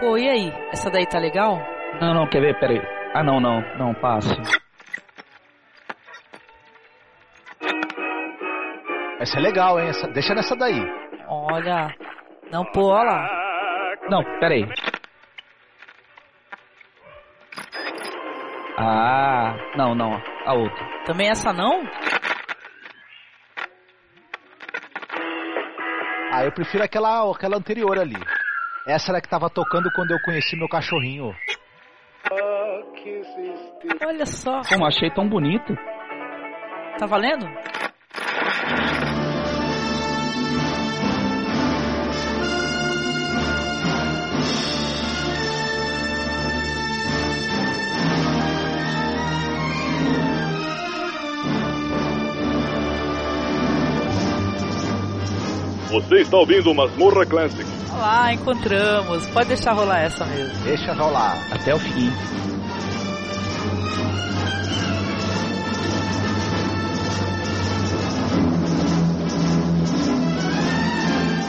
Pô, e aí? Essa daí tá legal? Não, não, quer ver? Pera aí. Ah, não, não, não, passe. Essa é legal, hein? Essa, deixa nessa daí. Olha. Não, pô, olha lá. Não, pera aí. Ah, não, não, a outra. Também essa não? Ah, eu prefiro aquela, aquela anterior ali. Essa era que tava tocando quando eu conheci meu cachorrinho. Olha só. Como achei tão bonito. Tá valendo? Você está ouvindo Masmorra Classic. Olá, encontramos. Pode deixar rolar essa mesmo. Deixa rolar. Até o fim.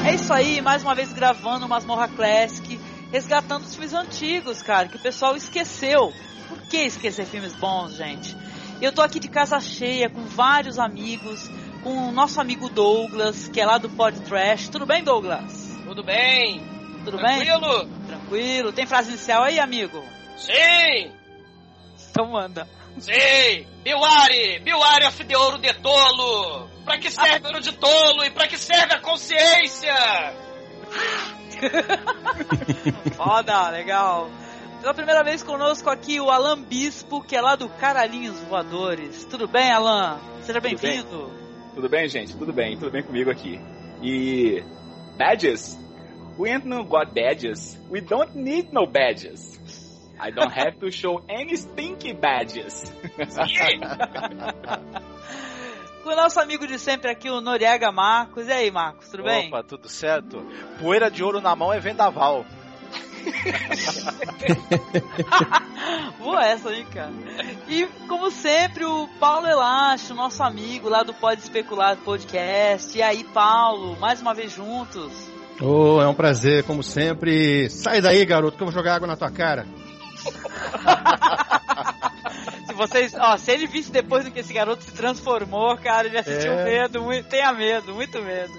É isso aí, mais uma vez gravando o Masmorra Classic, resgatando os filmes antigos, cara, que o pessoal esqueceu. Por que esquecer filmes bons, gente? Eu tô aqui de casa cheia, com vários amigos, com o nosso amigo Douglas, que é lá do Pod Trash. Tudo bem, Douglas? Tudo bem? Tudo Tranquilo? bem? Tranquilo. Tem frase inicial aí, amigo? Sim! Então manda. Sim! Biwari! Biwari of the ouro de tolo! Pra que serve ouro de tolo e pra que serve a consciência? Foda, legal. Pela primeira vez conosco aqui o Alan Bispo, que é lá do Caralhinhos Voadores. Tudo bem, Alan? Seja bem. bem-vindo. Tudo bem, gente? Tudo bem, tudo bem comigo aqui. E. Badges? We ain't no got badges. We don't need no badges. I don't have to show any stinky badges. Com o nosso amigo de sempre aqui, o Noriega Marcos. E aí, Marcos, tudo bem? Opa, tudo certo? Poeira de ouro na mão é vendaval. Boa essa aí, cara. E, como sempre, o Paulo Elacho, nosso amigo lá do Pode Especular Podcast. E aí, Paulo, mais uma vez juntos. Oh, é um prazer, como sempre. Sai daí, garoto, que eu vou jogar água na tua cara. se vocês, ó, se ele visse depois do que esse garoto se transformou, cara, ele assistiu é... medo, muito, tenha medo, muito medo.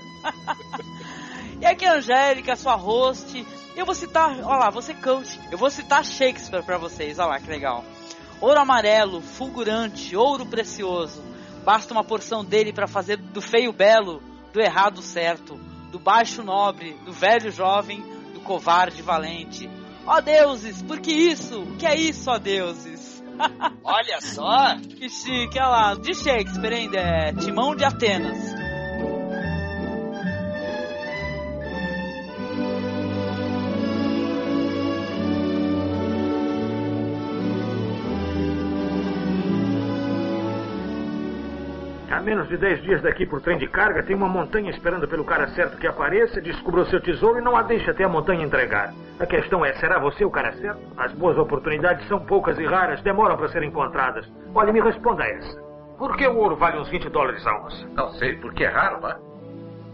e aqui a Angélica, sua host. Eu vou citar, ó lá, você coach. Eu vou citar Shakespeare para vocês, ó lá, que legal. Ouro amarelo, fulgurante, ouro precioso. Basta uma porção dele para fazer do feio belo, do errado certo, do baixo nobre, do velho jovem, do covarde valente. Ó deuses, por que isso? O que é isso, ó deuses? Olha só! que chique, olha lá. De Shakespeare ainda é Timão de Atenas. A menos de 10 dias daqui por trem de carga, tem uma montanha esperando pelo cara certo que apareça, descubra o seu tesouro e não a deixe até a montanha entregar. A questão é, será você o cara certo? As boas oportunidades são poucas e raras, demoram para serem encontradas. Olha, me responda essa. Por que o ouro vale uns 20 dólares a onça? Não sei, porque é raro, vá.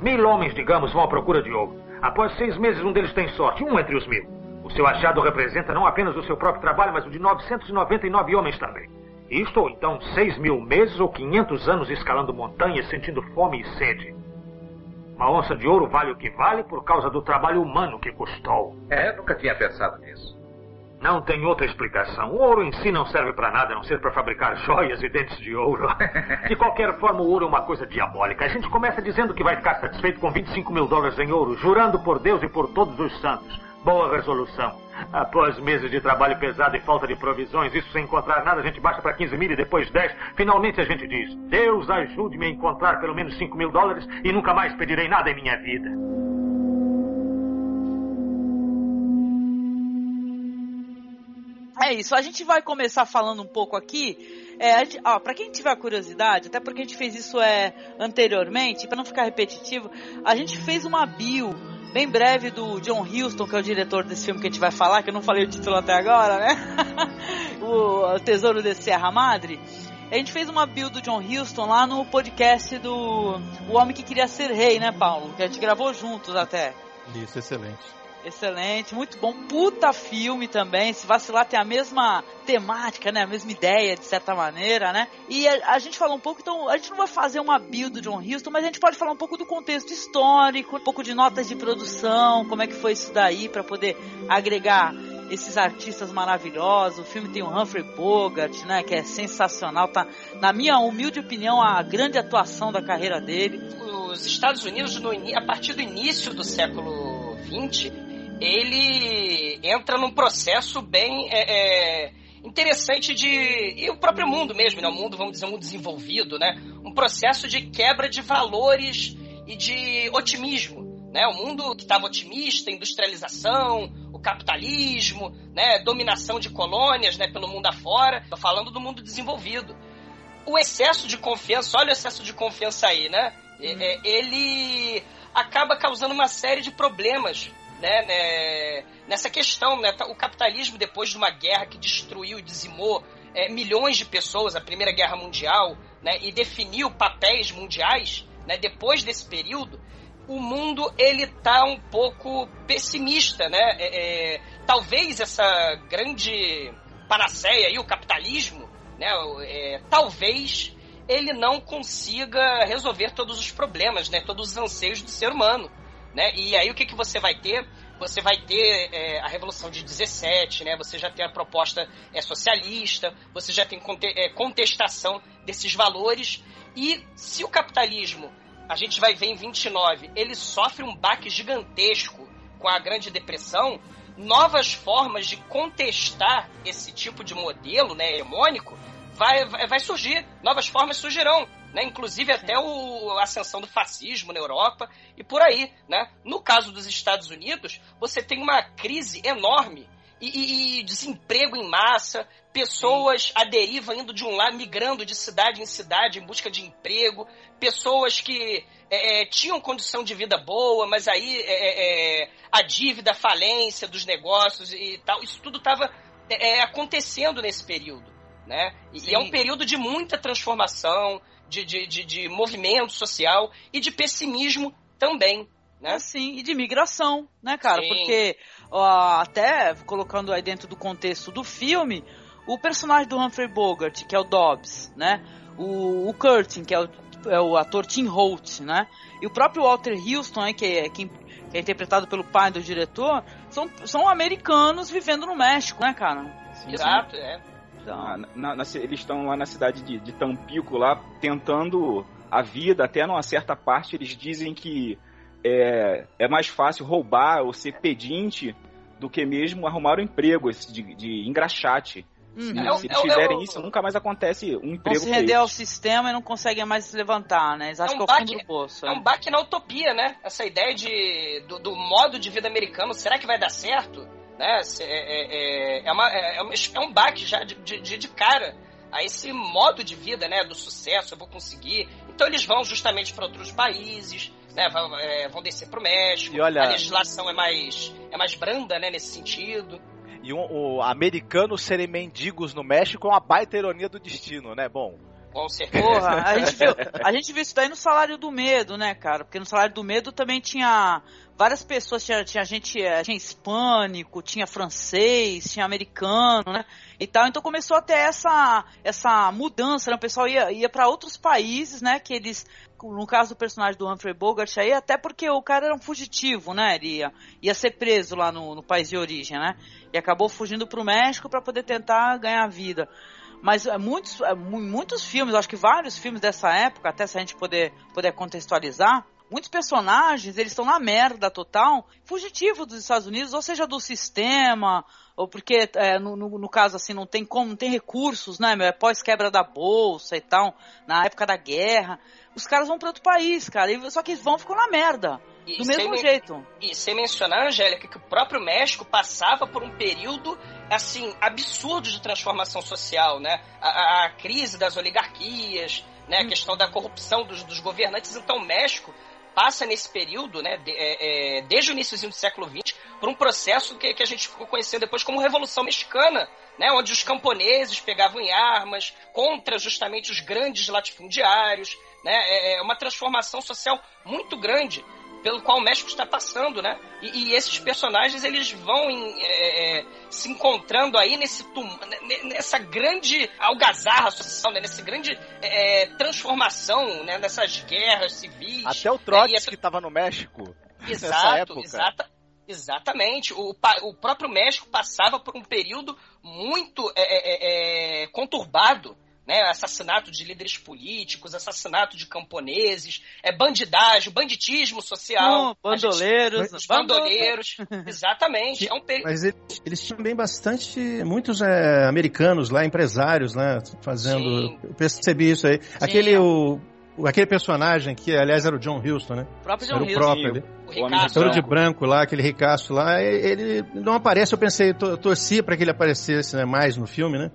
Mil homens, digamos, vão à procura de ouro. Após seis meses, um deles tem sorte, um entre os mil. O seu achado representa não apenas o seu próprio trabalho, mas o de 999 homens também. Isto ou então seis mil meses ou 500 anos escalando montanhas, sentindo fome e sede. Uma onça de ouro vale o que vale por causa do trabalho humano que custou. É, nunca tinha pensado nisso. Não tem outra explicação. O ouro em si não serve para nada, a não ser para fabricar joias e dentes de ouro. De qualquer forma, o ouro é uma coisa diabólica. A gente começa dizendo que vai ficar satisfeito com 25 mil dólares em ouro, jurando por Deus e por todos os santos. Boa resolução. Após meses de trabalho pesado e falta de provisões, isso sem encontrar nada, a gente baixa para 15 mil e depois 10. Finalmente a gente diz: Deus ajude-me a encontrar pelo menos 5 mil dólares e nunca mais pedirei nada em minha vida. É isso, a gente vai começar falando um pouco aqui. É, para quem tiver curiosidade, até porque a gente fez isso é, anteriormente, para não ficar repetitivo, a gente fez uma bio bem breve do John Huston, que é o diretor desse filme que a gente vai falar, que eu não falei o título até agora, né? o Tesouro de Serra Madre. A gente fez uma build do John Huston lá no podcast do O Homem que Queria Ser Rei, né, Paulo? Que a gente gravou juntos até. Isso, excelente. Excelente, muito bom. Puta filme também. Se vacilar tem a mesma temática, né? A mesma ideia, de certa maneira, né? E a, a, gente falou um pouco, então, a gente não vai fazer uma build do John Huston, mas a gente pode falar um pouco do contexto histórico, um pouco de notas de produção, como é que foi isso daí, para poder agregar esses artistas maravilhosos. O filme tem o Humphrey Bogart, né, que é sensacional, tá na minha humilde opinião a grande atuação da carreira dele. Os Estados Unidos no, a partir do início do século 20 ele entra num processo bem é, é, interessante de. E o próprio mundo mesmo, né? O mundo, vamos dizer, um mundo desenvolvido, né? Um processo de quebra de valores e de otimismo. Né? O mundo que estava otimista, industrialização, o capitalismo, né? dominação de colônias né? pelo mundo afora. Estou falando do mundo desenvolvido. O excesso de confiança, olha o excesso de confiança aí, né? Uhum. ele acaba causando uma série de problemas né, né, nessa questão. Né, o capitalismo, depois de uma guerra que destruiu e dizimou é, milhões de pessoas, a Primeira Guerra Mundial, né, e definiu papéis mundiais, né, depois desse período, o mundo ele tá um pouco pessimista, né? É, é, talvez essa grande panaceia aí, o capitalismo, né? É, talvez ele não consiga resolver todos os problemas, né? Todos os anseios do ser humano. Né? E aí o que, que você vai ter? Você vai ter é, a Revolução de 17, né? você já tem a proposta é, socialista, você já tem conte é, contestação desses valores. E se o capitalismo, a gente vai ver em 29, ele sofre um baque gigantesco com a Grande Depressão, novas formas de contestar esse tipo de modelo né, hegemônico vai, vai surgir, novas formas surgirão né? Inclusive até o, a ascensão do fascismo na Europa e por aí, né? No caso dos Estados Unidos, você tem uma crise enorme e, e, e desemprego em massa, pessoas à deriva indo de um lado, migrando de cidade em cidade em busca de emprego, pessoas que é, é tinham condição de vida boa, mas aí é, é, é a dívida, a falência dos negócios e tal, isso tudo estava é, acontecendo nesse período. Né? E, e é um período de muita transformação, de, de, de, de movimento social e de pessimismo também. Né? É, sim, e de migração, né, cara? Sim. Porque, ó, até colocando aí dentro do contexto do filme, o personagem do Humphrey Bogart, que é o Dobbs, né? O, o Curtin, que é o, é o ator Tim Holt, né? E o próprio Walter Houston, né, que, é, que, que é interpretado pelo pai do diretor, são, são americanos vivendo no México, né, cara? Exato, é. Então, na, na, eles estão lá na cidade de, de Tampico, lá tentando a vida, até numa certa parte eles dizem que é, é mais fácil roubar ou ser pedinte do que mesmo arrumar um emprego de, de engraxate. Uhum. Se, é, se eles é fizerem é, isso, nunca mais acontece um emprego. Vão se render ao sistema e não conseguem mais se levantar, né? Eles acham é um que é o fundo do poço. É um baque na utopia, né? Essa ideia de, do, do modo de vida americano, será que vai dar certo? Né? É, é, é, é, uma, é, é um baque já de, de, de, cara a esse modo de vida, né? Do sucesso, eu vou conseguir. Então eles vão justamente para outros países, né? Vão, é, vão descer para o México. Olha... A legislação é mais, é mais branda, né? Nesse sentido. E um, o americanos serem mendigos no México é uma baita ironia do destino, né? Bom, com certeza. Porra, a gente, viu, a gente viu isso daí no salário do medo, né, cara? Porque no salário do medo também tinha várias pessoas, tinha, tinha gente, eh, tinha hispânico, tinha francês, tinha americano, né? E tal. Então começou a ter essa, essa mudança, né? O pessoal ia, ia para outros países, né? Que eles, no caso do personagem do Humphrey Bogart aí, até porque o cara era um fugitivo, né? Ele ia, ia ser preso lá no, no país de origem, né? E acabou fugindo pro México para poder tentar ganhar vida. Mas é, muitos, é, muitos filmes, acho que vários filmes dessa época, até se a gente poder, puder contextualizar, muitos personagens, eles estão na merda total, fugitivos dos Estados Unidos, ou seja, do sistema, ou porque, é, no, no, no, caso, assim, não tem como, não tem recursos, né, meu, é pós-quebra da bolsa e tal, na época da guerra, os caras vão para outro país, cara, e, só que eles vão ficam na merda. E do mesmo jeito. E sem mencionar, Angélica, que o próprio México passava por um período, assim, absurdo de transformação social, né? A, a, a crise das oligarquias, né? A hum. questão da corrupção dos, dos governantes. Então, o México passa nesse período, né, de, é, é, desde o início do século XX, por um processo que, que, a gente ficou conhecendo depois como Revolução Mexicana, né, onde os camponeses pegavam em armas contra justamente os grandes latifundiários, né, é, é uma transformação social muito grande pelo qual o México está passando, né? E, e esses personagens eles vão em, é, é, se encontrando aí nesse tum, nessa grande algazarra social, né? nessa grande é, transformação, né? Nessas guerras civis. Até o Trotsky que estava no México. Exato, exata, exatamente. O, o próprio México passava por um período muito é, é, é, conturbado né, assassinato de líderes políticos, assassinato de camponeses, é bandidagem, banditismo social. Oh, bandoleiros. Gente, bandoleiros, exatamente. É um Mas eles, eles, tinham bem bastante, muitos é, americanos lá, empresários, né, fazendo... Sim. Eu percebi isso aí. Sim. Aquele, o, aquele personagem que, aliás, era o John Huston, né? O próprio John era. O próprio ali. O, o de branco lá, aquele ricaço lá, ele não aparece, eu pensei, eu torcia para que ele aparecesse né, mais no filme, né?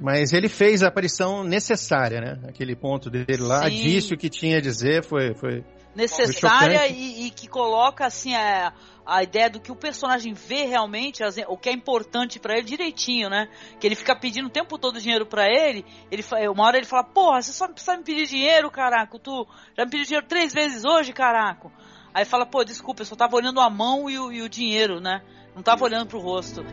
Mas ele fez a aparição necessária, né? Aquele ponto dele lá, Sim. disse o que tinha a dizer, foi. foi necessária foi e, e, que coloca assim a, a ideia do que o personagem vê realmente, o que é importante para ele direitinho, né? Que ele fica pedindo o tempo todo dinheiro para ele, ele uma hora ele fala, porra, você só precisa me pedir dinheiro, caraca, tu já me pediu dinheiro três vezes hoje, caraca. Aí fala, pô, desculpa, eu só tava olhando a mão e o, e o dinheiro, né? Não tava olhando pro rosto.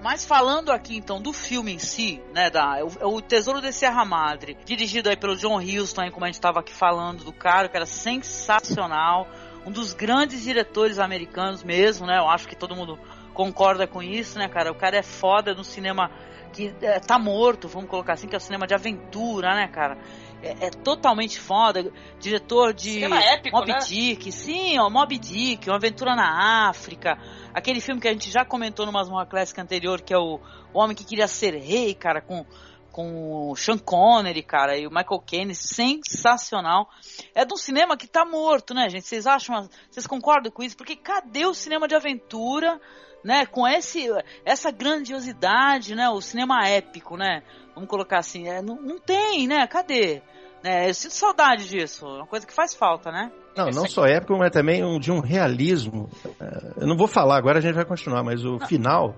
Mas falando aqui então do filme em si, né, da, o, o Tesouro de Serra Madre, dirigido aí pelo John Huston, como a gente estava aqui falando do cara, que era sensacional, um dos grandes diretores americanos mesmo, né? Eu acho que todo mundo concorda com isso, né, cara? O cara é foda no cinema que é, tá morto, vamos colocar assim, que é o cinema de aventura, né, cara? É, é totalmente foda. Diretor de épico, Moby né? Dick, sim, ó, Moby Dick, Uma Aventura na África. Aquele filme que a gente já comentou no Masmorra Classic anterior, que é o, o Homem que Queria Ser Rei, cara, com, com o Sean Connery, cara, e o Michael Caine, sensacional. É de um cinema que tá morto, né, gente? Vocês acham, vocês concordam com isso? Porque cadê o cinema de aventura, né, com esse, essa grandiosidade, né, o cinema épico, né? Vamos colocar assim, é, não, não tem, né? Cadê? É, eu sinto saudade disso, é uma coisa que faz falta, né? Não, não só épico, mas também um, de um realismo. É, eu não vou falar agora, a gente vai continuar, mas o não. final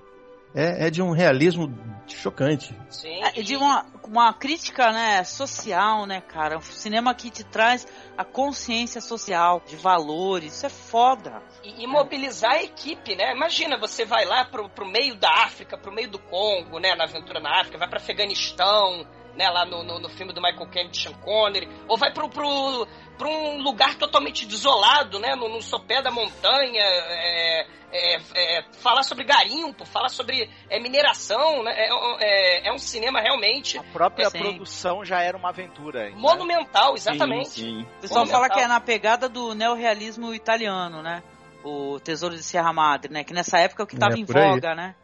é, é, de um realismo chocante. Sim. É, de uma, uma crítica né, social, né, cara? Um cinema que te traz a consciência social, de valores, isso é foda. E, e mobilizar a equipe, né? Imagina, você vai lá pro, pro meio da África, pro meio do Congo, né? Na aventura na África, vai para Afeganistão, né, lá no, no, no, filme do Michael Caine de Sean Connery, ou vai pro, pro, pro um lugar totalmente desolado, né, no, no sopé da montanha, é, é, é, falar sobre garimpo, falar sobre é, mineração, né, é, é, é, um cinema realmente... A própria produção já era uma aventura. Hein, monumental, exatamente. Sim, sim. O pessoal fala que é na pegada do neorrealismo italiano, né, o Tesouro de Serra Madre, né, que nessa época é o que estava em voga, né.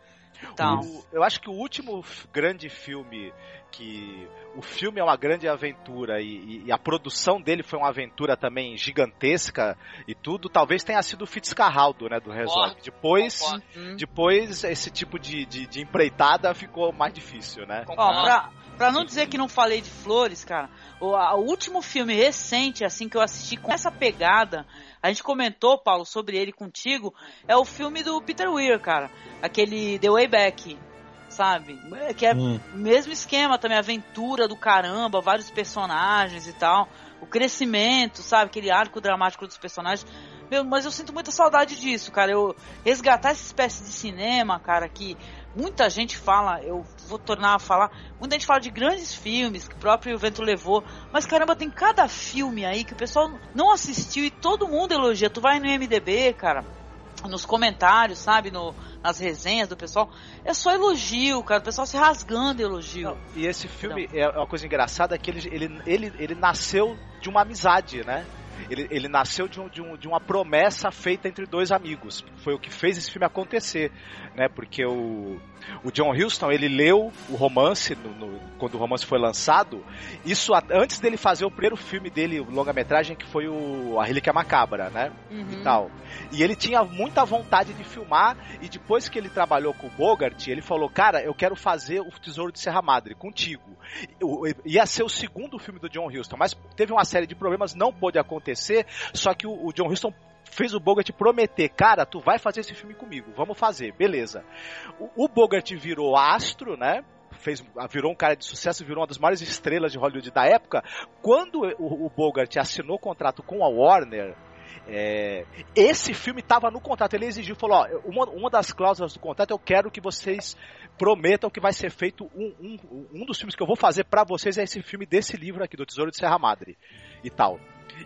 Então. O, eu acho que o último grande filme que o filme é uma grande aventura e, e, a produção dele foi uma aventura também gigantesca e tudo, talvez tenha sido o Fitzcarraldo, né, do Resort. Depois, uhum. depois esse tipo de, de, de, empreitada ficou mais difícil, né? Ó, pra, pra não dizer que não falei de flores, cara, o, a, o último filme recente, assim, que eu assisti com essa pegada, a gente comentou, Paulo, sobre ele contigo, é o filme do Peter Weir, cara. Aquele The Way Back sabe? Que é hum. mesmo esquema também, aventura do caramba, vários personagens e tal. O crescimento, sabe? Aquele arco dramático dos personagens. Meu, mas eu sinto muita saudade disso, cara. Eu resgatar essa espécie de cinema, cara, que muita gente fala, eu vou tornar a falar, muita gente fala de grandes filmes que o próprio Vento levou, mas caramba, tem cada filme aí que o pessoal não assistiu e todo mundo elogia. Tu vai no MDB, cara, nos comentários, sabe, no, nas resenhas do pessoal, é só elogio, cara, o pessoal se rasgando elogio. Não, e esse filme é uma coisa engraçada que ele, ele, ele, ele nasceu de uma amizade, né? Ele, ele nasceu de, um, de, um, de uma promessa feita entre dois amigos. Foi o que fez esse filme acontecer, né? Porque o, o John Huston, ele leu o romance no, no, quando o romance foi lançado. Isso antes dele fazer o primeiro filme dele, o longa-metragem, que foi o A Relíquia Macabra, né? Uhum. E tal. E ele tinha muita vontade de filmar. E depois que ele trabalhou com o Bogart, ele falou: Cara, eu quero fazer o Tesouro de Serra Madre contigo. Ia ser o segundo filme do John Huston, mas teve uma série de problemas, não pôde acontecer. Só que o, o John Huston fez o Bogart prometer, cara, tu vai fazer esse filme comigo, vamos fazer, beleza. O, o Bogart virou astro, né? fez, virou um cara de sucesso, virou uma das maiores estrelas de Hollywood da época. Quando o, o Bogart assinou o contrato com a Warner, é, esse filme estava no contrato, ele exigiu, falou, ó, uma, uma das cláusulas do contrato eu quero que vocês prometam que vai ser feito um, um, um dos filmes que eu vou fazer para vocês é esse filme desse livro aqui, do Tesouro de Serra Madre e tal.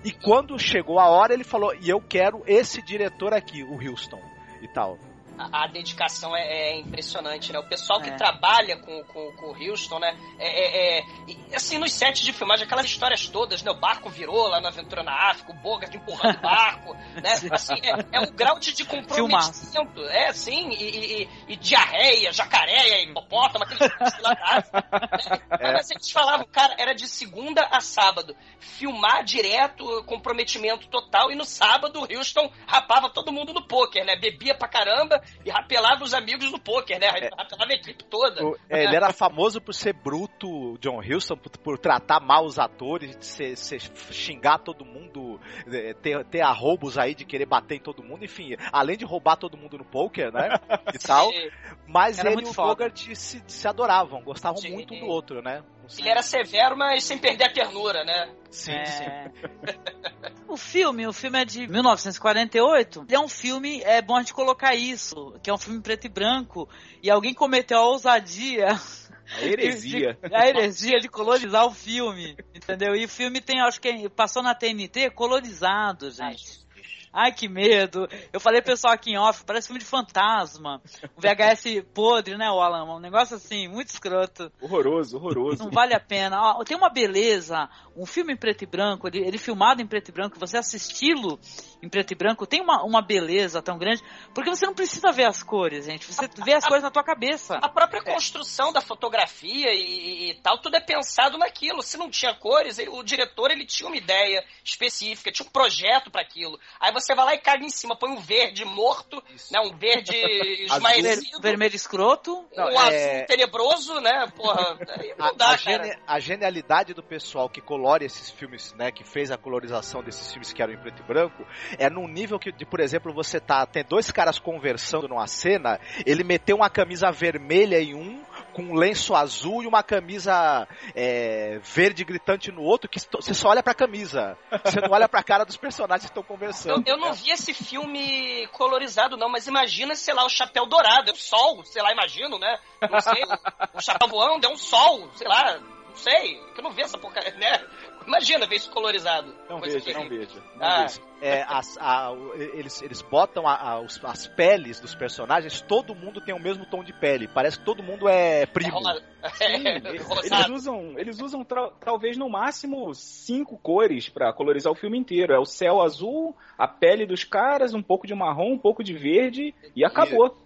E quando chegou a hora, ele falou, e eu quero esse diretor aqui, o Houston e tal a, a dedicação é, é, impressionante, né? O pessoal que é. trabalha com, com, com, o Houston, né? É, é, é assim, nos sets de filmagem, aquelas histórias todas, né? O barco virou lá na Aventura na África, o Bogart empurrando o barco, né? Assim, é, um grau de, de comprometimento. É, assim, e, e, e, diarreia, jacaré, hipopótamo, aquele lá da África. Né? Mas eles falavam, cara, era de segunda a sábado. Filmar direto, comprometimento total, e no sábado o Houston rapava todo mundo no pôquer, né? Bebia pra caramba e rapelava os amigos no poker, né? É. Rapelava a equipe toda. O, é, ele era famoso por ser bruto, John Huston, por, por tratar mal os atores, ser, ser, xingar todo mundo, é, ter, ter arroubos aí de querer bater em todo mundo, enfim, além de roubar todo mundo no poker, né? E tal. Mas era ele e o Bogart se, se adoravam, gostavam Sim. muito um do outro, né? Ele era severo, mas sem perder a ternura, né? Sim, é... sim. o filme, o filme é de 1948. é um filme, é bom a gente colocar isso, que é um filme preto e branco. E alguém cometeu a ousadia a heresia. De, a heresia de colorizar o filme, entendeu? E o filme tem, acho que passou na TNT colorizado, gente. Ai, que medo. Eu falei pessoal aqui em off, parece filme de fantasma. Um VHS podre, né, Alan? Um negócio assim, muito escroto. Horroroso, horroroso. Não vale a pena. Ó, tem uma beleza, um filme em preto e branco, ele, ele filmado em preto e branco, você assisti-lo em preto e branco, tem uma, uma beleza tão grande, porque você não precisa ver as cores, gente. Você vê as cores na tua cabeça. A própria construção da fotografia e, e, tal, tudo é pensado naquilo. Se não tinha cores, ele, o diretor ele tinha uma ideia específica, tinha um projeto para aquilo. Aí você vai lá e caga em cima, põe um verde morto, né, um verde esmaecido. vermelho escroto. Um não, é... azul tenebroso, né? Porra, não dá, a, a, gene, a genialidade do pessoal que colore esses filmes, né, que fez a colorização desses filmes que eram em preto e branco, é num nível que, de, por exemplo, você tá. Tem dois caras conversando numa cena, ele meteu uma camisa vermelha em um, com um lenço azul e uma camisa é, verde gritante no outro, que você só olha pra camisa. Você não olha pra cara dos personagens que estão conversando. Eu, eu, não vi esse filme colorizado, não, mas imagina, sei lá, o chapéu dourado, é o sol, sei lá, imagino, né? Não sei, o chapéu voando, é um sol, sei lá, não sei, que eu não vi essa porcaria, né? Imagina ver isso colorizado. Não veja, não veja. Não ah. veja. É, as, a, eles, eles botam a, a, os, as peles dos personagens, todo mundo tem o mesmo tom de pele. Parece que todo mundo é primo. Sim, eles usam, eles usam talvez no máximo cinco cores para colorizar o filme inteiro. É o céu azul, a pele dos caras, um pouco de marrom, um pouco de verde e acabou.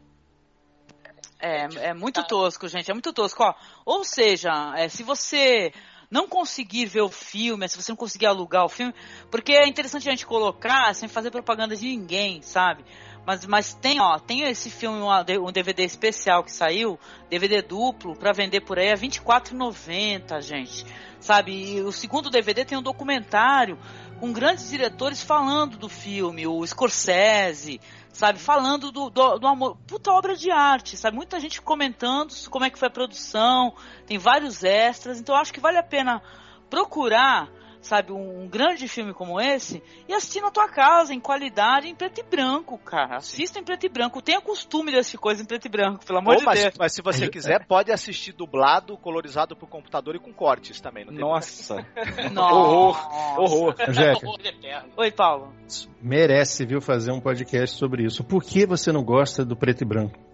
É, é muito tosco, gente. É muito tosco. Ó, ou seja, é, se você não conseguir ver o filme, se você não conseguir alugar o filme, porque é interessante a gente colocar sem fazer propaganda de ninguém, sabe? Mas, mas tem, ó, tem esse filme, um DVD especial que saiu, DVD duplo, para vender por aí a R$24,90, gente. Sabe? E o segundo DVD tem um documentário com grandes diretores falando do filme, o Scorsese, sabe? Falando do, do, do, amor. Puta obra de arte, sabe? Muita gente comentando como é que foi a produção, tem vários extras, então acho que vale a pena procurar sabe, um, um, grande filme como esse e assistir na tua casa, em qualidade, em preto e branco, cara. Assista em preto e branco. Tenha costume de assistir coisa em preto e branco, pelo amor de mas, Deus. Mas se você quiser, pode assistir dublado, colorizado por computador e com cortes também. Nossa. Nossa. Horror. Horror. Oi, Paulo. Merece, viu, fazer um podcast sobre isso. Por que você não gosta do preto e branco?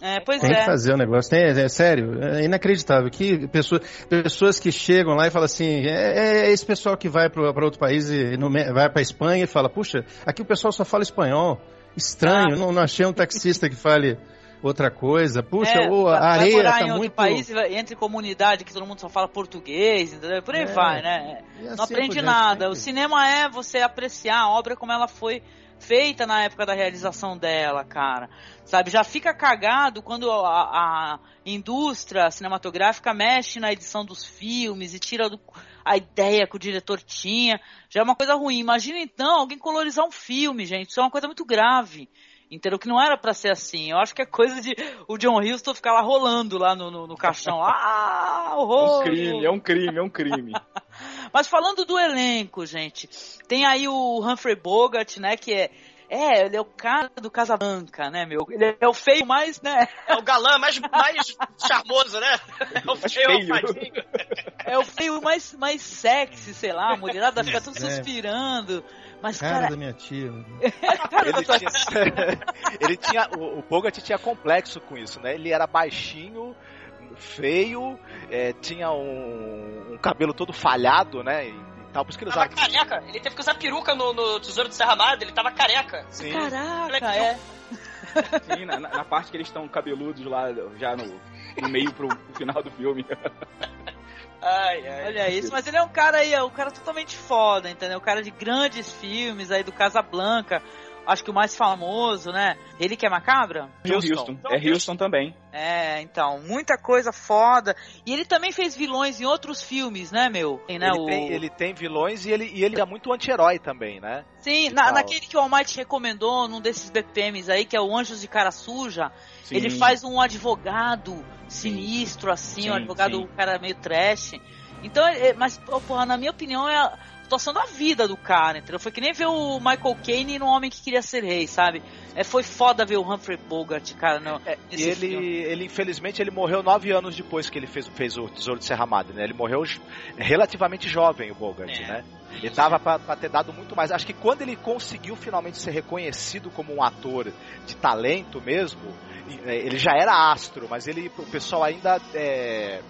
É, pois tem é. que fazer o negócio. Tem, é, sério, é inacreditável. Que pessoa, pessoas que chegam lá e falam assim: é, é esse pessoal que vai para outro país e no, vai para Espanha e fala: puxa, aqui o pessoal só fala espanhol. Estranho, ah. não, não achei um taxista que fale outra coisa. Puxa, é, oh, a areia tá em muito... país, entre comunidade que todo mundo só fala português, entendeu? Por aí é, vai, né? Assim não aprende nada. O cinema é você apreciar a obra como ela foi feita na época da realização dela, cara. Sabe, já fica cagado quando a, a indústria cinematográfica mexe na edição dos filmes e tira do, a ideia que o diretor tinha. Já é uma coisa ruim. Imagina então alguém colorizar um filme, gente. Isso é uma coisa muito grave. Entendeu? Que não era para ser assim. Eu acho que é coisa de o John Huston ficar lá rolando lá no, no, no caixão. ah, horror! É um crime, é um crime, é um crime. Mas falando do elenco, gente, tem aí o Humphrey Bogart, né, que é é, ele é o cara do Casablanca, né, meu? Ele é o feio mais, né? É o galã mais, mais charmoso, né? É o feio, É o feio mais, mais sexy, sei lá, a mulherada fica tudo é. suspirando. Mas, cara, cara da minha tia. ele tinha, ele tinha o, o Bogart tinha complexo com isso, né? Ele era baixinho, feio, é, tinha um, um, cabelo todo falhado, né? E, tal, por isso que ele usava. Tava careca, ele teve que usar peruca no, no Tesouro de Serra Madre, ele tava careca. Sim. Caraca, é. Sim, na, na, parte que eles estão cabeludos lá, já no, no meio pro, pro final do filme. Ai, ai. Olha isso, mas ele é um cara aí, é um cara totalmente foda, entendeu? Um cara de grandes filmes aí do Casablanca. Acho que o mais famoso, né? Ele que é macabra? Houston. Houston. Então, é Houston também. É, então, muita coisa foda. E ele também fez vilões em outros filmes, né, meu? Tem, né, ele, o... tem, ele tem vilões e ele, e ele é muito anti-herói também, né? Sim, na, naquele que o Almighty recomendou, num desses BPMs aí, que é o Anjos de Cara Suja, sim. ele faz um advogado sinistro, assim, sim, um advogado, sim. um cara meio trash. Então, é, mas, porra, na minha opinião, é situação da vida do cara, entendeu? Foi que nem ver o Michael Caine no Homem que Queria Ser Rei, sabe? É, foi foda ver o Humphrey Bogart, cara. No, é, e ele, ele, infelizmente, ele morreu nove anos depois que ele fez, fez o Tesouro de Serra Madre, né? Ele morreu relativamente jovem, o Bogart, é. né? Ele tava pra, pra, ter dado muito mais. Acho que quando ele conseguiu finalmente ser reconhecido como um ator de talento mesmo, é, ele já era astro, mas ele, o pessoal ainda é,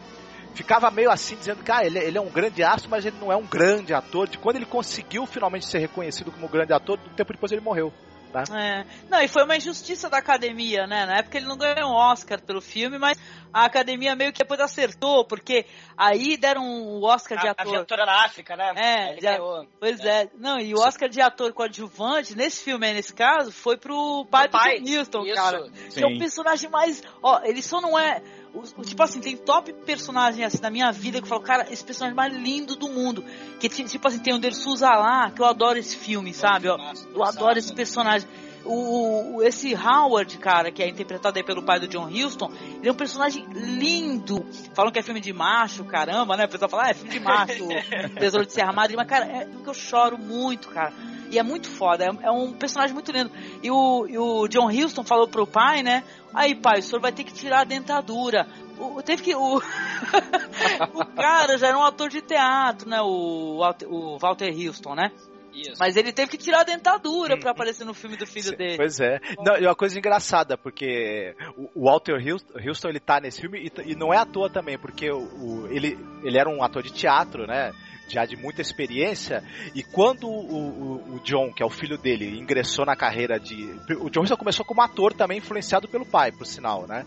ficava meio assim, dizendo que ah, ele, ele, é um grande astro, mas ele não é um grande ator. De quando ele conseguiu finalmente ser reconhecido como grande ator, um tempo depois ele morreu. Tá? É. Não, e foi uma injustiça da academia, né? Na época ele não ganhou um Oscar pelo filme, mas a academia meio que depois acertou, porque aí deram o Oscar a, de ator. A aventura na África, né? É, ganhou, pois é. é. Não, e o Oscar de ator coadjuvante, nesse filme aí, nesse caso, foi pro pai do pai. Houston, cara. Sim. Que é o personagem mais. Ó, ele só não é o, tipo assim, tem top personagem assim da minha vida que eu falo, cara, esse personagem mais lindo do mundo. Que tipo assim, tem o Dersuza lá, que eu adoro esse filme, sabe? Eu, eu adoro esse personagem. O, o, esse Howard, cara, que é interpretado aí pelo pai do John Huston, ele é um personagem lindo. Falam que é filme de macho, caramba, né? O pessoal fala, ah, é filme de macho, Tesouro de Serra Madre, mas, cara, é que eu choro muito, cara. E é muito foda, é, é, um personagem muito lindo. E o, e o John Huston falou pro pai, né? Aí, pai, o senhor vai ter que tirar a dentadura. O, teve que. O, o cara já era um ator de teatro, né? O, o Walter Houston, né? Isso. Mas ele teve que tirar a dentadura para aparecer no filme do filho dele. Pois é. Não, e uma coisa engraçada, porque o Walter Houston ele tá nesse filme e, e não é à toa também, porque o, o, ele, ele era um ator de teatro, né? Já de muita experiência, e quando o, o, o, John, que é o filho dele, ingressou na carreira de. O John já começou como ator também, influenciado pelo pai, por sinal, né?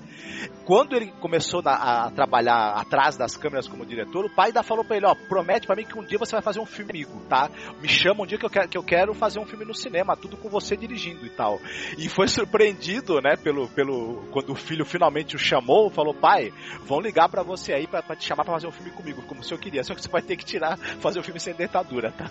Quando ele começou a, a trabalhar atrás das câmeras como diretor, o pai ainda falou pra ele: ó, promete pra mim que um dia você vai fazer um filme comigo, tá? Me chama um dia que eu quero, que eu quero fazer um filme no cinema, tudo com você dirigindo e tal. E foi surpreendido, né, pelo, pelo. Quando o filho finalmente o chamou, falou: pai, vão ligar para você aí para te chamar para fazer um filme comigo, como se eu queria, só que você vai ter que tirar fazer o filme sem dentadura, tá?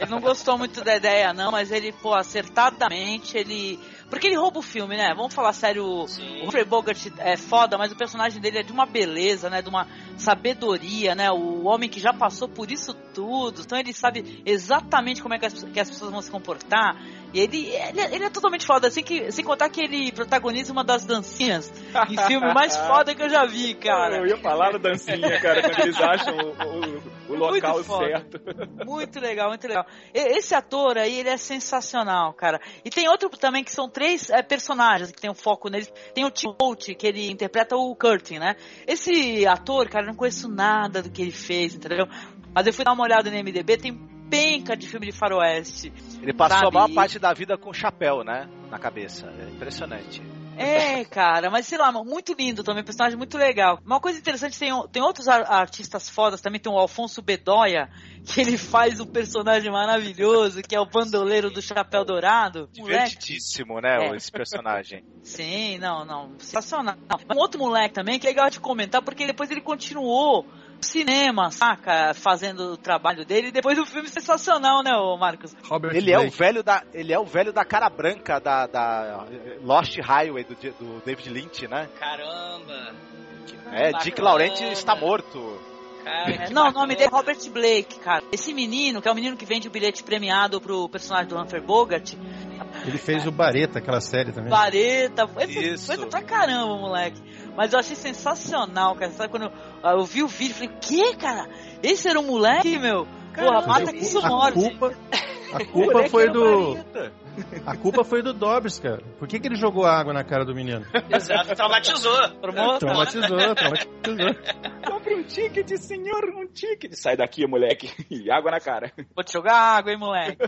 ele não gostou muito da ideia, não, mas ele, pô, acertadamente, ele. Porque ele rouba o filme, né? Vamos falar sério, Sim. o Humphrey Bogart é foda, mas o personagem dele é de uma beleza, né? De uma sabedoria, né? O homem que já passou por isso tudo, então ele sabe exatamente como é que as, que as pessoas vão se comportar. E ele, ele, ele, é totalmente foda, assim que, sem contar que ele protagoniza uma das dancinhas em filme mais foda que eu já vi, cara. Eu ia falar da dancinha, cara, quando eles acham o, o, o local certo. Muito legal, muito legal. Esse ator aí, ele é sensacional, cara. E tem outro também que são três é, personagens que tem um foco neles. Tem o Tim Holt, que ele interpreta o Curtin, né? Esse ator, cara, eu não conheço nada do que ele fez, entendeu? Mas eu fui dar uma olhada no MDB, tem penca de filme de faroeste. Ele passou sabe? a maior parte da vida com chapéu, né? Na cabeça. É impressionante. É, cara, mas sei lá, muito lindo também, personagem muito legal. Uma coisa interessante, tem, tem outros ar artistas fodas também, tem o Alfonso Bedoya, que ele faz um personagem maravilhoso, que é o bandoleiro do Chapéu Dourado. Divertidíssimo, né, É. esse personagem. Sim, não, não, sensacional. Um outro moleque também, que é legal de comentar, porque depois ele continuou cinema, saca? Fazendo o trabalho dele, e depois do filme sensacional, né, ô Marcos? Robert Ele é o Blake. velho da, ele é o velho da cara branca da, da Lost Highway do, do David Lynch, né? Caramba. É, bacana. Dick Laurenti está morto. Cara, É, não, o nome dele é Robert Blake, cara. Esse menino, que é o menino que vende o bilhete premiado pro personagem do Humphrey Bogart, Ele fez o Bareta, aquela série também. vareta, foi Isso. coisa pra caramba, moleque. Mas eu achei sensacional, cara. Sabe quando eu, eu vi o vídeo, falei, que, cara? Esse era um moleque, meu? Porra, mata que isso a morte. culpa, a culpa foi do. A culpa foi do Dobbs, cara. Por que, que ele jogou água na cara do menino? Exato, traumatizou. Formou? Traumatizou, traumatizou. Compre um ticket, senhor, um ticket. Sai daqui, moleque. E água na cara. Vou te jogar água, hein, moleque.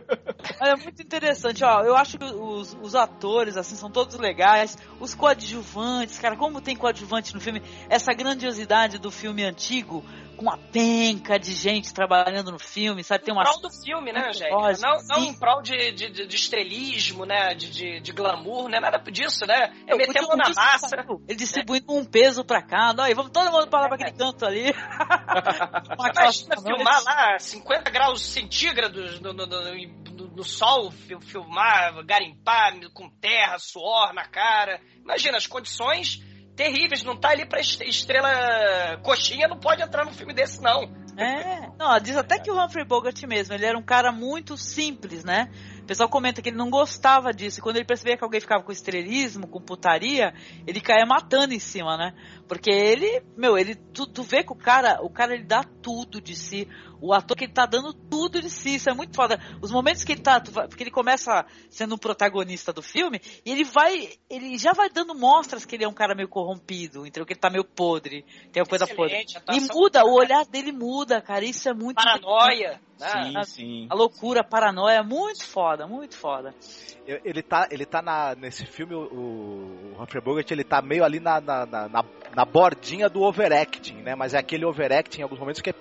Mas é muito interessante, ó. Eu acho que os, os atores, assim, são todos legais. Os coadjuvantes, cara, como tem coadjuvante no filme, essa grandiosidade do filme antigo, com uma penca de gente trabalhando no filme, sabe? Tem Em uma. prol do filme, né, Angélica? Lógico, Não, não em prol de, de, de- estrelismo, né? De, de, de glamour, não é nada disso, né? É meter mão na massa. Ele distribuindo um peso pra cá. E vamos todo mundo para lá pra aquele canto ali. Imagina filmar lá 50 graus centígrados no, no, no, no- sol, fi- filmar, garimpar com terra, suor na cara. Imagina as condições terríveis. Não tá ali pra est- estrela coxinha, não pode entrar num filme desse, não. É, não, diz até que o Humphrey Bogart mesmo, ele era um cara muito simples, né? O pessoal comenta que ele não gostava disso. E quando ele percebia que alguém ficava com estrelismo, com putaria, ele caía matando em cima, né? Porque ele, meu, ele, tu, tu vê que o cara, o cara ele dá tudo de si. O ator que ele tá dando tudo de si, isso é muito foda. Os momentos que ele tá, porque ele começa sendo um protagonista do filme, e ele vai, ele já vai dando mostras que ele é um cara meio corrompido, entendeu? Que ele tá meio podre, tem uma coisa podre. Excelente, E atuação muda, o olhar dele muda, cara. Isso é muito. Paranoia. Sim, sim. A loucura, a paranoia, é muito foda, muito foda. Ele tá, ele tá na, nesse filme, o, o Humphrey Bogart, ele tá meio ali na, na, na, na- na bordinha do overacting, né? Mas é aquele overacting em alguns momentos que, é,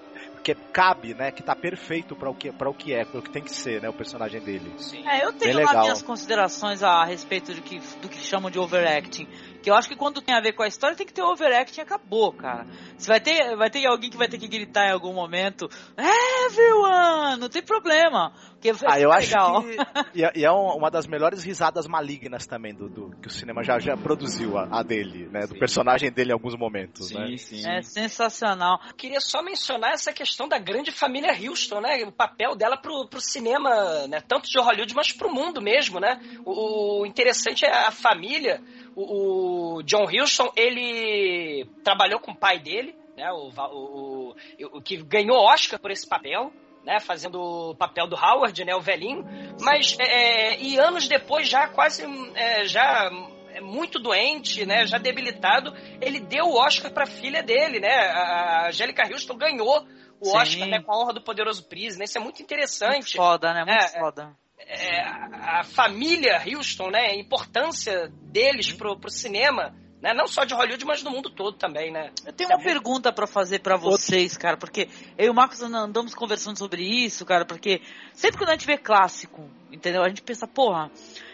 que cabe, né? Que tá perfeito para o que, para o que é, para o que tem que ser, né? O personagem dele. Sim. É, eu tenho Bem lá legal. minhas considerações a respeito do que, do que chamam de overacting. Que eu acho que quando tem a ver com a história tem que ter overacting e acabou, cara. Você vai ter, vai ter alguém que vai ter que gritar em algum momento, everyone, não tem problema. Porque Ah, eu é acho legal. que. E é, é um- uma das melhores risadas malignas também do, do- que o cinema já, já produziu, a, a dele, né? Do personagem dele em alguns momentos, né? Sim, sim. É sensacional. Eu queria só mencionar essa questão da grande família Houston, né? O papel dela pro, pro cinema, né? Tanto de Hollywood, mas pro mundo mesmo, né? O, o interessante é a família. O, o John Houston, ele trabalhou com o pai dele, né? O, o, o, que ganhou Oscar por esse papel. Né, fazendo o papel do Howard, né, o velhinho, mas é, e anos depois já quase é, já é muito doente, né, já debilitado, ele deu o Oscar para filha dele, né? A Angélica Houston ganhou o Sim. Oscar né, com a honra do poderoso Pris, né? Isso é muito Muito interessante. foda, né? Muito É, é. foda. É, a família Houston, né? A importância deles pro, pro cinema, né? Não só de Hollywood, mas do mundo todo também, né? Eu tenho uma pergunta pra fazer pra vocês, cara, porque eu e o Marcos and- andamos conversando sobre isso, cara, porque sempre quando a gente vê clássico, entendeu? A gente pensa, porra,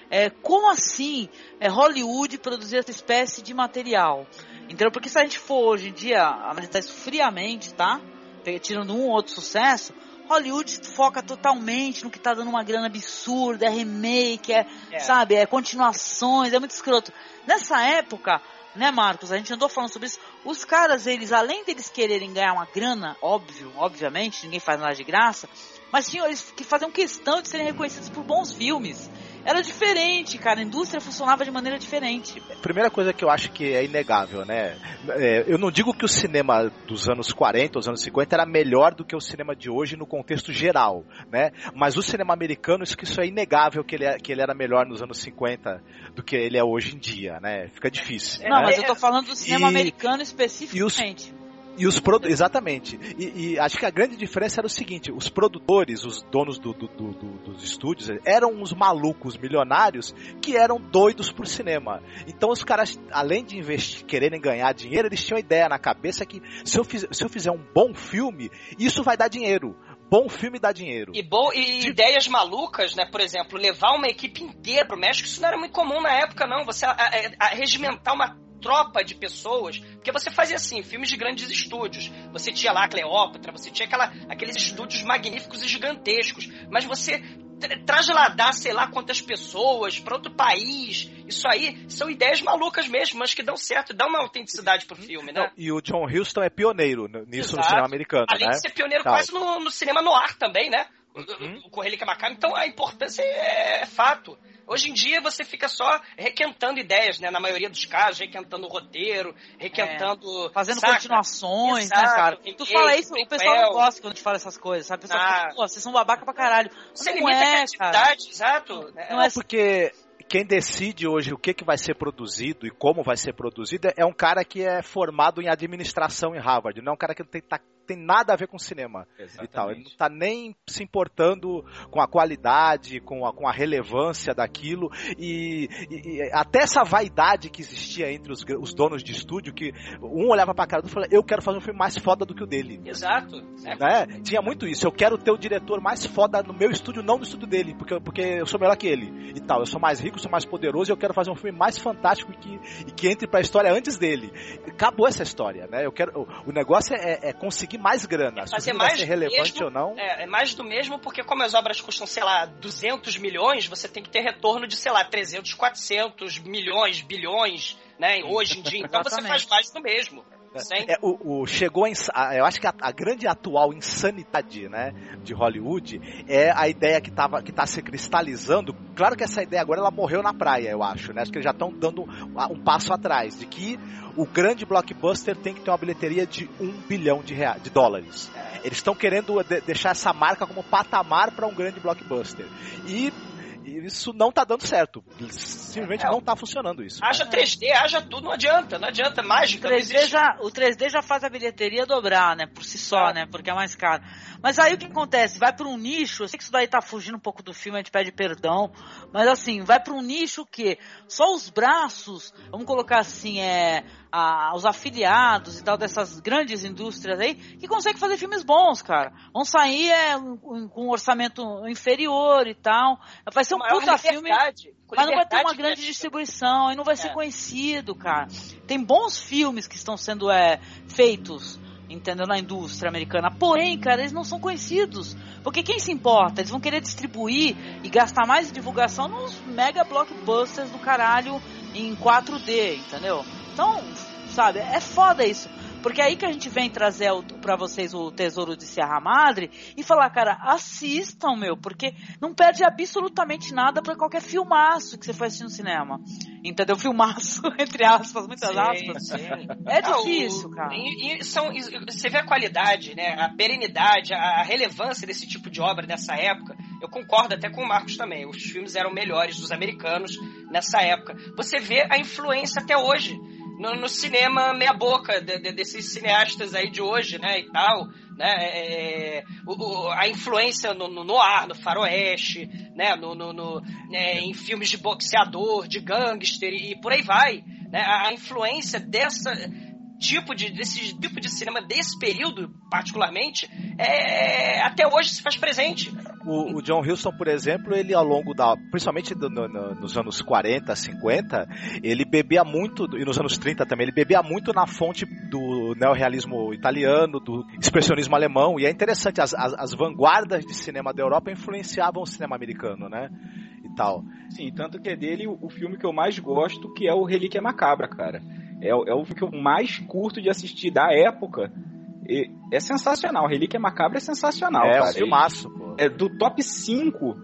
é, como assim é, Hollywood produzir essa espécie de material? Entendeu? Porque se a gente for hoje em dia analisar isso friamente, tá? Tirando um ou outro sucesso, Hollywood foca totalmente no que tá dando uma grana absurda, é remake, é, É. sabe, é continuações, é muito escroto. Nessa época, né, Marcos, a gente andou falando sobre isso, os caras, eles, além deles quererem ganhar uma grana, óbvio, obviamente, ninguém faz nada de graça, mas tinham eles que faziam questão de serem reconhecidos por bons filmes. Era diferente, cara, a indústria funcionava de maneira diferente. Primeira coisa que eu acho que é inegável, né? É, eu não digo que o cinema dos anos 40, os anos 50 era melhor do que o cinema de hoje no contexto geral, né? Mas o cinema americano, isso que isso é inegável que ele, é- que ele era melhor nos anos 50 do que ele é hoje em dia, né? Fica difícil. Não, né? mas eu tô falando do cinema E- americano especificamente. E os produ... Exatamente. E, e, acho que a grande diferença era o seguinte: os produtores, os donos do, do, do, dos estúdios, eram uns malucos milionários que eram doidos por cinema. Então os caras, além de investir, quererem ganhar dinheiro, eles tinham a ideia na cabeça que se eu, fiz, se eu fizer um bom filme, isso vai dar dinheiro bom filme dá dinheiro. E, bom, e ideias malucas, né? Por exemplo, levar uma equipe inteira pro México, isso não era muito comum na época, não. Você a, a, a regimentar uma tropa de pessoas, porque você fazia assim, filmes de grandes estúdios. Você tinha lá a Cleópatra, você tinha aquela, aqueles estúdios magníficos e gigantescos, mas você trasladar sei lá quantas pessoas para outro país, isso aí são ideias malucas mesmo, mas que dão certo, dão uma autenticidade pro filme, né? Não, e o John Huston é pioneiro nisso Exato. no cinema americano, Além né? de ser pioneiro Tal. quase no, no cinema no ar também, né? Uhum. O Correio Macabro, então a importância é, é fato. Hoje em dia você fica só requentando ideias, né? Na maioria dos casos, requentando o roteiro, requentando. É, fazendo saca? continuações, Exato, né, cara? Tu fala isso, o pessoal não gosta quando a gente fala essas coisas, sabe? O pessoal ah. fica, pô, vocês são babaca pra caralho. Você não limita é, a criatividade, exato. Não, é porque quem decide hoje o que, que vai ser produzido e como vai ser produzido é um cara que é formado em administração em Harvard, não é um cara que não tem, tá tem nada a ver com cinema Exatamente. e tal. Ele não está nem se importando com a qualidade, com a, com a relevância daquilo e, e, e até essa vaidade que existia entre os, os, donos de estúdio, que um olhava pra cara do outro e falava, eu quero fazer um filme mais foda do que o dele. Exato. Né? Tinha muito isso. Eu quero ter o diretor mais foda no meu estúdio, não no estúdio dele, porque, porque eu sou melhor que ele e tal. Eu sou mais rico, sou mais poderoso e eu quero fazer um filme mais fantástico e que, e que entre pra história antes dele. Acabou essa história, né? Eu quero, o, o negócio é, é conseguir conseguir mais grana. É fazer mais ser relevante mesmo, ou não. É, é, mais do mesmo, porque como as obras custam, sei lá, 200 milhões, você tem que ter retorno de, sei lá, 300, 400 milhões, bilhões, né? Hoje em dia. Então você faz mais do mesmo. É, o, o, chegou a, eu acho que a, a, grande atual insanidade, né, de Hollywood é a ideia que tava que tá se cristalizando. Claro que essa ideia agora ela morreu na praia, eu acho, né? Acho que eles já estão dando um, um, passo atrás de que o grande blockbuster tem que ter uma bilheteria de um bilhão de, reais, de dólares. Eles estão querendo de, deixar essa marca como patamar para um grande blockbuster. E isso não tá dando certo. Simplesmente é, não tá funcionando isso. Haja 3D, haja tudo, não adianta, não adianta, mágica. O 3D, já, o 3D já faz a bilheteria dobrar, né? Por si só, é. né? Porque é mais caro. Mas aí o que acontece? Vai para um nicho, eu sei que isso daí tá fugindo um pouco do filme, a gente pede perdão, mas assim, vai para um nicho que só os braços, vamos colocar assim, é a, os afiliados e tal dessas grandes indústrias aí que conseguem fazer filmes bons, cara. Vão sair é, com um orçamento inferior e tal. Vai ser um puta filme. Mas não vai ter uma grande distribuição e não vai é. ser conhecido, cara. Tem bons filmes que estão sendo é, feitos entendeu? Na indústria americana. Porém, cara, eles não são conhecidos. Porque quem se importa? Eles vão querer distribuir e gastar mais divulgação nos mega blockbusters do caralho em 4D, entendeu? Então, sabe, é foda isso. Porque é aí que a gente vem trazer para vocês o Tesouro de Serra Madre e falar, cara, assistam, meu, porque não perde absolutamente nada para qualquer filmaço que você for assistir no cinema. Entendeu? Filmaço, entre aspas, muitas sim, aspas. Sim. É difícil, cara. E, e são, você vê a qualidade, né? A perenidade, a relevância desse tipo de obra nessa época. Eu concordo até com o Marcos também. Os filmes eram melhores dos americanos nessa época. Você vê a influência até hoje no, no cinema meia boca de, de, desses cineastas aí de hoje, né, e tal, né, é, é o, a influência no, no noir, no faroeste, né, no, no, no é, em filmes de boxeador, de gangster e, e por aí vai, né, a, a influência dessa tipo de, desse tipo de cinema desse período, particularmente, é, até hoje se faz presente. O, o John Huston, por exemplo, ele ao longo da. Principalmente do, no, no, nos anos 40, 50, ele bebia muito, e nos anos 30 também, ele bebia muito na fonte do neorrealismo italiano, do expressionismo alemão, e é interessante, as, as, as vanguardas de cinema da Europa influenciavam o cinema americano, né? E tal. Sim, tanto que é dele o, filme que eu mais gosto, que é o Relíquia Macabra, cara. É, é o filme que eu mais curto de assistir da época. E é sensacional. Relíquia Macabra é sensacional. É, cara. um filmaço, pô. É do top 5.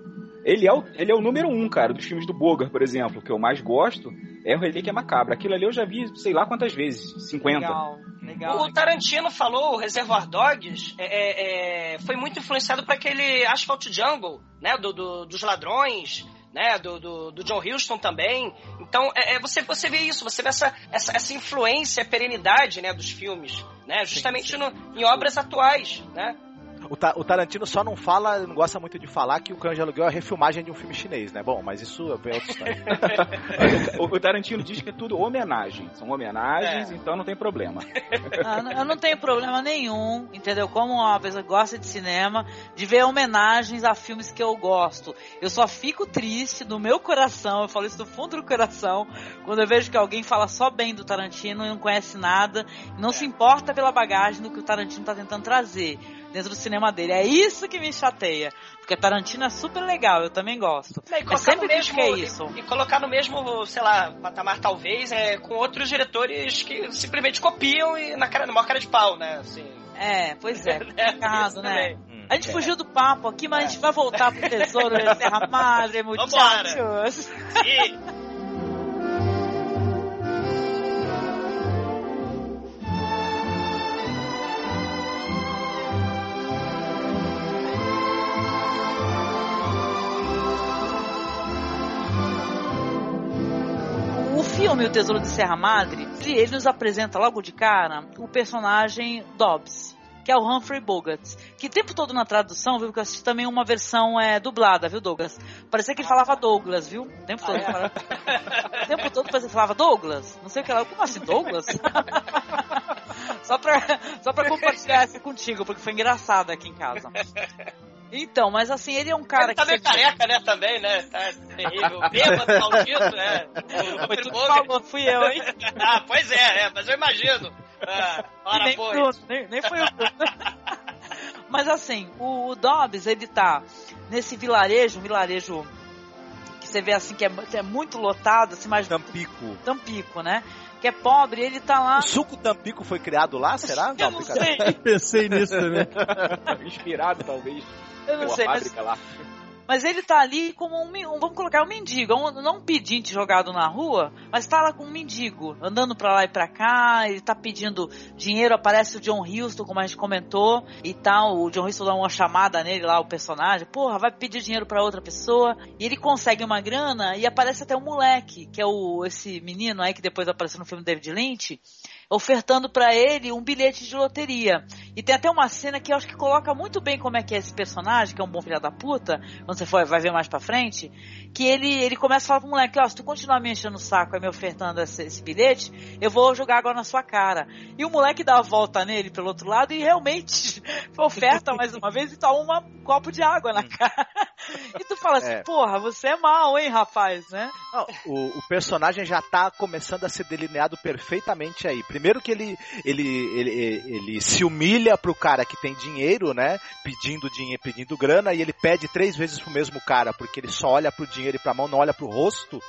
Ele é, o, ele é o número 1, um, cara, dos filmes do Bogar, por exemplo, que eu mais gosto. É o Relíquia Macabra. Aquilo ali eu já vi, sei lá quantas vezes. 50. Legal, legal. O Tarantino falou, o Reservoir Dogs é, é, é, foi muito influenciado por aquele Asphalt Jungle, né? Do, do, dos ladrões né? Do, do, do John Huston também. Então, é, é, você, você vê isso, você vê essa, essa, essa influência, perenidade, né, dos filmes, né? Justamente sim, sim. No, em obras atuais, né? O, Ta o, Tarantino só não fala, não gosta muito de falar que o Cães de Aluguel é a refilmagem de um filme chinês, né? Bom, mas isso é outra história. o, o, Tarantino diz que é tudo homenagem. São homenagens, é. então não tem problema. Ah, eu não tenho problema nenhum, entendeu? Como uma pessoa que gosta de cinema, de ver homenagens a filmes que eu gosto. Eu só fico triste no meu coração, eu falo isso do fundo do coração, quando eu vejo que alguém fala só bem do Tarantino e não conhece nada, não é. se importa pela bagagem do que o Tarantino está tentando trazer dentro do cinema dele. É isso que me chateia. Porque Tarantino é super legal, eu também gosto. É, Mas sempre mesmo, que é isso. E, e, colocar no mesmo, sei lá, patamar talvez, é, com outros diretores que simplesmente copiam e na cara, numa cara de pau, né? Assim. É, pois é, complicado, né? Hum, a gente é. fugiu do papo aqui, mas é. a gente vai voltar pro Tesouro da Serra Madre, muchachos. Sim. filme O Tesouro de Serra Madre, ele nos apresenta logo de cara o personagem Dobbs, que é o Humphrey Bogart, que o tempo todo na tradução, viu, que eu assisti também uma versão é, dublada, viu, Douglas? Parecia que ele falava Douglas, viu? O tempo todo. Ah, é? O tempo todo parecia que falava Douglas. Não sei o que era. Como assim, Douglas? só, pra, só pra compartilhar essa contigo, porque foi engraçado aqui em casa. Então, mas assim, ele é um cara ele tá que. Tá meio careca, né, também, né? Tá terrível. Bêbado, maldito, né? Foi tudo falou, fui eu, hein? ah, pois é, é, mas eu imagino. Ah, ora, nem, pois. nem, nem foi eu. mas assim, o, o Dobbs, ele tá nesse vilarejo, um vilarejo que você vê assim que é, que é muito lotado, assim, mais. Tampico. Tampico, né? que é pobre, ele tá lá. O suco Tampico foi criado lá, será? Eu não, não sei. Pensei nisso também. Inspirado, talvez. Eu não sei, mas... lá. Mas ele tá ali como um, um vamos colocar um mendigo, um, não um pedinte jogado na rua, mas tá lá com um mendigo, andando pra lá e pra cá, ele tá pedindo dinheiro, aparece o John Huston, como a gente comentou, e tal, o John Huston dá uma chamada nele lá, o personagem, porra, vai pedir dinheiro pra outra pessoa, e ele consegue uma grana, e aparece até um moleque, que é o, esse menino aí que depois apareceu no filme David Lynch, ofertando para ele um bilhete de loteria. E tem até uma cena que eu acho que coloca muito bem como é que é esse personagem, que é um bom filho da puta, quando você for, vai ver mais pra frente, que ele, ele começa a falar pro moleque, ó, se tu continuar me enchendo o saco e me ofertando esse, esse, bilhete, eu vou jogar agora na sua cara. E o moleque dá a volta nele pelo outro lado e realmente oferta mais uma vez e toma um copo de água na cara. E tu fala assim, é. porra, você é mal, hein, rapaz, né? Não, o, o personagem já tá começando a ser delineado perfeitamente aí. Primeiro Primeiro que ele, ele, ele, ele se humilha pro cara que tem dinheiro, né? Pedindo dinheiro, pedindo grana, e ele pede três vezes pro mesmo cara, porque ele só olha pro dinheiro e pra mão, não olha pro rosto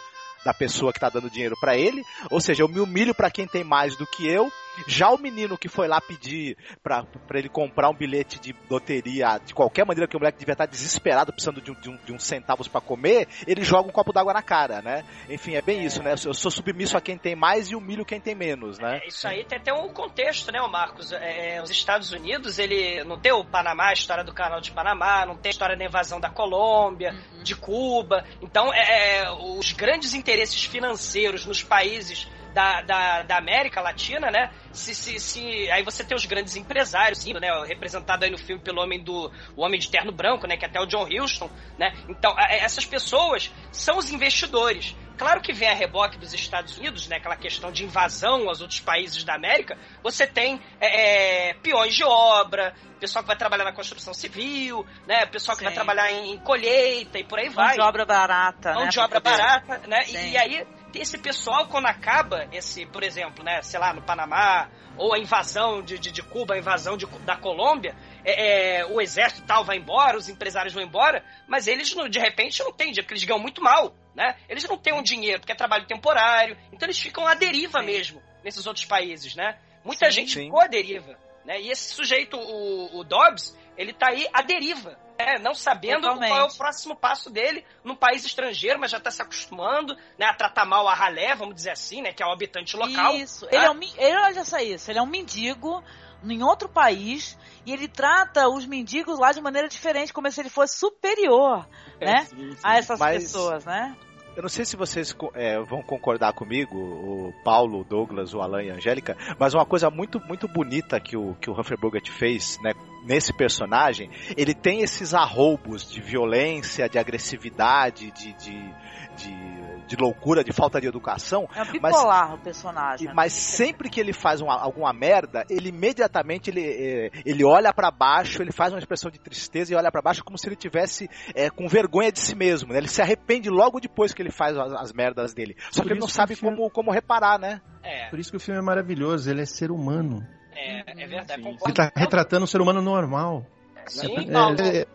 da pessoa que tá dando dinheiro para ele. Ou seja, eu me humilho para quem tem mais do que eu. Já o menino que foi lá pedir para ele comprar um bilhete de loteria, de qualquer maneira que o moleque devia estar desesperado, precisando de, um, de, um, de uns centavos para comer, ele joga um copo d'água na cara, né? Enfim, é bem isso, né? Eu sou submisso a quem tem mais e humilho quem tem menos, né? É, isso aí tem até um contexto, né, Marcos? É, é, os Estados Unidos, ele não tem o Panamá, a história do canal de Panamá, não tem a história da invasão da Colômbia, uhum. de Cuba. Então, é, é os grandes interesses interesses financeiros nos países da, da, da, América Latina, né? Se, se, se, aí você tem os grandes empresários, né? Representado aí no filme pelo homem do o homem de terno branco, né? Que é até o John Huston, né? Então essas pessoas são os investidores. Claro que vem a reboque dos Estados Unidos, né? Aquela questão de invasão aos outros países da América. Você tem é, é peões de obra, pessoal que vai trabalhar na construção civil, né? Pessoal que Sim. vai trabalhar em, em, colheita e por aí vai. Mão de obra barata, Mão né? de obra barata, né? E, e, aí esse pessoal quando acaba esse, por exemplo, né? Sei lá, no Panamá ou a invasão de, de, de Cuba, a invasão de, da Colômbia, é, é, o exército tal vai embora, os empresários vão embora, mas eles de repente não têm, porque eles ganham muito mal né? Eles não têm um dinheiro porque é trabalho temporário, então eles ficam à deriva sim. mesmo nesses outros países, né? Muita sim, gente sim. ficou à deriva, né? E esse sujeito, o, o Dobbs, ele tá aí à deriva, né? não sabendo Totalmente. qual é o próximo passo dele num país estrangeiro, mas já tá se acostumando, né, a tratar mal a ralé, vamos dizer assim, né, que é o habitante local. Isso. Ele é um, ele, olha só isso, ele é um mendigo em outro país e ele trata os mendigos lá de maneira diferente, como se ele fosse superior, né? Sim, sim. A essas Mas- pessoas, né? Eu não sei se vocês é, vão concordar comigo, o Paulo, o Douglas, o Alan e a Angélica, mas uma coisa muito, muito bonita que o, que o Humphrey Bogart fez, né, nesse personagem, ele tem esses arroubos de violência, de agressividade, de, de, de, de loucura, de falta de educação, É um bipolar o personagem. e- Mas sempre que ele faz uma- alguma merda, ele imediatamente ele, eh, ele olha pra baixo, ele faz uma expressão de tristeza e olha pra baixo como se ele tivesse eh, com vergonha de si mesmo. né? Ele se arrepende logo depois que ele faz as, as merdas dele. Só Por que ele não sabe filme- como, como reparar, né? É, Por isso que o filme é maravilhoso, ele é ser humano. é, é verdade. Ele tá retratando um ser humano normal. Sim, É, é,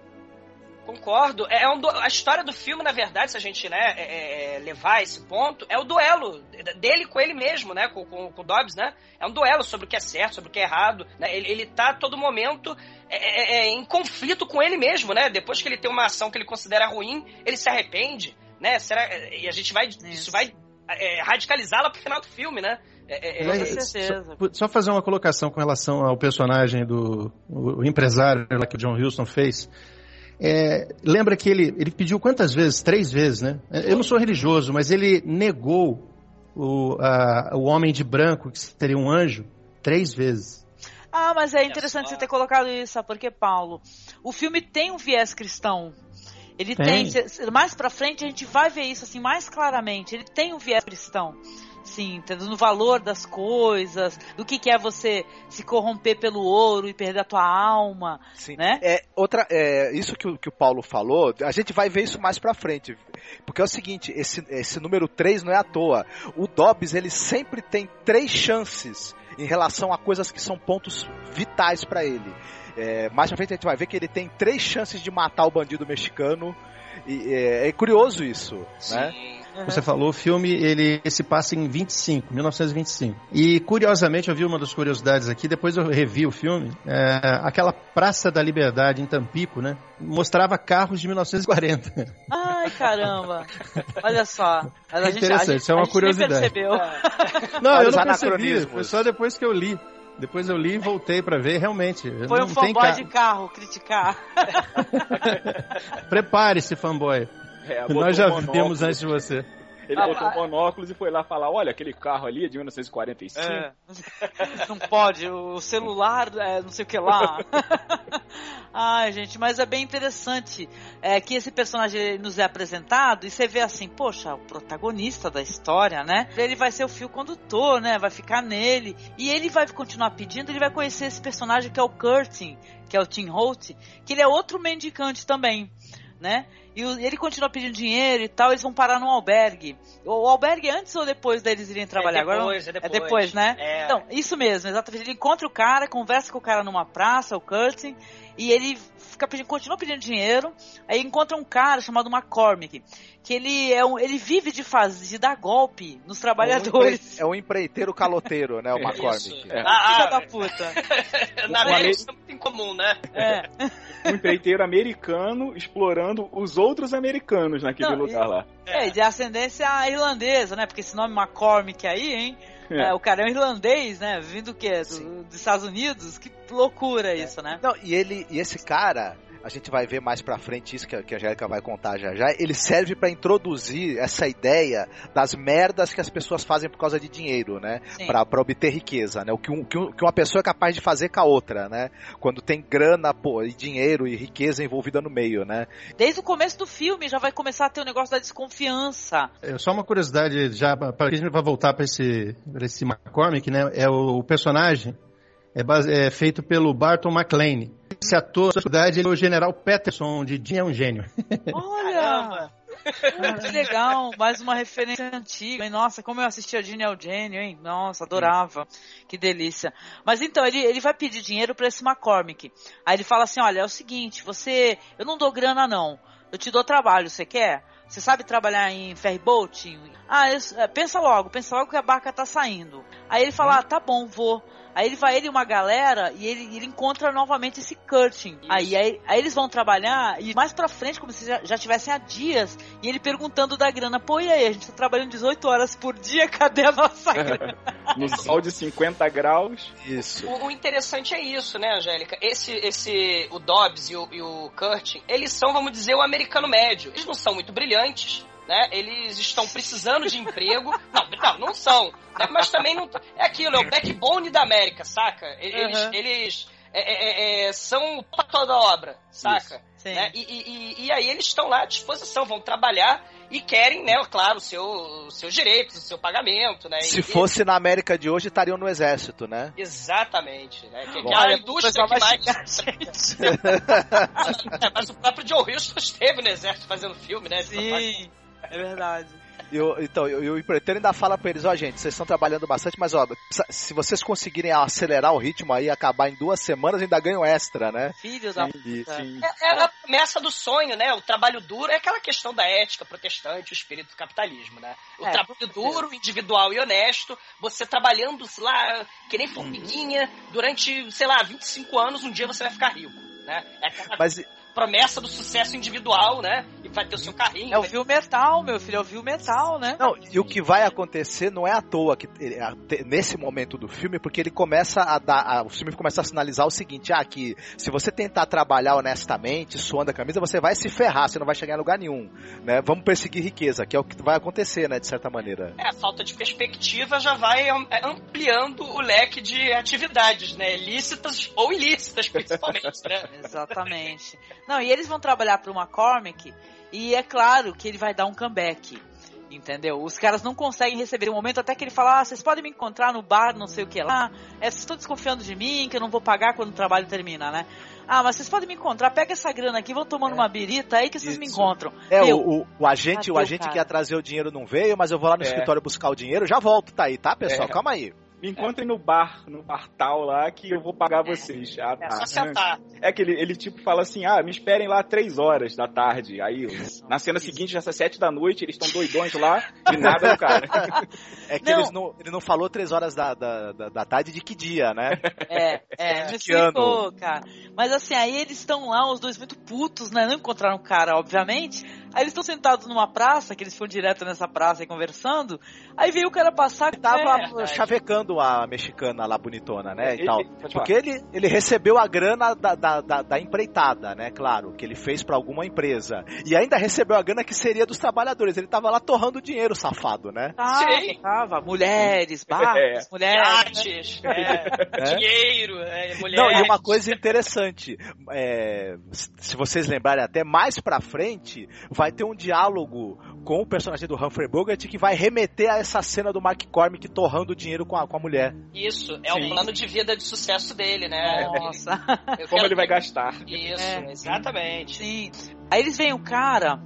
Concordo. É um du- a história do filme, na verdade, se a gente né, é- é, levar esse ponto, é o duelo dele com ele mesmo, né? Com, com, com o Dobbs, né? É um duelo sobre o que é certo, sobre o que é errado. Né? Ele, ele tá a todo momento é, é, é, em conflito com ele mesmo, né? Depois que ele tem uma ação que ele considera ruim, ele se arrepende, né? Será, e a gente vai. Isso, vai é, radicalizá-la pro final do filme, né? É, é, Com é, certeza. Só, só fazer uma colocação com relação ao personagem do empresário lá que o John Huston fez. É, lembra que ele, ele pediu quantas vezes? Três vezes, né? Eu não sou religioso, mas ele negou o, a- o homem de branco, que seria um anjo, três vezes. Ah, mas é interessante você ter colocado isso, sabe por quê, Paulo? O filme tem um viés cristão. Ele tem. Tem. mais pra frente a gente vai ver isso assim mais claramente. Ele tem um viés cristão. Sim, entendeu? no valor das coisas, do que, que é você se corromper pelo ouro e perder a tua alma, Sim. né? É, outra, é, isso que o, que o Paulo falou, a gente vai ver isso mais pra frente. Porque é o seguinte, esse, esse número 3 não é à toa. O Dobbs, ele sempre tem três chances em relação a coisas que são pontos vitais pra ele. É, mais pra frente a gente vai ver que ele tem três chances de matar o bandido mexicano. E, é, é curioso isso, né? Sim. Você falou, o filme ele se passa em 25, 1925. E curiosamente, eu vi uma das curiosidades aqui, depois eu revi o filme, é, aquela Praça da Liberdade em Tampico, né? Mostrava carros de 1940. Ai, caramba. Olha só. Mas a gente- a Interessante, gente- isso é uma a gente nem curiosidade. percebeu. Não, Olha eu não percebi, foi só depois que eu li. Depois eu li e voltei pra ver, realmente. Foi não um tem fanboy ca- de carro criticar. Prepare-se, fanboy. É, Nós já um vimos antes de você. Ele Ah, botou monóculos e foi lá falar: olha, aquele carro ali é de 1945. É. Não pode, o celular, é, não sei o que lá. Ai, gente, mas é bem interessante é, que esse personagem nos é apresentado e você vê assim, poxa, o protagonista da história, né? Ele vai ser o fio condutor, né? Vai ficar nele. E ele vai continuar pedindo, ele vai conhecer esse personagem que é o Curtin, que é o Tim Holt, que ele é outro mendicante também. Né? E ele continua pedindo dinheiro e tal, eles vão parar num albergue. O albergue é antes ou depois deles irem trabalhar? É Agora não- depois, é depois. É depois, né? É. Então, isso mesmo, exatamente. Ele encontra o cara, conversa com o cara numa praça, o Curtin, e ele fica pedindo, continua pedindo dinheiro. Aí encontra um cara chamado McCormick, que ele é um, ele vive de fazer, de dar golpe nos trabalhadores. É um empreiteiro caloteiro, né, o McCormick. É. Ah, Filha ah, da puta. na América isso é muito incomum, né? É. Um empreiteiro americano explorando os outros americanos naquele Não, lugar lá. É, de ascendência irlandesa, né? Porque esse nome McCormick aí, hein? É. É, o cara é um irlandês, né? Vindo o quê? Do- dos Estados Unidos? Que loucura isso, né? Não, e ele e esse cara, a gente vai ver mais pra frente isso que a, que a Angélica vai contar já já, ele serve pra introduzir essa ideia das merdas que as pessoas fazem por causa de dinheiro, né? Pra obter riqueza, né? O que, um, que, um- que uma pessoa é capaz de fazer com a outra, né? Quando tem grana, pô, e dinheiro e riqueza envolvida no meio, né? Desde o começo do filme já vai começar a ter o negócio da desconfiança. É, Só uma curiosidade, já para a gente vai voltar para esse, pra esse McCormick, né? É o, o personagem é, base- é feito pelo Barton McLean. Esse ator, na verdade, ele é o General Peterson de Jim é um gênio. Olha! Ah, que legal, mais uma referência antiga. hein? Nossa, como eu assistia Genial Gênio, hein? Nossa, adorava. Que delícia. Mas então, ele, ele vai pedir dinheiro pra esse McCormick. Aí ele fala assim: olha, é o seguinte, você. Eu não dou grana, não. Eu te dou trabalho, você quer? Você sabe trabalhar em ferryboat? Ah, eu- é, pensa logo, pensa logo que a barca tá saindo. Aí ele fala: ah, tá bom, vou. Aí ele vai, ele e uma galera, e ele, ele encontra novamente esse Curtin. Aí, aí, aí eles vão trabalhar, e mais pra frente, como se já, já tivessem há dias, e ele perguntando da grana, pô, e aí, a gente tá trabalhando 18 horas por dia, cadê a nossa grana? no sol de 50 graus. Isso. O, o interessante é isso, né, Angélica? Esse, esse, o Dobbs e o, e o Curtin, eles são, vamos dizer, o americano médio. Eles não são muito brilhantes, né? Eles estão precisando de emprego. Não, não, não são. Né? Mas também não. É aquilo, é o backbone da América, saca? Eles. Uhum. eles é, é, é, são para toda obra, saca? Sim. Né? E, e, e- aí eles estão lá à disposição, vão trabalhar e querem, né, claro, os seu, os seus direitos, o seu pagamento, né? Se E- fosse na América de hoje, estariam no exército, né? Exatamente, né? Que, Bom. que é a indústria que mais. a gente. É, mas o próprio Joe Wilson esteve no exército fazendo filme, né? Sim, é verdade. Eu, então, eu, eu, o empreiteiro ainda fala pra eles, ó, gente, vocês estão trabalhando bastante, mas ó, se vocês conseguirem acelerar o ritmo aí, acabar em duas semanas, ainda ganham extra, né? Filho da puta. Sim. É, é a promessa do sonho, né? O trabalho duro é aquela questão da ética protestante, o espírito do capitalismo, né? O É, trabalho duro, individual e honesto, você trabalhando lá, que nem formiguinha, durante, sei lá, 25 anos, um dia você vai ficar rico, né? É aquela Mas promessa do sucesso individual, né? E vai ter o seu carrinho. É o vai- viu metal, meu filho, é o viu metal, né? Não, e o que vai acontecer não é à toa que nesse momento do filme, porque ele começa a dar, a- o filme começa a sinalizar o seguinte, ah, que se você tentar trabalhar honestamente, suando a camisa, você vai se ferrar, você não vai chegar em lugar nenhum, né? Vamos perseguir riqueza, que é o que vai acontecer, né, de certa maneira. É, a falta de perspectiva já vai é, ampliando o leque de atividades, né? Lícitas ou ilícitas, principalmente, né? Exatamente. Não, e eles vão trabalhar pro McCormick e é claro que ele vai dar um comeback. Entendeu? Os caras não conseguem receber o momento até que ele fala: ah, vocês podem me encontrar no bar, não sei o que lá. É, vocês estão desconfiando de mim, que eu não vou pagar quando o trabalho termina, né? Ah, mas vocês podem me encontrar, pega essa grana aqui, vão tomando uma birita aí que vocês me Isso. encontram. É, Meu, o, o, o agente, o agente cara. que ia trazer o dinheiro não veio, mas eu vou lá no É. escritório buscar o dinheiro, já volto, tá aí, tá, pessoal? É. Calma aí. Me encontrem no bar, no bar tal lá, que eu vou pagar vocês. Ah, É tá. só sentar. É que ele, ele tipo fala assim, ah, me esperem lá três horas da tarde. Aí, na cena seguinte, já são sete da noite, eles estão doidões lá e nada do cara. É que Não. eles não, ele não falou três horas da, da, da, da tarde de que dia, né? É, é, não Que ano? explicou, cara. Mas assim, aí eles estão lá, os dois muito putos, né? Não encontraram o cara, obviamente. Aí eles estão sentados numa praça, que eles foram direto nessa praça aí conversando. Aí veio o cara passar e Tava tava. chavecando a mexicana lá bonitona, né? E Ele- tal. Porque ele, ele recebeu a grana da, da, da, da empreitada, né? Claro, que ele fez pra alguma empresa. E ainda recebeu a grana que seria dos trabalhadores. Ele tava lá torrando dinheiro, safado, né? Tava, Sim. tava. Mulheres, barcos, É. mulheres. né? Artes, é, dinheiro, é, mulher. Não, e uma coisa interessante, é, se vocês lembrarem até mais pra frente, vai ter um diálogo com o personagem do Humphrey Bogart que vai remeter a essa cena do Mark Cormick torrando dinheiro com a, com a mulher. Isso, é Sim. o plano de vida de sucesso dele, né? Nossa. Como quero- ele vai gastar. Isso, É. exatamente. Sim. Aí eles veem o cara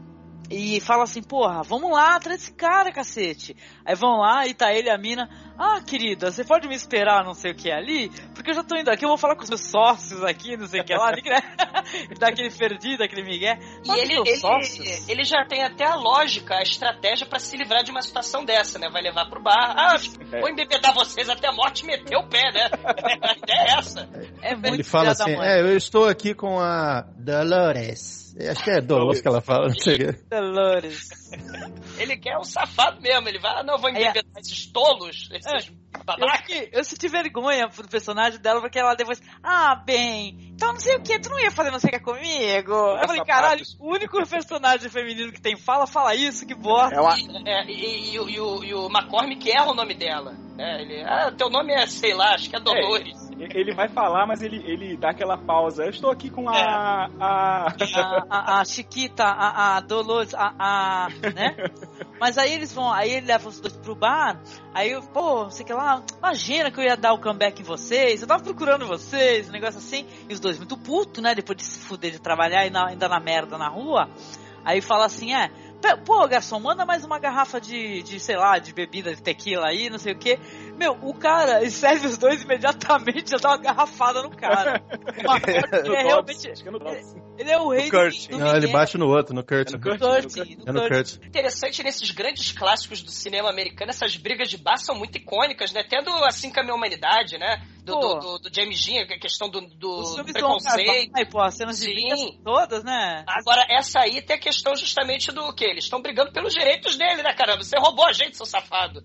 e falam assim, porra, vamos lá atrás desse cara, cacete. Aí vão lá e tá ele e a mina, ah, querida, você pode me esperar não sei o que ali? Porque eu já tô indo aqui, eu vou falar com os meus sócios aqui, não sei o que lá. Ele dá aquele perdido, aquele migué. E Fala ele, ele, ele já tem até a lógica, a estratégia pra se livrar de uma situação dessa, né? Vai levar pro bar, ah, vou embebedar vocês até a morte e meter o pé, né? A ideia é essa. É muito Ele fala assim, é, eu estou aqui com a Dolores. Eu Acho que é Dolores que ela fala, não sei. Dolores. Ele quer um safado mesmo, ele vai, ah, não, vou Aí, embebedar esses tolos, esses Eu, babacas. fiquei- eu senti vergonha pro personagem dela, porque ela depois, ah, bem, então não sei o que, tu não ia fazer não sei o que comigo? Eu falei, caralho, o único personagem feminino que tem fala, fala isso, que bosta. É uma, É, e, e o- e o, e o McCormick erra o nome dela. né? ele, ah, teu nome é, sei lá, acho que é Dolores. Ele vai falar, mas ele, ele dá aquela pausa. Eu estou aqui com a. a... a, a, a Chiquita, a, a Dolores, a, a, né? Mas aí eles vão, aí ele leva os dois pro bar, aí eu, pô, sei que lá, imagina que eu ia dar o comeback em vocês, eu tava procurando vocês, um negócio assim, e os dois muito putos, né, depois de se fuder de trabalhar e na- ainda na merda na rua, aí fala assim, é, "Pe- pô, garçom, manda mais uma garrafa de, de, sei lá, de bebida de tequila aí, não sei o que. Meu, o cara serve os dois imediatamente, já dá uma garrafada no cara. Uma que é realmente, Acho que é. Ele é o rei do, Kurt. do Não, ele bate no outro, no Kurt. É no No Kurt. Kurt, no É no Kurt. Kurt. Interessante nesses grandes clássicos do cinema americano, essas brigas de bar são muito icônicas, né? Tendo assim com a minha humanidade, né? do, do, do, do James Dean, a questão do, do do preconceito. Ai, pô, as cenas de Sim. todas, né? Agora, essa aí tem a questão justamente do que? Eles estão brigando pelos direitos dele, né, caramba? Você roubou a gente, seu safado.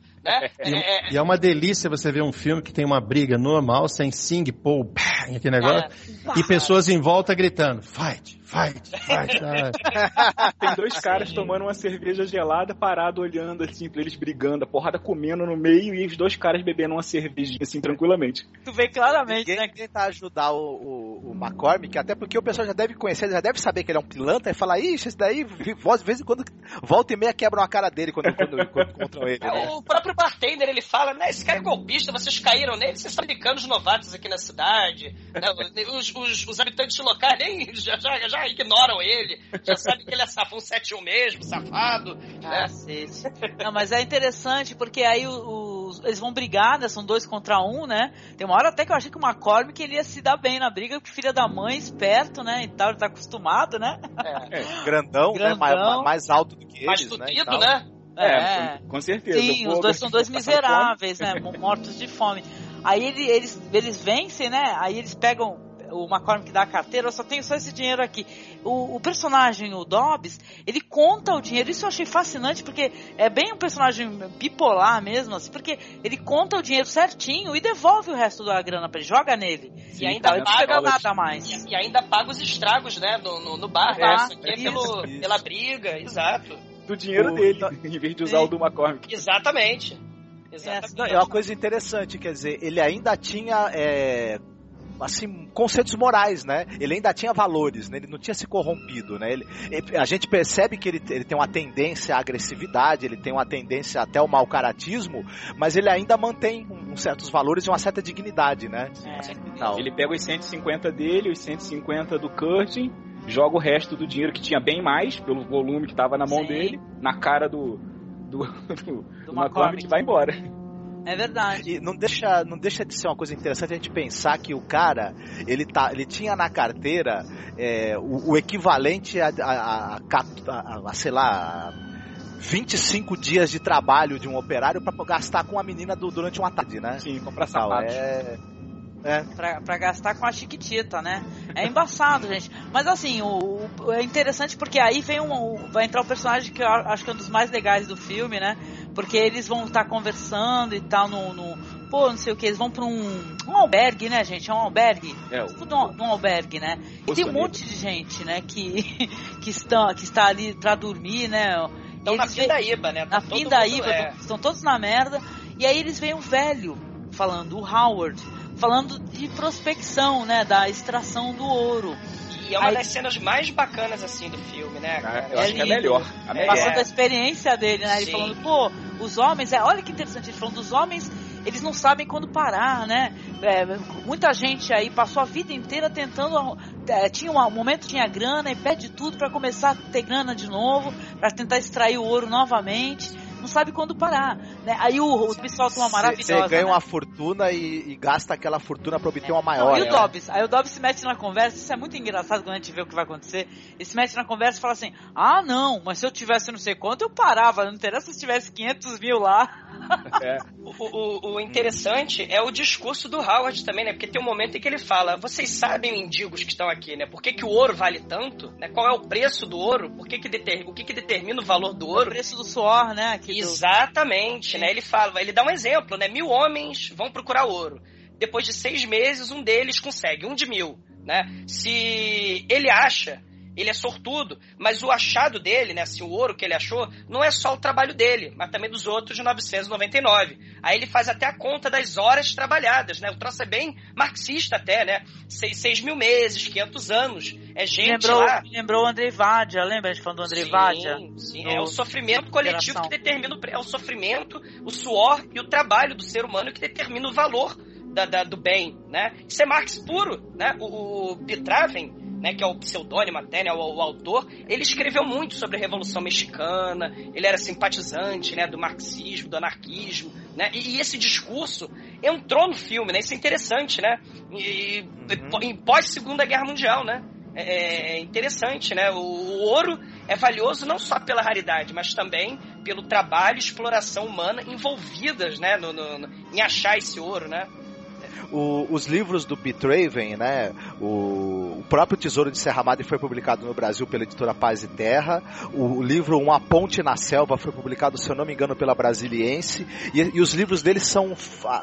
E, É, é, e é uma delícia você ver um filme que tem uma briga normal, sem sing, pô, bang, aquele negócio, e pessoas em volta gritando, fight, fight, fight. Ah, Tem dois caras tomando uma cerveja gelada, parado olhando assim pra eles brigando, a porrada comendo no meio e os dois caras bebendo uma cervejinha assim tranquilamente. Tu vê claramente, Ninguém né? tenta ajudar o, o, o McCormick, até porque o pessoal já deve conhecer, já deve saber que ele é um pilantra e fala, ixi, esse daí, de vez em quando, volta e meia quebram a cara dele quando, quando, quando encontram ele, é, né? o próprio bartender, ele fala, né, esse cara é golpista, vocês caíram nele, vocês são americanos novatos aqui na cidade, né, os, os, os habitantes locais nem, já, já, já ignoram ele, já sabem que ele é safão 71 mesmo, safado, né? Cacete. Não, mas é interessante porque aí o- os, eles vão brigar, né? São dois contra um, né? Tem uma hora até que eu achei que o McCormick ele ia se dar bem na briga, porque filha da mãe, esperto, né? E tal, ele tá acostumado, né? Grandão, né? Grandão. Mais, mais alto do que mais eles, né? e tupido, né? É. com certeza. Sim, os dois são dois miseráveis, né? Mortos de fome. Aí ele- eles, eles vencem, né? Aí eles pegam o McCormick dá a carteira, eu só tenho só esse dinheiro aqui. O, o personagem, o Dobbs, ele conta o dinheiro. Isso eu achei fascinante, porque é bem um personagem bipolar mesmo, assim, porque ele conta o dinheiro certinho e devolve o resto da grana pra ele, joga nele. E ainda não paga, nada mais. e, e ainda paga os estragos, né, no, no, no bar, né? Ah, Isso aqui é isso, pelo, isso. pela briga, exato. Do dinheiro O- dele, em vez de usar Sim. o do McCormick. Exatamente. Exatamente. Não, é uma coisa interessante, quer dizer, ele ainda tinha, é, assim, conceitos morais, né? Ele ainda tinha valores, né? Ele não tinha se corrompido, né? Ele, ele- a gente percebe que ele, ele tem uma tendência à agressividade, ele tem uma tendência até ao mau caratismo, mas ele ainda mantém um- uns certos valores e uma certa dignidade, né? É. E tal. Ele pega os 150 dele, os 150 do Curtin, joga o resto do dinheiro que tinha bem mais, pelo volume que tava na mão Sim. dele, na cara do, do, do, do McCormick. E vai embora. É verdade. E não deixa, não deixa de ser uma coisa interessante a gente pensar que o cara, ele, tá, ele tinha na carteira é, o, o equivalente a, a, a, a- a, sei lá, 25 dias de trabalho de um operário para gastar com a menina do- durante uma tarde, né? Sim, comprar sapatos. é, é, Pra, pra gastar com a chiquitita, né? É embaçado, gente. Mas assim, o, o- é interessante porque aí vem um, o- vai entrar o personagem que eu acho que é um dos mais legais do filme, né? Porque eles vão estar conversando e tal no, no- Pô, não sei o que, eles vão pra um, um albergue, né, gente? É um albergue. É, o- Tipo de um, de um albergue, né? E tem um monte de gente, né, que, que, estão, que está ali pra dormir, né? Então na Eles veem- pindaíba, né? na Tá todo pindaíba, mundo- é. estão todos na merda. E aí eles veem um velho falando, o Howard, falando de prospecção, né? Da extração do ouro. E é uma Aí- das cenas mais bacanas, assim, do filme, né? Cara? eu acho que é lindo. melhor. A melhor. Passando a experiência dele, né? Ele Sim. falando, pô, os homens, é, olha que interessante, ele falando dos homens, eles não sabem quando parar, né? É, muita gente aí passou a vida inteira tentando. é, tinha um momento, tinha grana e pede tudo pra começar a ter grana de novo, pra tentar extrair o ouro novamente. Não sabe quando parar. Né? Aí o, o pessoal tem uma maravilhosa. Você ganha né? uma fortuna e, e gasta aquela fortuna para obter uma Não, maior. e o né? Dobbs? Aí o Dobbs se mete na conversa, isso é muito engraçado quando a gente vê o que vai acontecer. Ele se mete na conversa e fala assim: Ah, não, mas se eu tivesse não sei quanto, eu parava. Não interessa se tivesse 500 mil lá. É. O, o- o interessante é o discurso do Howard também, né? Porque tem um momento em que ele fala: vocês sabem, mendigos que estão aqui, né? Por que, que o ouro vale tanto? Né? Qual é o preço do ouro? Por que que deter- o que, que determina o valor do O ouro? preço do suor, né? Aqui Exatamente, né? Ele fala, ele dá um exemplo, né? Mil homens vão procurar ouro. Depois de seis meses, um deles consegue, um de mil, né? Se ele acha, ele é sortudo, mas o achado dele, né? Se o ouro que ele achou, não é só o trabalho dele, mas também dos outros de 999. Aí ele faz até a conta das horas trabalhadas, né? O troço é bem marxista até, né? Seis, seis mil meses, 500 anos. É gente lembrou, lá... lembrou o André Vadia, lembra? A gente falando do André Sim, Vadia? sim. No- É o sofrimento coletivo que determina o, é o sofrimento, o suor e o trabalho do ser humano que determina o valor da- da- do bem, né? Isso é Marx puro, né? O, o Bitraven, né, que é o pseudônimo até, né, o, o autor, ele escreveu muito sobre a Revolução Mexicana, ele era simpatizante, né, do marxismo, do anarquismo, né? E, e esse discurso entrou no filme, né? Isso é interessante, né? E, Uhum. em pós Segunda Guerra Mundial, né? É interessante, né? O, o ouro é valioso não só pela raridade, mas também pelo trabalho e exploração humana envolvidas, né? No, no- no- em achar esse ouro, né? o, os livros do Betraven, né? O, o, próprio Tesouro de Serra Madre foi publicado no Brasil pela editora Paz e Terra. O, o, livro Uma Ponte na Selva foi publicado, se eu não me engano, pela Brasiliense. E, e os livros deles são.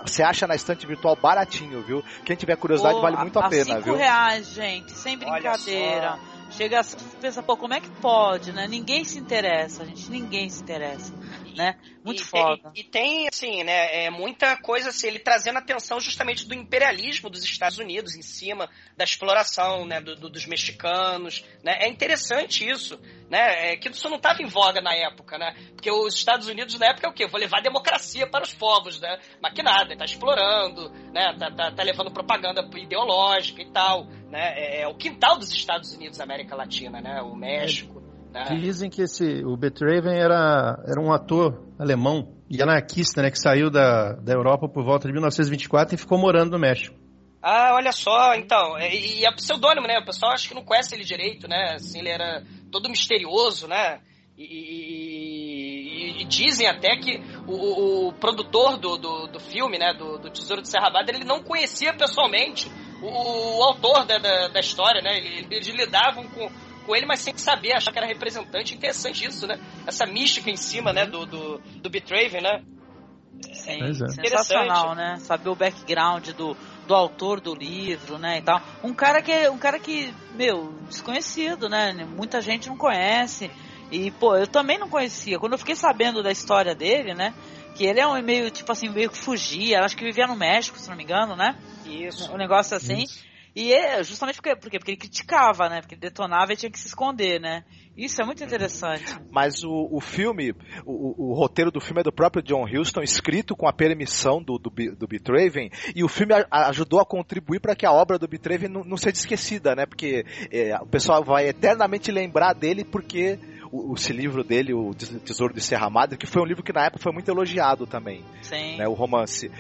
Você acha na estante virtual baratinho, viu? Quem tiver curiosidade, vale muito a, a pena, viu? reais, gente, sem brincadeira. Chega a pensar, pô, como é que pode, né? Ninguém se interessa, gente, ninguém se interessa né? Muito e, foda. E, e, tem, assim, né, é muita coisa, assim, ele trazendo atenção justamente do imperialismo dos Estados Unidos em cima da exploração, né, do, do, dos mexicanos, né? É interessante isso, né? É, que isso não estava em voga na época, né? Porque os Estados Unidos na época é o quê? Vou levar democracia para os povos, né? Mas que nada, tá explorando, né? Tá, tá, tá levando propaganda ideológica e tal, né? É, é o quintal dos Estados Unidos da América Latina, né? O México. É. Dizem que esse, o Beethoven era, era um ator alemão e anarquista, né, que saiu da, da Europa por volta de 1924 e ficou morando no México. Ah, olha só, então, é, e, e é pseudônimo, né? O pessoal acho que não conhece ele direito, né? Assim, ele era todo misterioso, né? E, e, e dizem até que o, o produtor do, do, do, filme, né, do, do Tesouro de Serra Madre, ele não conhecia pessoalmente o, o autor da, da, da, história, né? Eles, eles lidavam com, com ele, mas sem saber, achar que era representante. Interessante isso, né? Essa mística em cima, né, do, do, do Betraven, né? Sim, é. sensacional, né? Saber o background do, do autor do livro, né, e tal. Um cara que um cara que, meu, desconhecido, né? Muita gente não conhece. E, pô, eu também não conhecia. Quando eu fiquei sabendo da história dele, né? Que ele é um meio, tipo assim, meio que fugia. Acho que vivia no México, se não me engano, né? Isso. Um negócio assim. Isso. E é justamente porque, porque, porque ele criticava, né? Porque ele detonava e tinha que se esconder, né? Isso é muito interessante. Mas o, o filme, o, o, roteiro do filme é do próprio John Huston, escrito com a permissão do, do, do Betraven, e o filme a, ajudou a contribuir para que a obra do Betraven não, não seja esquecida, né? Porque é, o pessoal vai eternamente lembrar dele porque o, esse livro dele, o Tesouro de Serra Madre, que foi um livro que na época foi muito elogiado também. Sim. Né, o romance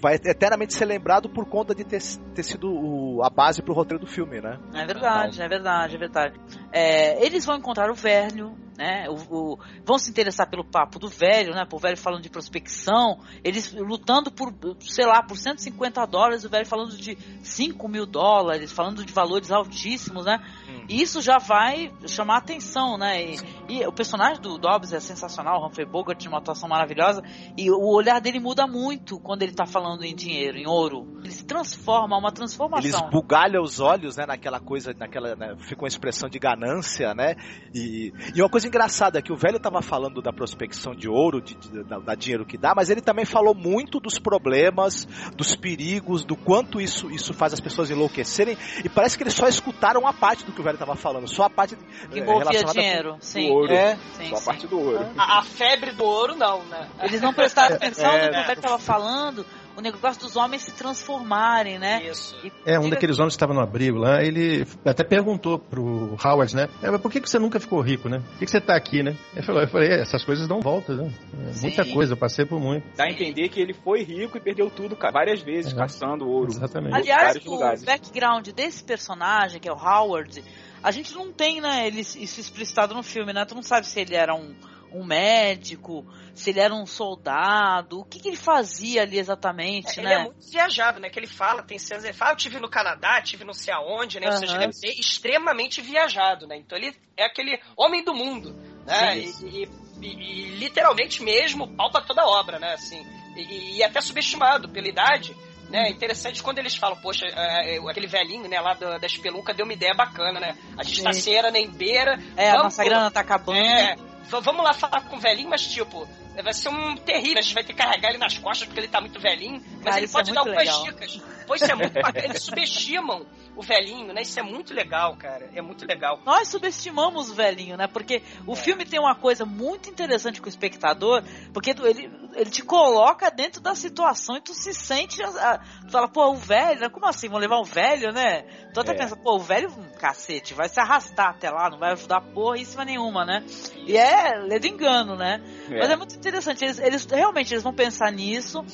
vai eternamente ser lembrado por conta de ter, ter sido o, a base pro roteiro do filme, né? É verdade, é verdade, é verdade. É, eles vão encontrar o velho, né? O, o, vão se interessar pelo papo do velho, né? Por velho falando de prospecção, eles lutando por, sei lá, por 150 dólares, o velho falando de 5 mil dólares, falando de valores altíssimos, né? Hum. Isso já vai chamar atenção, né? E, e o personagem do Dobbs é sensacional, o Humphrey Bogart tinha uma atuação maravilhosa, e o olhar dele muda muito quando ele tá falando em dinheiro, em ouro. Ele se transforma, uma transformação. Ele esbugalha os olhos, né? Naquela coisa, naquela, né, fica uma expressão de ganância, né? E, e uma coisa engraçada é que o velho estava falando da prospecção de ouro, de, de, da, da, dinheiro que dá, mas ele também falou muito dos problemas, dos perigos, do quanto isso, isso faz as pessoas enlouquecerem. E parece que eles só escutaram uma parte do que o velho estava falando, só a parte que envolvia dinheiro, com, sim. ouro, é, sim, só a parte do ouro. A, a, febre do ouro não, né? Eles não prestaram atenção é, no que o velho estava falando o negócio dos homens se transformarem, né? Isso. E, é, um daqueles homens que estava no abrigo lá, ele até perguntou pro Howard, né? É, mas por que, que você nunca ficou rico, né? Por que, que você tá aqui, né? Ele falou, eu falei, é, essas coisas dão volta, né? É, muita coisa, eu passei por muito. Dá a entender que ele foi rico e perdeu tudo, cara, várias vezes, é. caçando ouro. Exatamente. Aliás, o lugares. background desse personagem, que é o Howard, a gente não tem, né, ele, isso explicitado no filme, né? Tu não sabe se ele era um um médico, se ele era um soldado, o que, que ele fazia ali exatamente, é, né? Ele é muito viajado, né? Que ele fala, tem cenas, ele fala, eu tive no Canadá, tive não sei aonde, né? Uhum. Ou seja, ele é extremamente viajado, né? Então ele é aquele homem do mundo, né? E, e, e, e, literalmente mesmo pau pra toda obra, né? Assim, e, até subestimado pela idade, né? Interessante quando eles falam, poxa, é, é, aquele velhinho, né, lá da, da espelunca deu uma ideia bacana, né? A gente Sim. tá sem era nem beira. É, vamos, a nossa grana tá acabando. É, vamos lá falar com o velhinho, mas tipo, vai ser um terrível. A gente vai ter que carregar ele nas costas porque ele tá muito velhinho. Mas Cara, ele é pode é dar algumas legal. dicas. Pois isso é muito bacana. Eles subestimam o velhinho, né? Isso é muito legal, cara. É muito legal. Nós subestimamos o velhinho, né? Porque o é. filme tem uma coisa muito interessante com o espectador, porque ele, ele te coloca dentro da situação e tu se sente. tu fala, pô, o velho, né? Como assim? Vão levar o velho, né? Tu até é. pensa, pô, o velho, cacete, vai se arrastar até lá, não vai ajudar porra isso nenhuma, né? E é ledo engano, né? É. Mas é muito interessante. Eles, eles realmente eles vão pensar nisso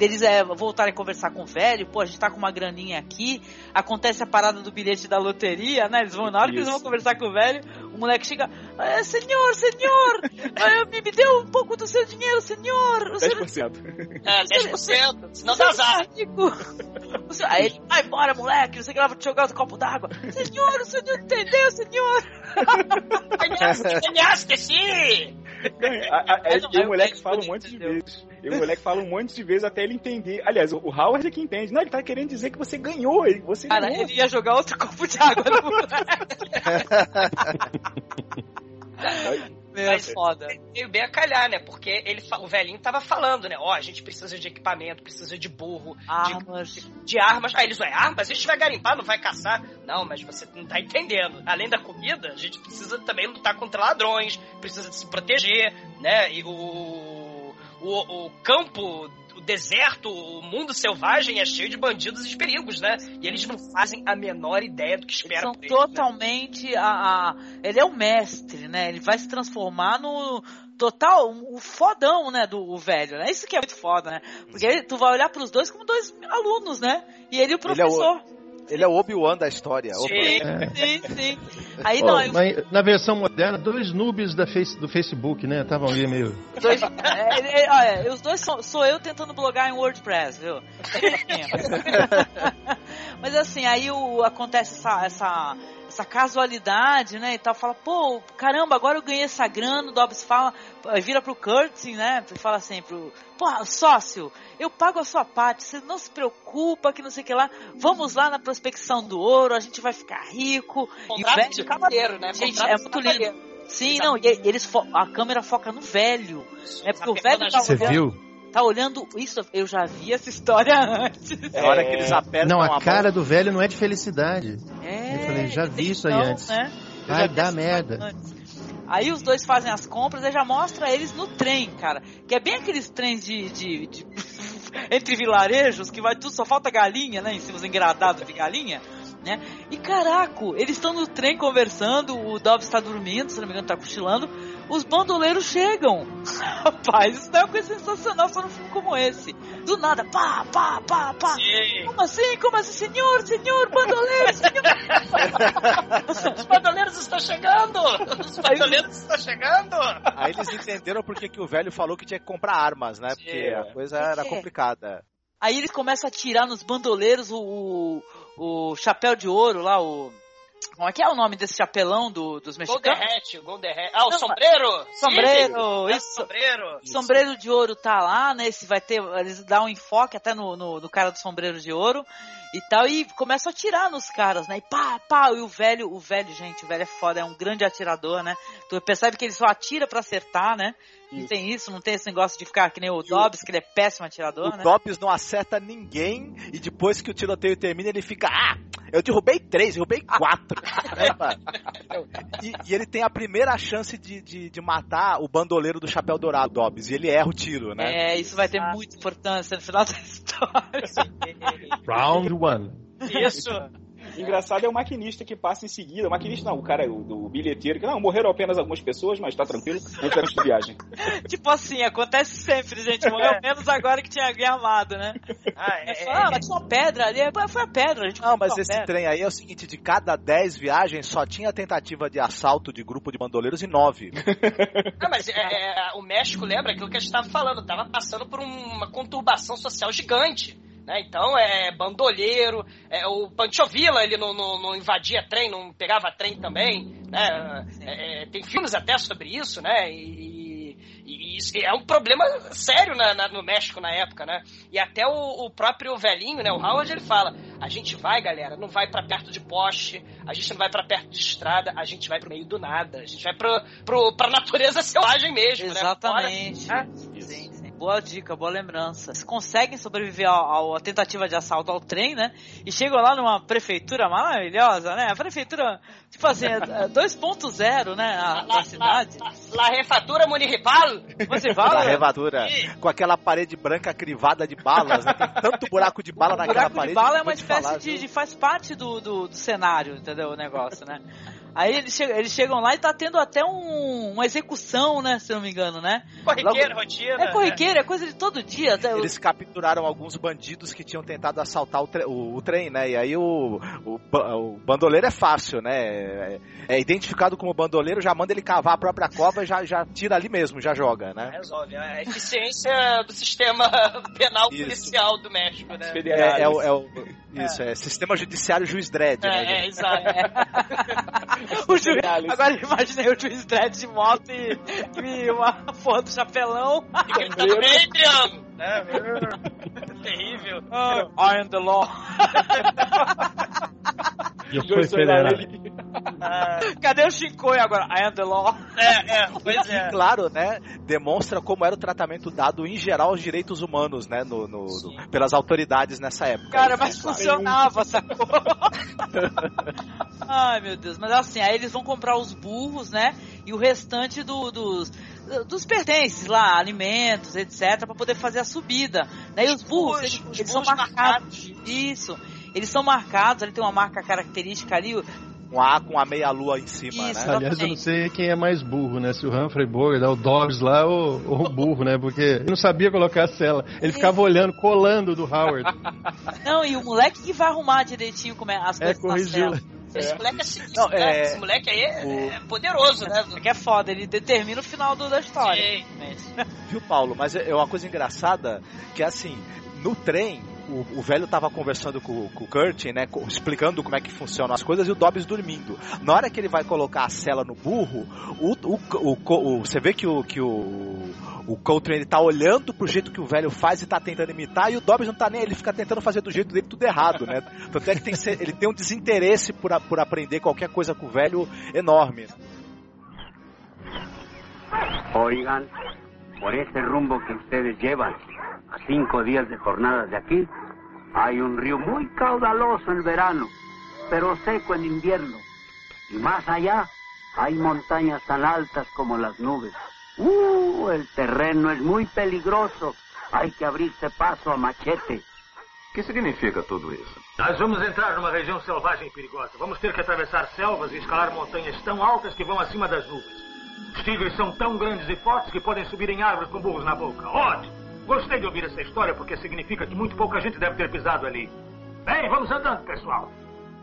deles é voltarem a conversar com o velho, pô, a gente tá com uma graninha aqui, acontece a parada do bilhete da loteria, né? Eles vão, na hora Isso. que eles vão conversar com o velho, o moleque chega, é, senhor, senhor, me, me deu um pouco do seu dinheiro, senhor. O 10%. Senhor... É, 10%, senão dá azar. Aí ele, vai embora, moleque, não sei o que lá, vou te jogar outro copo d'água. Senhor, o senhor não entendeu, senhor? Ganhaste, ganhaste, sim! A- a- Mas não, e o moleque fala um monte de vezes. E o moleque fala um monte de vezes até ele entender. Aliás, o Howard é que entende. Não, ele tá querendo dizer que você ganhou. Você Cara, ganhou. ele ia jogar outro copo de água no moleque. É Mas- foda. Veio bem a calhar, né? Porque ele, o velhinho tava falando, né? Ó, a gente precisa de equipamento, precisa de burro, Armas. de armas. Aí eles, ué, armas? A gente vai garimpar, não vai caçar. Não, mas você não tá entendendo. Além da comida, a gente precisa também lutar contra ladrões, precisa de se proteger, né? E o, o, o campo, o deserto, o mundo selvagem é cheio de bandidos e de perigos, né? E eles não fazem a menor ideia do que Eles espera são por eles, né? totalmente a, a- Ele é o mestre, né? Ele vai se transformar no total, o fodão, né, do o velho, né? Isso que é muito foda, né? Porque tu vai olhar pros dois como dois alunos, né? E ele e o Ele é o- professor. Ele é o Obi-Wan da história. Sim. Opa. Sim, sim. Aí aí mas na versão moderna, dois noobs da face, do Facebook, né? Estavam ali meio. os dois. é, ele- olha, os dois sou, sou eu tentando blogar em WordPress, viu? Mas assim, aí o, acontece essa, essa, essa casualidade, né? E tal, fala, pô, caramba, agora eu ganhei essa grana, o Dobbs fala, vira pro Curtis, né? E fala assim pro. Pô, sócio, eu pago a sua parte, você não se preocupa, que não sei o que lá. Vamos lá na prospecção do ouro, a gente vai ficar rico. O Contrato velho- de cavaleiro, né? Gente, Contrato é muito lindo. Sim, não, e eles fo- a câmera foca no velho. É porque o velho tá Você viu? Tá olhando. Isso, eu já vi essa história antes. É a hora que eles apertam Não, a a cara do velho não é de felicidade. É, Eu falei, já vi isso aí então, antes. Né? Vai dar merda. antes. Aí os dois fazem as compras e já mostra eles no trem, cara. Que é bem aqueles trens de. de- de- entre vilarejos, que vai tudo, só falta galinha, né? Em cima os engradados de galinha. Né? E caraco, eles estão no trem conversando, o Dobbs está dormindo, se não me engano, tá cochilando. Os bandoleiros chegam. Rapaz, isso não é uma coisa sensacional só num filme como esse. Do nada, pá, pá, pá, pá. Sim. Como assim? Como assim? Senhor, senhor, bandoleiro, senhor. Os bandoleiros estão chegando! Os bandoleiros estão chegando! Aí eles entenderam porque que o velho falou que tinha que comprar armas, né? Porque a coisa era complicada. Aí eles começam a atirar nos bandoleiros o, o, o chapéu de ouro lá, o. Como é que é o nome desse chapelão do, dos mexicanos? Hat, Golden Hat. Ah, o Não, sombreiro! Sombreiro, isso. Sombreiro! Sombreiro de ouro tá lá, né? Esse vai ter. Eles dão um enfoque até no, no, no cara do sombreiro de ouro e tal. E começam a atirar nos caras, né? E pá, pá. E o velho, o velho, gente, o velho é foda, é um grande atirador, né? Tu percebe que ele só atira pra acertar, né? Não tem isso, não tem esse negócio de ficar que nem o Dobbs, que ele é péssimo atirador, O né? Dobbs não acerta ninguém e depois que o tiroteio termina ele fica, ah, eu derrubei três, derrubei quatro. Né, e, e ele tem a primeira chance de, de, de matar o bandoleiro do chapéu dourado, Dobbs, e ele erra o tiro, né? É, isso vai ter muita importância no final da história. Round one. Isso! Engraçado é o maquinista que passa em seguida. O maquinista não, o cara, o, do bilheteiro, que não, morreram apenas algumas pessoas, mas tá tranquilo, antes da nossa viagem. tipo assim, acontece sempre, gente. Morreu menos agora que tinha alguém armado, né? Ah, É, é, ah, mas tinha uma pedra ali. Foi a pedra, a gente Não, mas esse pedra. trem aí é o seguinte, de cada 10 viagens só tinha tentativa de assalto de grupo de bandoleiros e 9. Ah, mas é, é, o México, lembra aquilo que a gente estava falando, tava passando por uma conturbação social gigante. Né? Então, é bandoleiro, é, o Pancho Villa, ele não, não, não invadia trem, não pegava trem também. Né? É, é, tem filmes até sobre isso, né? E, e isso é um problema sério na- na- no México na época, né? E até o, o próprio velhinho, né? O Howard, ele fala: a gente vai, galera, não vai pra perto de poste, a gente não vai pra perto de estrada, a gente vai pro meio do nada, a gente vai pro, pro, pra natureza selvagem mesmo, né? Exatamente. Boa dica, boa lembrança. Eles conseguem sobreviver ao- à tentativa de assalto ao trem, né? E chegam lá numa prefeitura maravilhosa, né? A prefeitura, tipo assim, é- é 2.0, né? A, La, da cidade. La, la refatura municipal. Da fala? revadura, com aquela parede branca crivada de balas, né? Tem tanto buraco de bala o naquela buraco parede. de bala é uma espécie falar, de, de- faz parte do, do, do cenário, entendeu? O negócio, né? Aí eles, chegam, eles chegam lá e tá tendo até um, uma execução, né? Se não me engano, né? Corriqueira, Logo- rotina. É corriqueira, é coisa de todo dia. Eles capturaram alguns bandidos que tinham tentado assaltar o, tre- o- o trem, né? E aí o, o, o bandoleiro é fácil, né? É, é identificado como bandoleiro, já manda ele cavar a própria cova e já, já tira ali mesmo, já joga, né? Resolve. A eficiência do sistema penal Isso. policial do México, né? É, é o, é o- isso, é. Sistema Judiciário Juiz Dredd, né? É, é, exato. o juiz, agora imaginei o juiz dread de moto e, e uma porra do chapelão. E Adrian! Né? Terrível. I am the law. E eu fui federal. Cadê o Shinkoi agora? I am the law. É, é, pois E, é. claro, né, demonstra como era o tratamento dado em geral aos direitos humanos, né, no, no- no- pelas autoridades nessa época. Cara, mas funcionava, sacou? Ai, meu Deus. Mas assim, aí eles vão comprar os burros, né? E o restante do- dos, dos pertences lá, alimentos, etc, pra poder fazer a subida. Né? E os burros, Os- eles, os eles são burros marcados. Isso. Eles são marcados, ele tem uma marca característica ali. Um A com a meia-lua em cima, Isso. né? Aliás, eu não sei quem é mais burro, né? Se o Humphrey Bogart, o Dobbs lá ou, ou o burro, né? Porque ele não sabia colocar a cela. Ele ficava olhando, colando do Howard. Não, e o moleque que vai arrumar direitinho como é as É, coisas na corrigiu. cela. Esse moleque é sinistro, Não, né? é- Esse moleque aí é, o- é poderoso, né? É que é foda, ele determina o final do- da história. Sim. Viu, Paulo? Mas é é uma coisa engraçada que, assim, no trem, o, o velho tava conversando com, com o Curtin, né? Explicando como é que funcionam as coisas e o Dobbs dormindo. Na hora que ele vai colocar a cela no burro, o, o, o, você vê que o. Que o o Coltrane tá olhando pro jeito que o velho faz e tá tentando imitar, e o Dobbs não tá nem, ele fica tentando fazer do jeito dele tudo errado, né? Tanto é que tem, ser- ele tem um desinteresse por, a- por aprender qualquer coisa com o velho enorme. Oigan, por ese rumbo que ustedes llevan, a cinco días de jornada de aquí, hay un río muy caudaloso en verano, pero seco en invierno. Y más allá hay montañas tan altas como las nubes. ¡Uh! El terreno es muy peligroso. Hay que abrirse paso a machete. O que significa tudo isso? Nós vamos entrar numa região selvagem e perigosa. Vamos ter que atravessar selvas e escalar montanhas tão altas que vão acima das nuvens. Os tigres são tão grandes e fortes que podem subir em árvores com burros na boca. Ótimo! Gostei de ouvir essa história porque significa que muito pouca gente deve ter pisado ali. Bem, vamos andando, pessoal.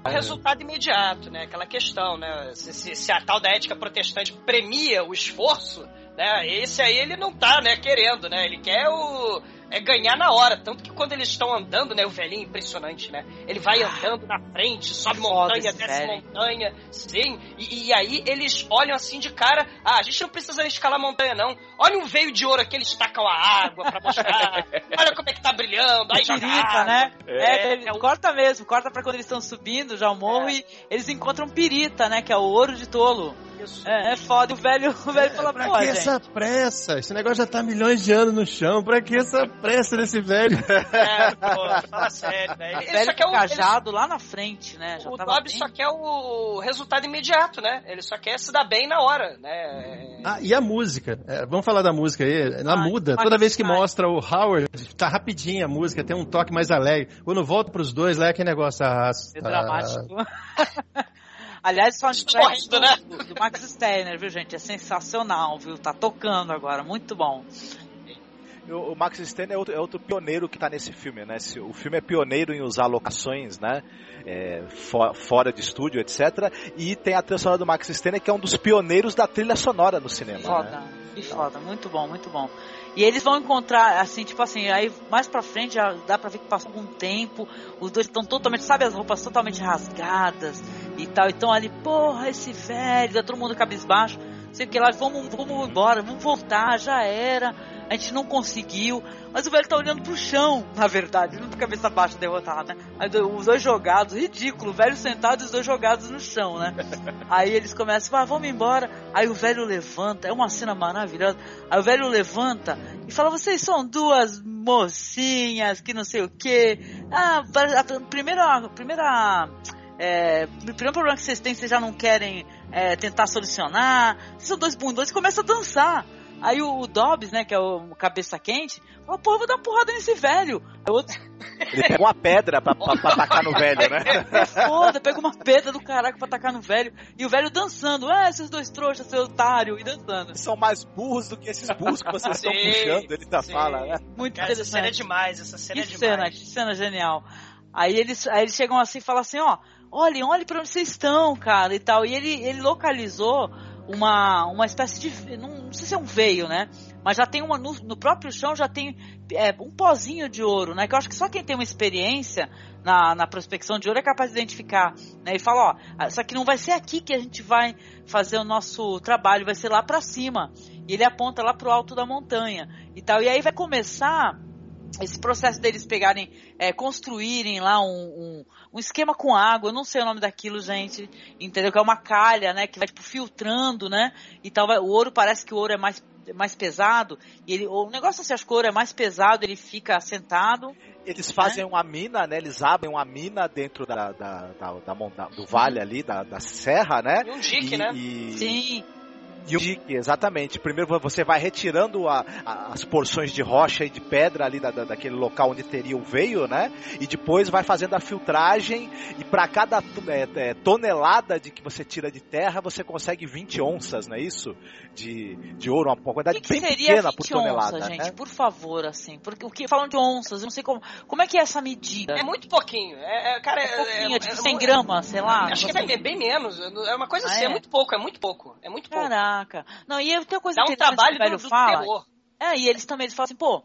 resultado imediato, né? Aquela questão, né? Se, se- se a tal da ética protestante premia o esforço, né? Esse aí ele não tá, né, querendo, né? Ele quer o é ganhar na hora, tanto que quando eles estão andando, né, o velhinho é impressionante, né? Ele vai andando na frente, sobe montanha, desce velho. montanha, sim, e, e aí eles olham assim de cara, ah, a gente não precisa escalar montanha não. Olha um veio de ouro aqui, eles tacam a água pra mostrar. Olha como é que tá brilhando, aí joga Pirita, né? É, É, ele- corta mesmo, corta pra quando eles estão subindo já o morro e eles encontram pirita, né? Que é o ouro de tolo. Isso. É, é foda. O velho, o velho fala, Pra que gente. essa pressa? Esse negócio já tá milhões de anos no chão. Pra que essa pressa desse velho? É, pô, fala sério, né? O Ele velho só quer o, ele- cajado lá na frente, né? Já o tava Dobbs bem- só quer o resultado imediato, né? Ele só quer se dar bem na hora, né? Ah, e a música? É, vamos falar da música aí. Ela Ah, muda. Toda vez que mostra o Howard, tá rapidinho a música, tem um toque mais alegre. Quando volta pros dois, lá é aquele negócio. Ah, É ah, dramático. Aliás, só Tá morrendo, né? do, do Max Steiner, viu, gente? É sensacional, viu? Tá tocando agora, muito bom. O o Max Steiner é outro, é outro pioneiro que tá nesse filme, né? Esse- O filme é pioneiro em usar locações, né? É, fo- fora de estúdio, etc. E tem a trilha sonora do Max Steiner, que é um dos pioneiros da trilha sonora no cinema. Foda, Né? que foda, muito bom, muito bom. E eles vão encontrar, assim, tipo assim, aí mais pra frente já dá pra ver que passou algum tempo, os dois estão totalmente, sabe, as roupas totalmente rasgadas e tal, então ali, porra, esse velho, tá todo mundo cabisbaixo, sei o que lá, vamos, vamos embora, vamos voltar, já era, a gente não conseguiu, mas o velho tá olhando pro chão, na verdade, não de cabeça baixa derrotado, né? Aí os dois jogados, ridículo, o velho sentado e os dois jogados no chão, né? Aí eles começam, ah, vamos embora. Aí o velho levanta, é uma cena maravilhosa. Aí o velho levanta e fala: vocês são duas mocinhas que não sei o que. Ah, a primeira, a primeira, é, o primeiro problema que vocês têm, vocês já não querem é, tentar solucionar. Vocês são dois bundões e começa a dançar. Aí o, o Dobbs, né, que é o cabeça quente, fala, porra, vou dar uma porrada nesse velho. Aí outro... Ele pega uma pedra pra, pra, pra tacar no velho, né? É foda, pega uma pedra do caraca pra tacar no velho. E o velho dançando, ah, esses dois trouxas, seu otário, e dançando. Eles são mais burros do que esses burros que vocês estão puxando, ele tá fala, né? Muito Cara, essa interessante. cena é demais, essa cena que é cena, demais. que cena genial. Aí eles, aí eles chegam assim e falam assim, ó, olhem, olhem pra onde vocês estão, cara, e tal. E ele, ele localizou uma, uma espécie de. Não, não sei se é um veio, né? Mas já tem uma. No, no próprio chão já tem é, um pozinho de ouro, né? Que eu acho que só quem tem uma experiência na, na prospecção de ouro é capaz de identificar. Né? E fala, ó, isso aqui não vai ser aqui que a gente vai fazer o nosso trabalho, vai ser lá pra cima. E ele aponta lá pro alto da montanha e tal. E aí vai começar esse processo deles pegarem, é, construírem lá um, um, um, esquema com água, eu não sei o nome daquilo, gente, entendeu? Que é uma calha, né, que vai tipo filtrando, né, e tal, vai, o ouro parece que o ouro é mais, mais pesado, e ele, o negócio assim, acho que o ouro é mais pesado, ele fica sentado. Eles fazem uma mina, né, eles abrem uma mina dentro da, da, da, da, da do vale ali, da, da serra, né. E um dique, né. E... Sim. Exatamente. Primeiro você vai retirando a, a, as porções de rocha e de pedra ali da, da, daquele local onde teria o veio, né? E depois vai fazendo a filtragem e para cada é, é, tonelada de que você tira de terra, você consegue 20 onças, não é isso? De, de ouro, uma quantidade que que bem pequena 20 por tonelada, onças, gente? né? Por favor, assim. Porque o que falam de onças, eu não sei como. Como é que é essa medida? É muito pouquinho. É, é, cara, é, pouquinho, é, é, tipo 100 gramas, sei lá. Acho que é bem menos. É uma coisa Ah, assim, é? é? muito pouco, é muito pouco. É muito pouco. Caraca. Não, e eu tenho uma coisa Dá um trabalho que o velho do, do fala. terror. É, e eles também eles falam assim, pô,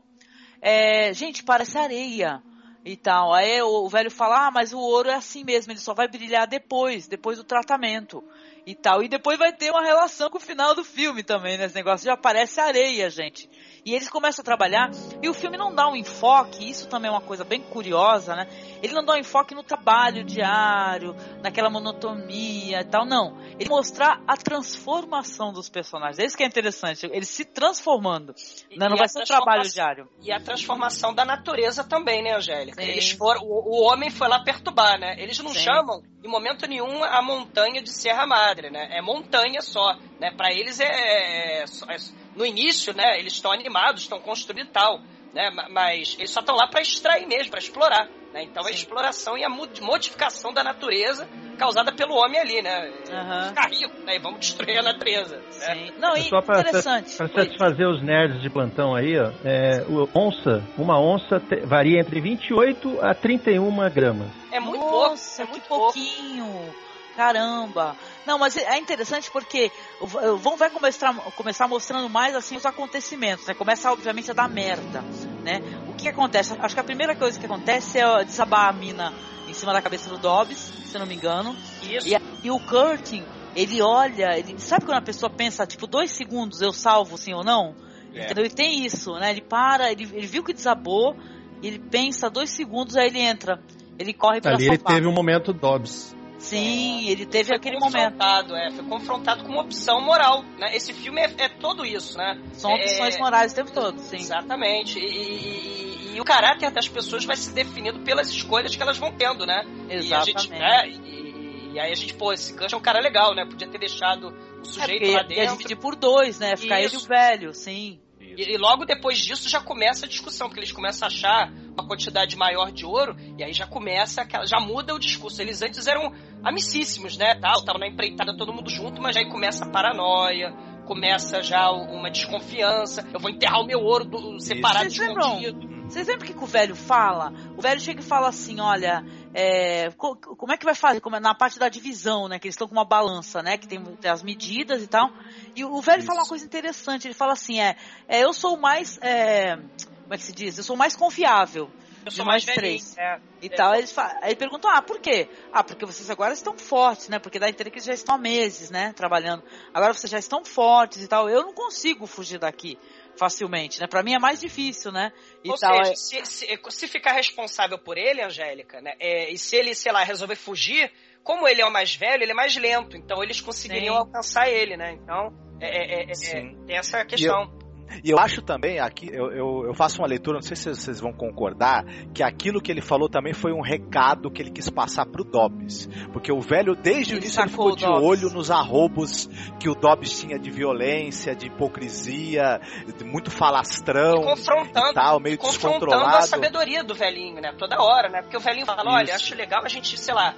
é, gente, parece areia e tal. Aí o, o velho fala, ah, mas o ouro é assim mesmo, ele só vai brilhar depois, depois do tratamento e tal. E depois vai ter uma relação com o final do filme também, né? Esse negócio já parece areia, gente. E eles começam a trabalhar, e o filme não dá um enfoque, isso também é uma coisa bem curiosa, né? Ele não dá um enfoque no trabalho diário, naquela monotonia e tal, não. Ele mostrar a transformação dos personagens. É isso que é interessante, eles se transformando. Né? Não e vai ser um trabalho diário. E a transformação da natureza também, né, Angélica? Sim. Eles foram, o, o homem foi lá perturbar, né? Eles não Sim. chamam, em momento nenhum, a montanha de Serra Madre, né? É montanha só, né? Para eles é, é só- é- no início, né? Eles estão animados, estão construindo tal, né? Ma- Mas eles só estão lá para extrair mesmo, para explorar, né? Então a exploração e a mo- modificação da natureza causada pelo homem ali, né? Aham. Ficar rico, né? E vamos destruir a natureza. Né? Sim. Não, e Só para interessante. satisfazer os nerds de plantão aí, ó, é, o onça, uma onça te- varia entre 28 a 31 gramas. É muito Nossa, pouco, é que muito pouco. pouquinho. Caramba. Não, mas é interessante porque o Vão vai começar, começar mostrando mais assim os acontecimentos, né? Começa obviamente a dar merda, né? O que acontece? Acho que a primeira coisa que acontece é desabar a mina em cima da cabeça do Dobbs, se eu não me engano. Isso. E, e o Curtin, ele olha, ele sabe quando a pessoa pensa, tipo, dois segundos eu salvo sim ou não? É. Entendeu? E tem isso, né? Ele para, ele, ele viu que desabou, ele pensa dois segundos, aí ele entra. Ele corre pra Ali ele teve um momento Dobbs. Sim, ele teve aquele momento. confrontado, é, foi confrontado com uma opção moral, né? Esse filme é, é todo isso, né? São opções É, morais o tempo todo, sim. Exatamente. E, e- e o caráter das pessoas vai se definindo pelas escolhas que elas vão tendo, né? E, a Exatamente. gente, né? e, aí a gente, pô, esse Gus é um cara legal, né? Podia ter deixado o É, sujeito porque lá ia dentro. dividir por dois, né? Ficar ele Isso. o velho, sim. E, e logo depois disso já começa a discussão, porque eles começam a achar uma quantidade maior de ouro, e aí já começa, aquela, já muda o discurso. Eles antes eram amicíssimos, né? Tal, estavam na empreitada todo mundo junto, mas aí começa a paranoia, começa já uma desconfiança. Eu vou enterrar o meu ouro do, separado, Vocês lembram? Vocês lembram o que, que o velho fala? O velho chega e fala assim, olha, é, co- como é que vai fazer? Como é- na parte da divisão, né? Que eles estão com uma balança, né? Que tem, tem as medidas e tal. E o, o velho fala uma coisa interessante. Ele fala assim, é, é, eu sou o mais, é, como é que se diz? Eu sou o mais confiável. Eu de sou mais velhinho. três. É. E tal, aí eles aí perguntam, ah, por quê? Ah, porque vocês agora estão fortes, né? Porque dá entender que eles já estão há meses, né? Trabalhando. Agora vocês já estão fortes e tal. Eu não consigo fugir daqui facilmente, né? Pra mim é mais difícil, né? E Ou tal. seja, é- se, se- se ficar responsável por ele, Angélica, né? é, e se ele, sei lá, resolver fugir, como ele é o mais velho, ele é mais lento. Então eles conseguiriam Sim. alcançar ele, né? Então, é, é- é- é- tem essa questão. E eu acho também, aqui, eu, eu, eu, faço uma leitura, não sei se vocês vão concordar, que aquilo que ele falou também foi um recado que ele quis passar pro Dobbs. Porque o velho, desde o início, ele ficou de olho nos arrobos que o Dobbs tinha de violência, de hipocrisia, de muito falastrão. E confrontando, e tal, meio confrontando descontrolado. a sabedoria do velhinho, né? Toda hora, né? Porque o velhinho fala, Isso. olha, acho legal a gente, sei lá,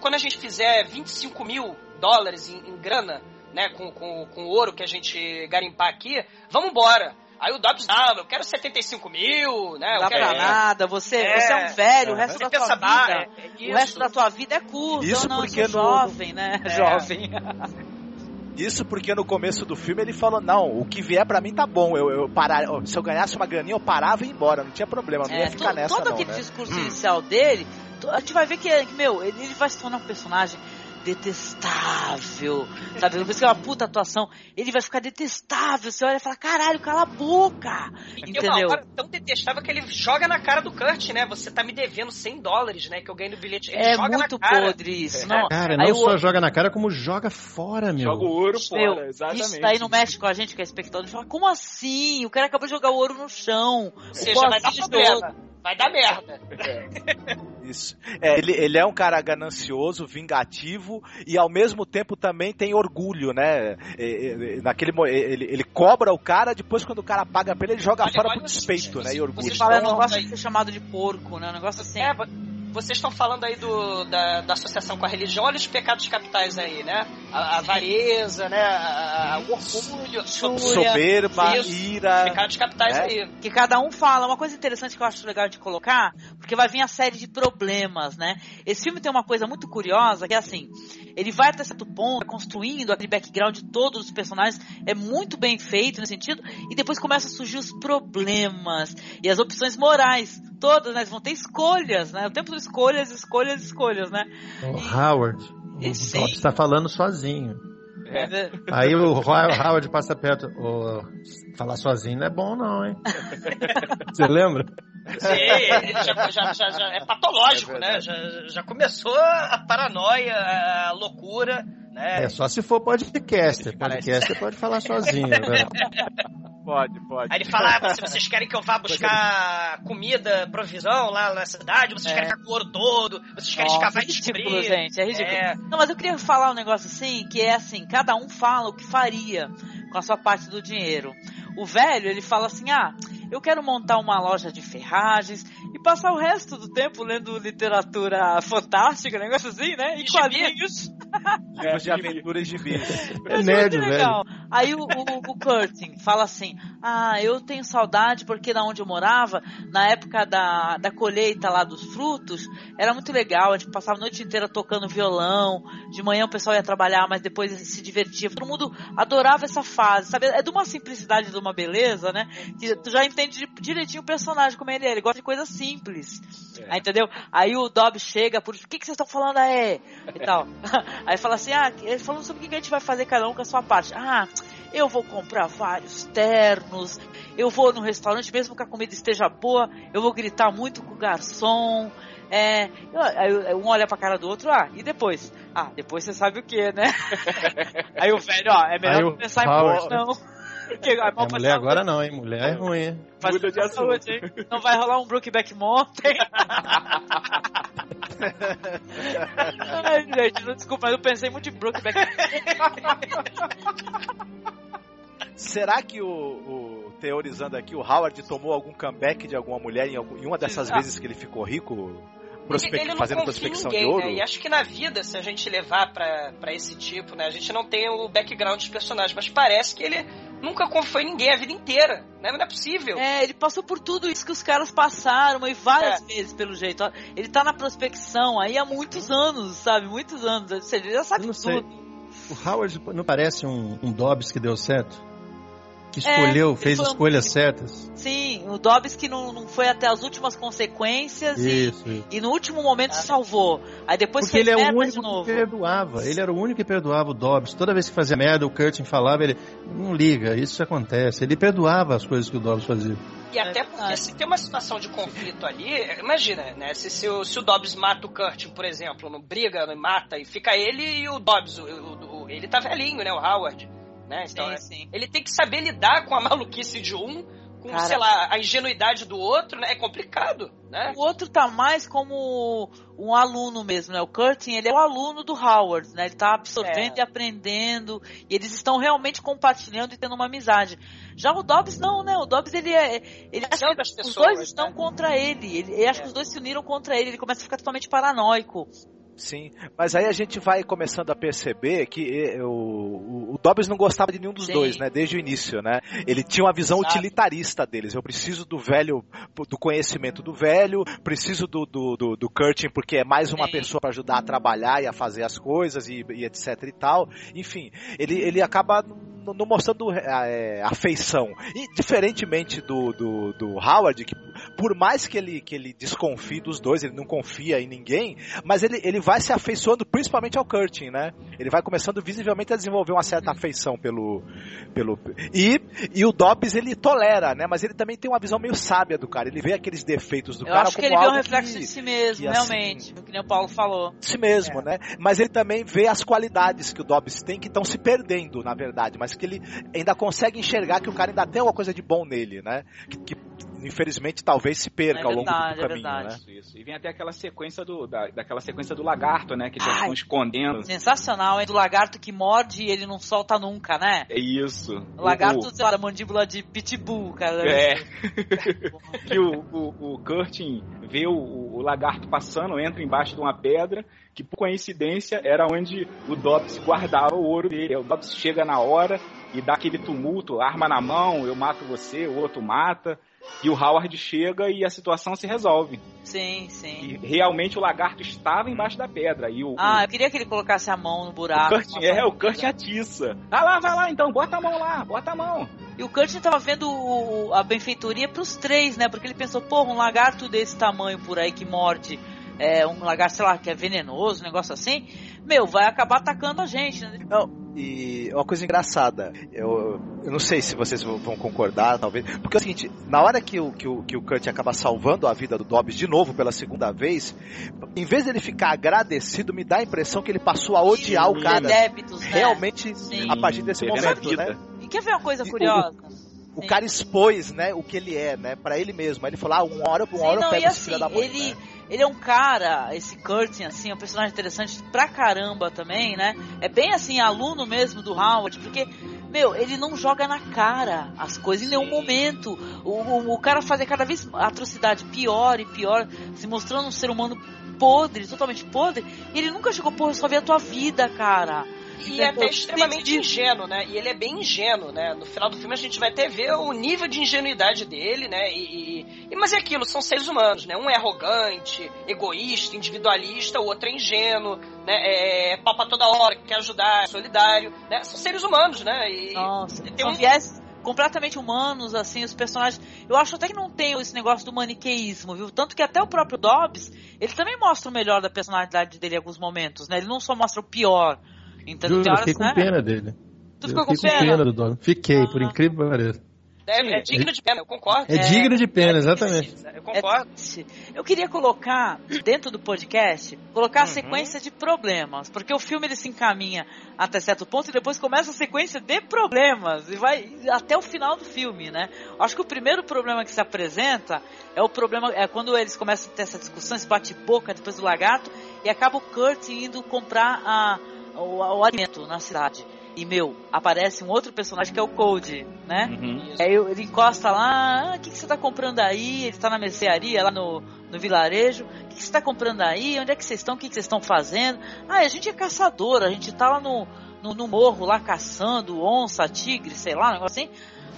quando a gente fizer 25 mil dólares em, em grana, né, com, com, com o ouro que a gente garimpar aqui, vamos embora. Aí o Dobbs, ah, eu quero 75 mil, né? Não dá quero... pra nada, você, é, você é um velho, é, o resto da tua vida. É, o resto da tua vida é curto. Isso não, porque no... jovem, né? É. Jovem. Isso porque no começo do filme ele falou: não, o que vier para mim tá bom. Eu, eu parar, se eu ganhasse uma graninha, eu parava e ia embora. Não tinha problema, não ia é, ficar nessa. Todo não, aquele né? discurso hum. inicial dele, a gente vai ver que, meu, ele, ele vai se tornar um personagem detestável, sabe? Por isso que é uma puta atuação. Ele vai ficar detestável. Você olha e fala, caralho, cala a boca. Entendeu? É tão detestável que ele joga na cara do Kurt, né? Você tá me devendo 100 dólares, né? Que eu ganhei no bilhete. Ele é muito podre isso. Não, cara, não só o... joga na cara, como joga fora, meu. Joga o ouro fora, exatamente. Isso daí no México a gente, que é espectador, fala, como assim? O cara acabou de jogar o ouro no chão. Ou seja, vai dar problema. Vai dar merda. Isso. É, ele, ele é um cara ganancioso, vingativo e ao mesmo tempo também tem orgulho, né? É, é, naquele ele, ele cobra o cara, depois quando o cara paga pra ele, ele joga olha, fora olha, por despeito, né? E orgulho. Você fala, não gosta de ser chamado de porco, né? Um negócio assim. É, vocês estão falando aí do, da, da associação com a religião, olha os pecados capitais aí, né? A, a avareza, né? A, a, o orgulho, soberba, isso, ira. Pecados capitais né? aí. Que cada um fala. Uma coisa interessante que eu acho legal de colocar, porque vai vir a série de problemas, né? Esse filme tem uma coisa muito curiosa, que é assim, ele vai até certo ponto, construindo aquele background de todos os personagens, é muito bem feito nesse sentido, e depois começa a surgir os problemas e as opções morais. Todas, né? Vão ter escolhas, né? O tempo escolhas, escolhas, escolhas, né? O e... Howard, o Bob está falando sozinho. É. Aí o Howard passa perto. Oh, falar sozinho não é bom, não, hein? Você lembra? Sim, já, já, já, já é patológico, é né? Já, já começou a paranoia, a loucura. Né? É só se for podcaster. Podcaster pode falar sozinho. Né? Pode, pode. Aí ele fala: ah, se vocês querem que eu vá buscar comida, provisão lá na cidade, vocês é. querem ficar com o ouro todo, vocês querem Nossa, escavar é ridículo, gente, é ridículo. É... Não, mas eu queria falar um negócio assim, que é assim, cada um fala o que faria com a sua parte do dinheiro. O velho, ele fala assim: ah, eu quero montar uma loja de ferragens e passar o resto do tempo lendo literatura fantástica, negócio assim, né? E quadrinhos. Livros de aventuras de vida. É nerd, legal. Velho. Aí o, o, o Curtin fala assim: Ah, eu tenho saudade porque na onde eu morava, na época da, da colheita lá dos frutos, era muito legal. A gente passava a noite inteira tocando violão. De manhã o pessoal ia trabalhar, mas depois se divertia. Todo mundo adorava essa fase, sabe? É de uma simplicidade, de uma beleza, né? Que tu já entende direitinho o personagem como ele é. Ele gosta de coisas simples. É. Aí, entendeu? Aí o Dob chega por. O que, que vocês estão falando aí? E tal. Aí fala assim: ah, ele falando sobre o que a gente vai fazer cada um com a sua parte. Ah, eu vou comprar vários ternos, eu vou no restaurante, mesmo que a comida esteja boa, eu vou gritar muito com o garçom. É, um olha pra cara do outro, ah, e depois? Ah, depois você sabe o que, né? aí o velho, ó, é melhor não pensar em porra, não. Que, é, mulher agora não, hein? Mulher é ruim, hein? Muda de assunto. Hein? Não vai rolar um Brookback Mountain. Ai, gente, não, desculpa, mas eu pensei muito em Brookback Será que o, o, teorizando aqui, o Howard tomou algum comeback de alguma mulher em, algum, em uma dessas ah. vezes que ele ficou rico? Prospec ele, fazendo prospecção ninguém, de ouro? Né? E acho que na vida, se a gente levar para esse tipo, né? A gente não tem o background dos personagens, mas parece que ele nunca foi ninguém a vida inteira. Né? Não é possível. É, ele passou por tudo isso que os caras passaram e várias é. vezes, pelo jeito. Ele tá na prospecção aí há muitos anos, sabe? Muitos anos. Ou seja, ele já sabe tudo. Sei. O Howard não parece um, um Dobbs que deu certo? Que escolheu, é, fez escolhas um... certas. Sim, o Dobbs que não, não foi até as últimas consequências isso, e, isso. e no último momento se salvou. Aí depois Porque ele é o único que perdoava. Ele era o único que perdoava o Dobbs. Toda vez que fazia merda, o Curtin falava, ele não liga, isso acontece. Ele perdoava as coisas que o Dobbs fazia. E até porque se tem uma situação de conflito ali, imagina, né? Se, se, o, se o Dobbs mata o Curtin, por exemplo, não briga, não mata, e fica ele e o Dobbs, o, o, ele tá velhinho, né? O Howard. Né? Então, sim, sim. ele tem que saber lidar com a maluquice de um, com, Cara- sei lá, a ingenuidade do outro, né? É complicado, né? O outro tá mais como um aluno mesmo, né? O Curtin, ele é o aluno do Howard, né? Ele tá absorvendo É. e aprendendo, e eles estão realmente compartilhando e tendo uma amizade. Já o Dobbs não, né? O Dobbs, ele é... Ele acha Visão que das os pessoas, dois estão né? contra ele. Ele, ele acha É. que os dois se uniram contra ele. Ele começa a ficar totalmente paranoico. Sim, mas aí a gente vai começando a perceber que eh, o, o, o Dobbs não gostava de nenhum dos Sim. dois, né? Desde o início, né? Ele tinha uma visão Exato. utilitarista deles. Eu preciso do velho, do conhecimento do velho, preciso do, do, do, do Curtin porque é mais uma Sim. pessoa para ajudar a trabalhar e a fazer as coisas e, e etc e tal. Enfim, ele, ele acaba não não mostrando é, afeição. E diferentemente do, do, do Howard, que por mais que ele, que ele desconfie dos dois, ele não confia em ninguém, mas ele, ele vai se afeiçoando principalmente ao Curtin, né? Ele vai começando visivelmente a desenvolver uma certa afeição pelo. pelo e, e o Dobbs ele tolera, né? Mas ele também tem uma visão meio sábia do cara. Ele vê aqueles defeitos do Eu cara acho que como ele vê um reflexo que, de si mesmo, que, assim, realmente. Que nem o Paulo falou. de si mesmo, né? Mas ele também vê as qualidades que o Dobbs tem que estão se perdendo, na verdade, mas que ele ainda consegue enxergar que o cara ainda tem alguma coisa de bom nele, né? Que, que, infelizmente talvez se perca É ao longo verdade, do é caminho, verdade. né? Isso, isso. E vem até aquela sequência do, da, daquela sequência do lagarto, né? Que eles estão escondendo. Sensacional, hein? Do lagarto que morde e ele não solta nunca, né? É isso. O lagarto, da mandíbula de pitbull, cara. É. que o, o, o Curtin vê o, o lagarto passando, entra embaixo de uma pedra, que por coincidência era onde o Dobbs guardava o ouro dele. O Dobbs chega na hora e dá aquele tumulto, arma na mão, eu mato você, o outro mata. E o Howard chega e a situação se resolve. Sim, sim. E realmente o lagarto estava embaixo da pedra. E o, Ah, o- eu queria que ele colocasse a mão no o buraco. Curtin, é, o Curtin atiça. Vai lá, vai lá então, bota a mão lá, bota a mão. E o Curtin tava vendo o- a benfeitoria pros três, né? Porque ele pensou, porra, um lagarto desse tamanho por aí que morde, é, um lagarto, sei lá, que é venenoso, um negócio assim, meu, vai acabar atacando a gente, né? Não, e uma coisa engraçada, eu, eu não sei se vocês vão concordar, talvez, porque é o seguinte, na hora que o, que o, que o Kurt acaba salvando a vida do Dobbs de novo pela segunda vez, em vez dele ficar agradecido, me dá a impressão que ele passou a odiar o cara Débitos, né? realmente Sim. a partir desse momento, né? E quer ver uma coisa E o- curiosa? O Sim. cara expôs, né, o que ele é, né, para ele mesmo. Aí ele falou, ah, uma hora, uma Sim, hora eu não, pego e esse filho assim, da mãe, ele, né? Ele é um cara, esse Curtin, assim, é um personagem interessante pra caramba também, né? É bem assim, aluno mesmo do Howard, porque, meu, ele não joga na cara as coisas em nenhum momento. O, o, o cara faz cada vez a atrocidade pior e pior, se mostrando um ser humano podre, totalmente podre, e ele nunca chegou, porra, eu só vi a tua vida, cara. E é até extremamente ingênuo, né? E ele é bem ingênuo, né? No final do filme a gente vai até ver o nível de ingenuidade dele, né? E, e- mas é aquilo, são seres humanos, né? Um é arrogante, egoísta, individualista, o outro é ingênuo, né? É papa toda hora, quer ajudar, é solidário, né? São seres humanos, né? E Nossa, tem um- viés completamente humanos, assim, os personagens. Eu acho até que não tem esse negócio do maniqueísmo, viu? Tanto que até o próprio Dobbs, ele também mostra o melhor da personalidade dele em alguns momentos, né? Ele não só mostra o pior. Então, Juro, tem eu horas, fiquei com né? pena dele. Tu Eu ficou com fiquei pena? do dono. Fiquei, por Ah. incrível que pareça. é, é digno de pena, eu concordo. É, digno de pena, exatamente. Eu concordo. É, eu queria colocar, dentro do podcast, colocar a Uhum. sequência de problemas. Porque o filme ele se encaminha até certo ponto e depois começa a sequência de problemas. E vai até o final do filme, né? Acho que o primeiro problema que se apresenta é o problema. É quando eles começam a ter essa discussão, esse bate-boca depois do lagarto, e acaba o Kurt indo comprar a, o, o alimento na cidade. E, meu, aparece um outro personagem que é o Code, né? Uhum. Aí ele encosta lá, ah, o que, que você tá comprando aí? Ele tá na mercearia lá no, no vilarejo. O que, que você tá comprando aí? Onde é que vocês estão? O que, que vocês estão fazendo? Ah, a gente é caçador, a gente tá lá no, no, no morro lá caçando onça, tigre, sei lá, um negócio assim.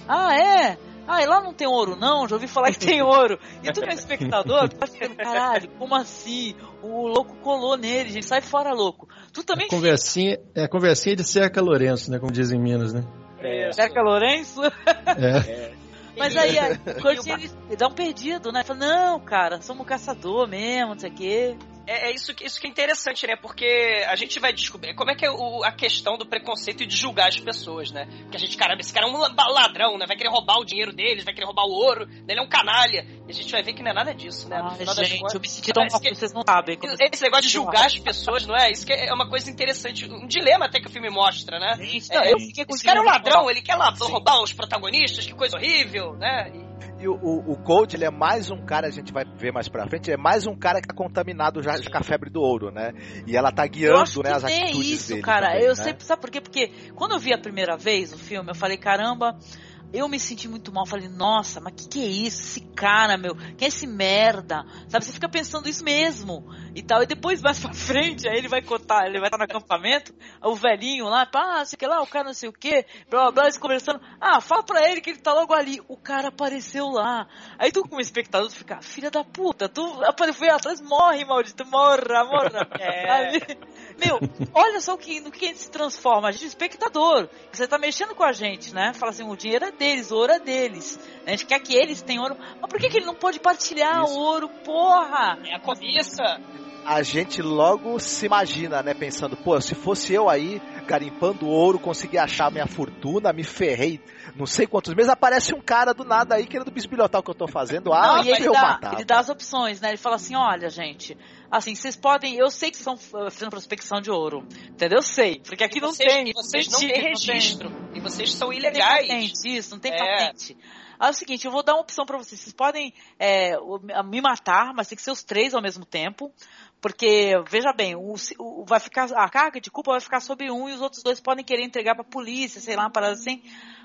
Ah, é? Ah, e lá não tem ouro não? Já ouvi falar que tem ouro. E tu que é espectador, tu tá ficando, caralho, como assim? O louco colou nele, gente, sai fora, louco. Tu também Conversinha, é conversinha de cerca Lourenço, né? Como dizem em Minas, né? É, Cerca Lourenço? É. Mas aí a- o Kurt ele, ele dá um perdido, né? Fala, não, cara, somos caçador mesmo, não sei o quê. É, é isso, que, isso que é interessante, né? Porque a gente vai descobrir como é que é o, a questão do preconceito e de julgar as pessoas, né? Porque a gente, caramba, esse cara é um ladrão, né? Vai querer roubar o dinheiro deles, vai querer roubar o ouro, né? ele é um canalha. E a gente vai ver que não é nada disso, né? Ai, gente, eu me senti tão mal que vocês não sabem. Esse negócio de julgar as pessoas, não é? Isso que é uma coisa interessante, um dilema até que o filme mostra, né? Gente, não, eu fiquei com esse cara é um ladrão, ele quer lá roubar os protagonistas, que coisa horrível, né? E... E o, o, o Cold, ele é mais um cara, a gente vai ver mais pra frente, é mais um cara que tá contaminado já com a febre do ouro, né? E ela tá guiando, né, as é atitudes isso, dele cara. também, eu né? sempre, sabe por quê? Porque quando eu vi a primeira vez o filme, eu falei, caramba, eu me senti muito mal. Falei, nossa, mas que que é isso? Esse cara, meu, quem é esse merda? Sabe, você fica pensando isso mesmo e tal. E depois, mais pra frente, aí ele vai contar, ele vai estar no acampamento, o velhinho lá, pá, sei que lá, o cara não sei o que, blá blá blá, eles conversando. Ah, fala pra ele que ele tá logo ali. O cara apareceu lá. Aí tu, como espectador, tu fica, filha da puta, tu foi atrás, morre, maldito, morra, morra. É. Meu, olha só o que, no que a gente se transforma, a gente é espectador. Você tá mexendo com a gente, né? Fala assim, o dinheiro é deles, o ouro é deles. A gente quer que eles tenham ouro. Mas por que, que ele não pode partilhar Isso. o ouro, porra? É a cobiça. A gente logo se imagina, né, pensando, pô, se fosse eu aí, garimpando ouro, consegui achar minha fortuna, me ferrei não sei quantos meses, aparece um cara do nada aí querendo bisbilhotar o que eu tô fazendo. Ah, Não, e ele eu dá, matar. ele dá as opções, né? Ele fala assim, olha, gente, assim, vocês podem, eu sei que vocês estão uh, fazendo prospecção de ouro, entendeu? Eu sei, porque aqui E não vocês, tem, vocês não têm registro. E vocês são Não tem ilegais. patente, isso, não tem É. patente. Aí é o seguinte, eu vou dar uma opção pra vocês. Vocês podem é, me matar, mas tem que ser os três ao mesmo tempo. Porque, veja bem, o, o- vai ficar, a carga de culpa vai ficar sobre um e os outros dois podem querer entregar pra polícia, sei lá, uma parada assim.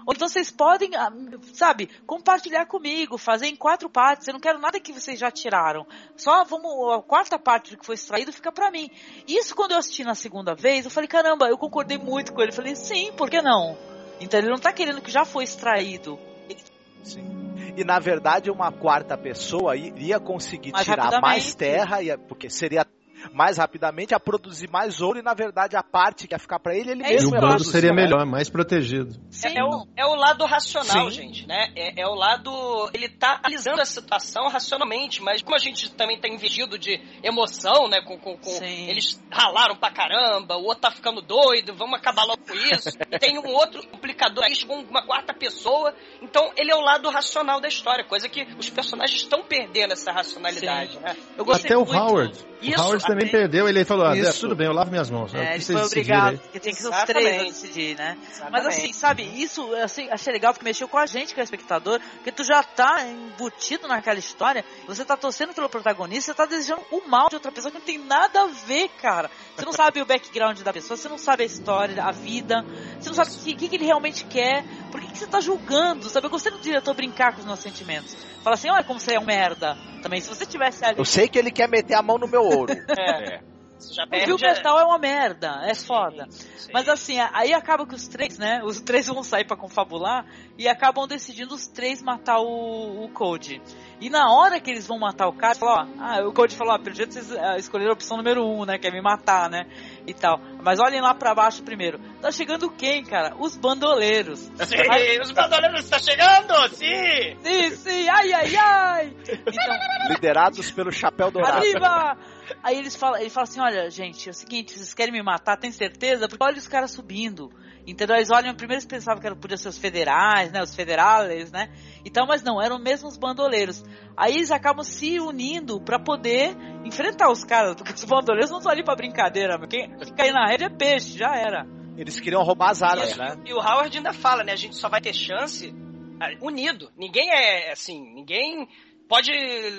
Ou então vocês podem, ah, sabe, compartilhar comigo, fazer em quatro partes. Eu não quero nada que vocês já tiraram. Só vamos, a quarta parte do que foi extraído fica pra mim. Isso quando eu assisti na segunda vez, eu falei, caramba, eu concordei muito com ele. Eu falei, sim, por que não? Então ele não tá querendo que já foi extraído. Ele E na verdade, uma quarta pessoa iria conseguir Mais tirar mais terra, porque seria mais rapidamente a produzir mais ouro e na verdade a parte que ia ficar pra ele, ele É E mesmo o ia bando produzir, seria né? melhor, mais protegido. É, é o, é o lado racional, Sim. gente, né? É, é o lado. Ele tá analisando a situação racionalmente, mas como a gente também tá investido de emoção, né? Com, com, com- eles ralaram pra caramba, o outro tá ficando doido, vamos acabar logo com isso. e tem um outro complicador aí, chegou uma quarta pessoa. Então ele é o lado racional da história, coisa que os personagens estão perdendo essa racionalidade, Sim. né? Eu gostei Até o muito. Howard. Isso, o Howard também até- perdeu, ele falou, ah, Isso. tudo bem, eu lavo minhas mãos. É, ele foi obrigado, porque tem que ser os três Exatamente. decidir, né? Mas Exatamente. assim, sabe, isso eu achei, legal porque mexeu com a gente, que é espectador, porque tu já tá embutido naquela história, você tá torcendo pelo protagonista, você tá desejando o mal de outra pessoa que não tem nada a ver, cara. Você não sabe o background da pessoa, você não sabe a história, a vida, você não sabe o que, que, ele realmente quer, por que, você tá julgando, sabe? Eu gostei do diretor brincar com os nossos sentimentos. Fala assim, olha como você é um merda. Também, se você tivesse ali. Eu sei que ele quer meter a mão no meu ouro. É. Você já O perde. filme metal é uma merda, é foda. Sim. Mas assim, aí acaba que os três, né? Os três vão sair pra confabular e acabam decidindo os três matar o, o Code. E na hora que eles vão matar o cara, fala, ó, ah, o Code falou, ó, pelo jeito vocês ah, escolheram a opção número um, né? Que é me matar, né? E tal. Mas olhem lá pra baixo primeiro. Tá chegando quem, cara? Os bandoleiros. Sim, os bandoleiros estão chegando! Sim! Sim, sim, ai, ai, ai! Então, Liderados pelo Chapéu Dourado. Arriba! Aí eles falam, ele fala assim, olha, gente, é o seguinte, vocês querem me matar, tem certeza? Porque olha os caras subindo. Entendeu? Eles olham, primeiro eles pensavam que era, podia ser os federais, né? Os federales, né? Então, mas não, eram mesmo os bandoleiros. Aí eles acabam se unindo pra poder enfrentar os caras, porque os bandoleiros não estão ali pra brincadeira, quem, quem cair na rede é peixe, já era. Eles queriam roubar as armas, Isso, né? E o Howard ainda fala, né? A gente só vai ter chance ah, unido. Ninguém é assim, ninguém pode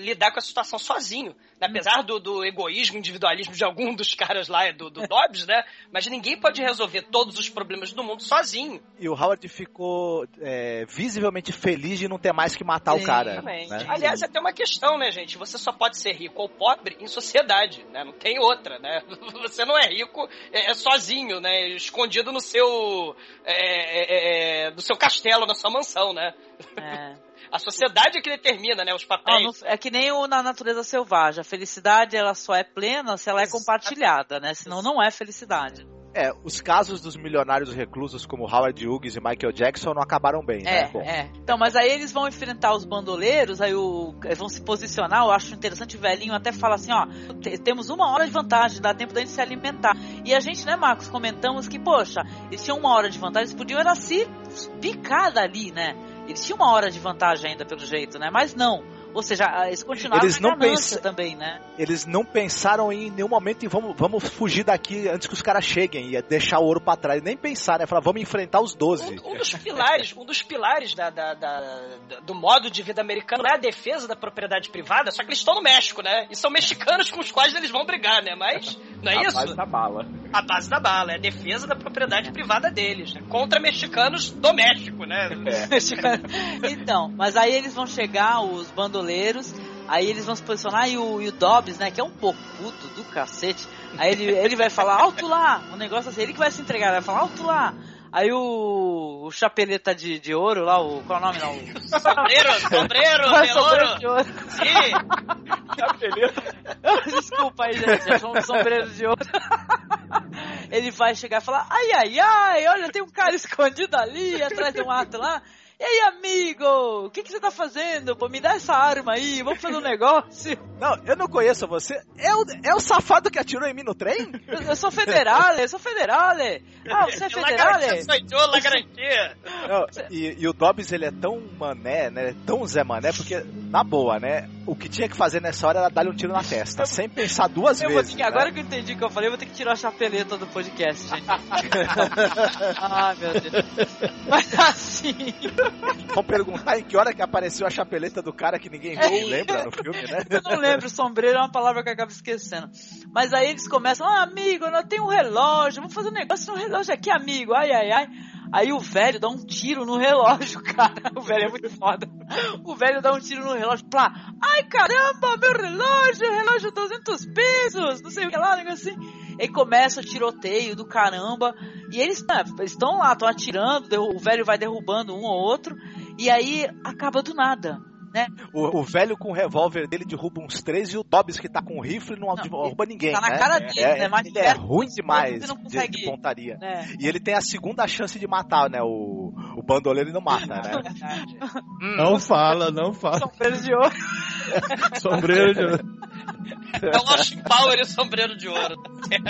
lidar com a situação sozinho. Apesar do, do egoísmo, individualismo de algum dos caras lá, do, do Dobbs, né? Mas ninguém pode resolver todos os problemas do mundo sozinho. E o Howard ficou é, visivelmente feliz de não ter mais que matar Sim, o cara. Né? Aliás, é até uma questão, né, gente? Você só pode ser rico ou pobre em sociedade, né? Não tem outra, né? Você não é rico é, é sozinho, né? Escondido no seu, é, é, é, no seu castelo, na sua mansão, né? É. A sociedade é que determina, né? Os papéis. não- é que nem o na natureza selvagem. A felicidade ela só é plena se ela é compartilhada, né? Senão não é felicidade. É, os casos dos milionários reclusos como Howard Hughes e Michael Jackson não acabaram bem, É, né? Bom, é. Então, mas aí eles vão enfrentar os bandoleiros, aí o, vão se posicionar. Eu acho interessante o velhinho até fala assim: ó, te- temos uma hora de vantagem, dá tempo da gente se alimentar. E a gente, né, Marcos, comentamos que, poxa, eles tinham uma hora de vantagem, eles podiam era se picar dali, né? Eles tinham uma hora de vantagem ainda, pelo jeito, né? Mas não. Ou seja, eles continuaram Eles não pensam- também, né? Eles não pensaram em nenhum momento em vamos, vamos fugir daqui antes que os caras cheguem e deixar o ouro pra trás. Nem pensar, né? Falar, vamos enfrentar os 12. Um dos pilares, um dos pilares da, da- da- do modo de vida americano é a defesa da propriedade privada, só que eles estão no México, né? E são mexicanos com os quais eles vão brigar, né? Mas não é A isso? base da bala. A base da bala, é a defesa da propriedade privada deles, né? Contra mexicanos do México, né? então, mas aí eles vão chegar, os bandoleiros, aí eles vão se posicionar e o, e o Dobbs, né, que é um pouco puto do cacete, aí ele, ele vai falar, alto lá, um negócio assim, ele que vai se entregar, vai falar, alto lá. Aí o, o chapeleta de, de ouro lá, o, qual é o nome não? O Sombreiro, sombreiro de sombreiro ouro. de ouro. Sim. Desculpa aí, gente, é um sombreiro de ouro. Ele vai chegar e falar, ai, ai, ai, olha, tem um cara escondido ali, atrás de um mato lá. E aí, amigo, o que, que você tá fazendo? Pô, me dá essa arma aí, vamos fazer um negócio. Não, eu não conheço você. É o, é o safado que atirou em mim no trem? Eu, eu sou federale, eu sou federale. Ah, você é federale? Sou garantia. E, e o Dobbs, ele é tão mané, né? Tão Zé Mané, porque, na boa, né? O que tinha que fazer nessa hora era dar-lhe um tiro na testa, sem pensar duas Eu vou vezes. ter né? agora que eu entendi o que eu falei, eu vou ter que tirar a chapeleta do podcast, gente. ah, meu Deus. Mas assim. Vão perguntar em que hora que apareceu a chapeleta do cara que ninguém viu, lembra no filme, né? Eu não lembro, sombreiro é uma palavra que eu acabo esquecendo. Mas aí eles começam, ah, amigo, eu tenho um relógio, vamos fazer um negócio no relógio aqui, amigo, ai, ai, ai. Aí o velho dá um tiro no relógio, cara. O velho é muito foda. O velho dá um tiro no relógio, plá. Ai, caramba, meu relógio, relógio 200 pesos, não sei o que lá, um negócio assim. Aí começa o tiroteio do caramba. E eles né, estão lá, estão atirando, o velho vai derrubando um ou outro. E aí acaba do nada. Né? O, o velho com o revólver dele derruba uns três e o Dobbs que tá com o rifle não, derruba ninguém. tá na né? cara dele, é, né? Mas ele é perto ruim demais não de, consegue de pontaria. É. E ele tem a segunda chance de matar, né? O, o bandoleiro não mata, né? Não fala, não fala. Sombreiro de ouro. Sombreiro de ouro. É o Austin Power e o sombreiro de ouro.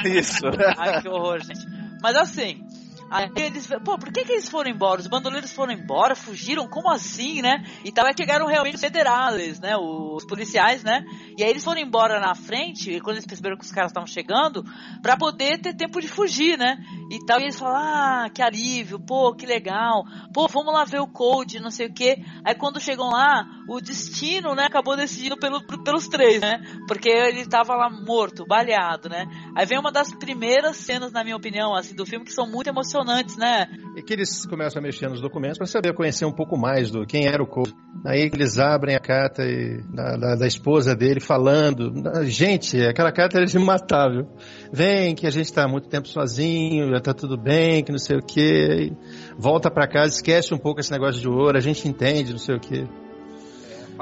Isso. Ai, que horror, gente. Mas assim, aí eles. Pô, por que, que eles foram embora? Os bandoleiros foram embora, fugiram? Como assim, né? E tal, é que chegaram realmente os federales, né? Os policiais, né? E aí eles foram embora na frente, quando eles perceberam que os caras estavam chegando, pra poder ter tempo de fugir, né? E tal, e eles falaram, ah, que alívio, pô, que legal. Pô, vamos lá ver o Code, não sei o quê. Aí quando chegam lá, o destino, né, acabou decidindo pelo, pelos três, né? Porque ele tava lá morto, baleado, né? Aí vem uma das primeiras cenas, na minha opinião, assim, do filme que são muito emocionantes, né? E que eles começam a mexer nos documentos para saber conhecer um pouco mais do quem era o Cole. Aí eles abrem a carta e, da, da, da esposa dele falando. Gente, aquela carta era de matar, viu? Vem, que a gente tá há muito tempo sozinho, já tá tudo bem, que não sei o quê. Volta para casa, esquece um pouco esse negócio de ouro, a gente entende, não sei o quê.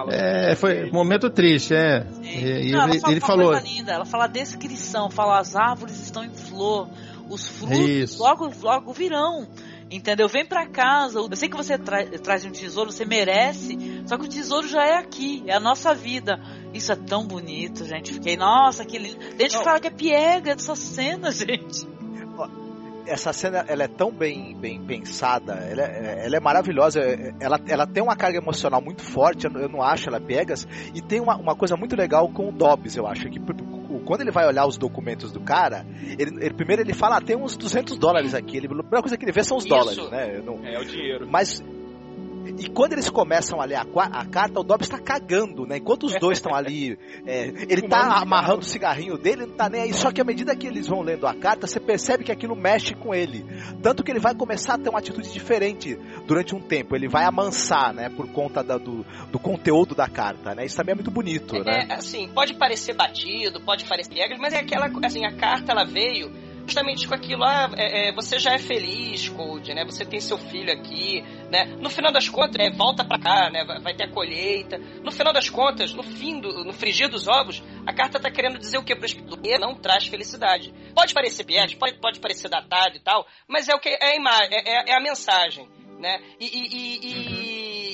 É, foi um momento triste, é. E, e Não, ela ele, fala ele falou. linda, ela fala a descrição, fala as árvores estão em flor, os frutos Isso. logo, logo virão. Entendeu? Vem pra casa. Eu sei que você tra traz um tesouro, você merece. Só que o tesouro já é aqui, é a nossa vida. Isso é tão bonito, gente. Fiquei, nossa, que lindo. Tem gente que fala que é piega dessa cena, gente. Essa cena ela é tão bem, bem pensada, ela é, ela é maravilhosa, ela, ela tem uma carga emocional muito forte, eu não- acho ela piegas, e tem uma, uma coisa muito legal com o Dobbs, eu acho, que quando ele vai olhar os documentos do cara, ele, ele- primeiro ele fala, ah, tem uns 200 dólares aqui, ele, a primeira coisa que ele vê são os Isso. dólares, né? Não- É o dinheiro. mas e quando eles começam a ler a, a carta, o Dobbs está cagando, né? Enquanto os dois estão ali, é, ele tá Fumando amarrando o cigarrinho dele, ele não tá nem aí. Só que à medida que eles vão lendo a carta, você percebe que aquilo mexe com ele. Tanto que ele vai começar a ter uma atitude diferente durante um tempo. Ele vai amansar, né? Por conta da- do, do conteúdo da carta, né? Isso também é muito bonito, né? É, assim, pode parecer batido, pode parecer piegas, mas é aquela, assim, a carta ela veio justamente com aquilo, ah, é, é, você já é feliz, Cold, né? Você tem seu filho aqui, né? No final das contas, né, volta pra cá, né? Vai, vai ter a colheita. No final das contas, no fim do, no frigir dos ovos, a carta tá querendo dizer o quê pro espírito? Não traz felicidade. Pode parecer viés, pode, pode parecer datado e tal, mas é o que é a imagem, é, é, é a mensagem, né? E, e, e,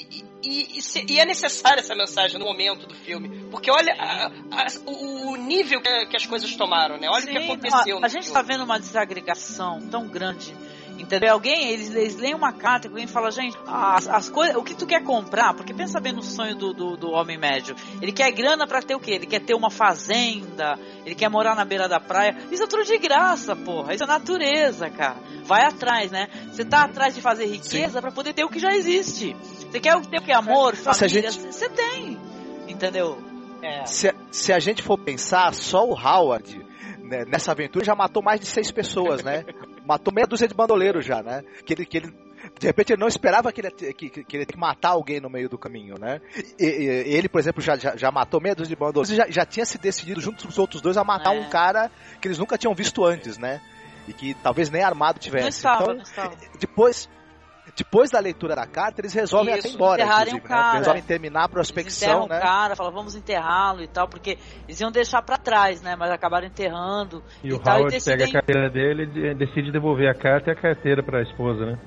e, e, e, se, e, é necessária essa mensagem no momento do filme. Porque olha a, a, o, o, nível que, que, as coisas tomaram, né? Olha Sim, o que aconteceu. A, a gente está vendo uma desagregação tão grande Entendeu? Alguém, eles, eles leem uma carta e alguém fala, gente, as, as coisas, o que tu quer comprar? Porque pensa bem no sonho do, do, do homem médio. Ele quer grana para ter o quê? Ele quer ter uma fazenda, ele quer morar na beira da praia. Isso é tudo de graça, porra. Isso é natureza, cara. Vai atrás, né? Você tá atrás de fazer riqueza para poder ter o que já existe. Você quer ter o que? Amor, família? Você gente... tem. Entendeu? É. Se, se a gente for pensar, só o Howard né, nessa aventura já matou mais de seis pessoas, né? matou meia dúzia de bandoleiros já, né? Que ele, que ele de repente ele não esperava que ele, que, que ele ia matar alguém no meio do caminho, né? E, e, ele, por exemplo, já, já, já matou meia dúzia de bandoleiros. Já, já tinha se decidido junto com os outros dois a matar é. um cara que eles nunca tinham visto antes, né? E que talvez nem armado tivesse. Não estava, então, não estava. depois depois da leitura da carta, eles resolvem Isso, até embora. Enterrarem o né? cara. Né? Resolvem terminar a prospecção, né? o cara, falam, vamos enterrá-lo e tal, porque eles iam deixar para trás, né? Mas acabaram enterrando. E, e o tal, Howard decidem... pega a carteira dele e decide devolver a carta e a carteira para a esposa, né?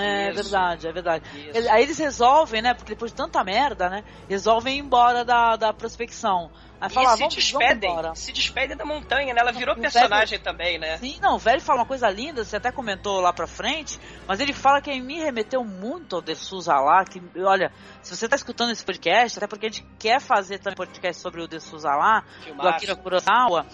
É, verdade, é verdade. Isso. Aí eles resolvem, né? Porque depois de tanta merda, né? Resolvem ir embora da, da prospecção. Aí fala, e se despedem, se despedem da montanha, né? Ela virou o personagem velho, também, né? Sim, não, o velho fala uma coisa linda, você até comentou lá pra frente, mas ele fala que me remeteu muito ao De Souza lá, que, olha, se você tá escutando esse podcast, até porque a gente quer fazer também podcast sobre o De Souza lá, do Akira Kurosawa,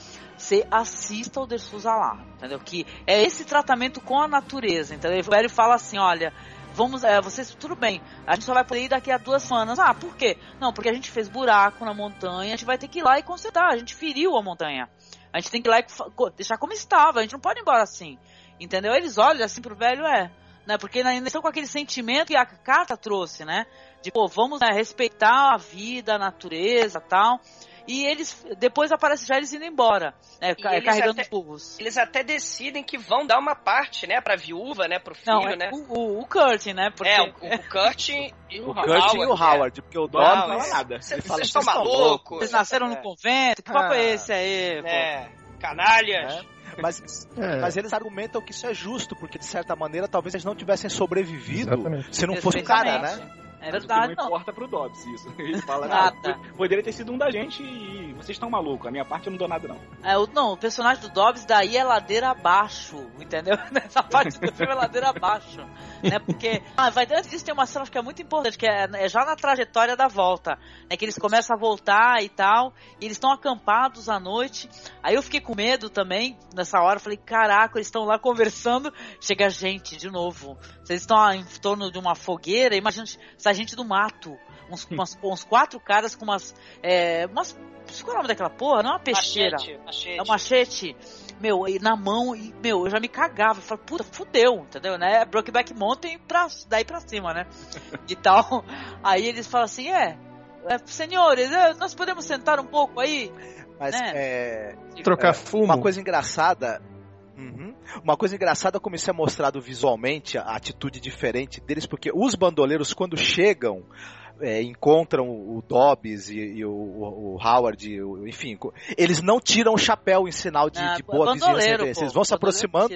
você assista o De Souza lá, entendeu? Que é esse tratamento com a natureza, entendeu? O velho fala assim, olha, vamos, é, vocês, tudo bem, a gente só vai poder ir daqui a duas semanas. Ah, por quê? Não, porque a gente fez buraco na montanha, a gente vai ter que ir lá e consertar, a gente feriu a montanha. A gente tem que ir lá e deixar como estava, a gente não pode ir embora assim. Entendeu? Eles olham assim pro velho, é. Né? Porque ainda estão com aquele sentimento que a carta trouxe, né? De, pô, vamos né, respeitar a vida, a natureza tal. E eles depois aparece já eles indo embora, né, carregando até, burros. Eles até decidem que vão dar uma parte, né, pra viúva, né, pro filho, Não, é né? O, o, o Kurt, né? Porque... É, o, o Kurt e o, o Kurt Howard, e o Howard, porque o Dom não fala nada. Vocês estão malucos? Vocês nasceram no é. convento? Que papo é ah, é esse aí? É, canalhas. É. Mas, é. mas eles argumentam que isso é justo, porque de certa maneira talvez eles não tivessem sobrevivido Exatamente. se não fosse o cara, né? É verdade. não, não importa pro Dobbs isso. Ele fala, ah, poderia ter sido um da gente e vocês estão malucos. A minha parte eu não dou nada, não. É, o, não, o personagem do Dobbs daí é ladeira abaixo, entendeu? Nessa parte do filme é ladeira abaixo. Né? Porque ah, vai, antes disso tem uma cena que é muito importante, que é, é, já na trajetória da volta. Né? Que eles começam a voltar e tal, e eles estão acampados à noite. Aí eu fiquei com medo também, nessa hora, falei, caraca, eles estão lá conversando, chega gente de novo. Vocês estão em torno de uma fogueira, imagina se gente do mato. Uns, umas, uns quatro caras com umas. É, umas qual é o nome daquela porra? Não é uma peixeira. Machete, machete. É um machete. Meu, e na mão, e, meu, eu já me cagava. Eu falei, puta, fudeu, entendeu? Né? Brokeback Mountain pra, daí pra cima, né? e tal. Aí eles falam assim: é, é senhores, é, nós podemos sentar um pouco aí? Mas né? é. Trocar é, fumo. Uma coisa engraçada Uhum. Uma coisa engraçada como isso é mostrado visualmente, a atitude diferente deles, porque os bandoleiros, quando chegam, é, encontram o Dobbs e, e o, o, Howard, e o, enfim, eles não tiram o chapéu em sinal de, ah, de boa vizinhança. Eles vão se aproximando,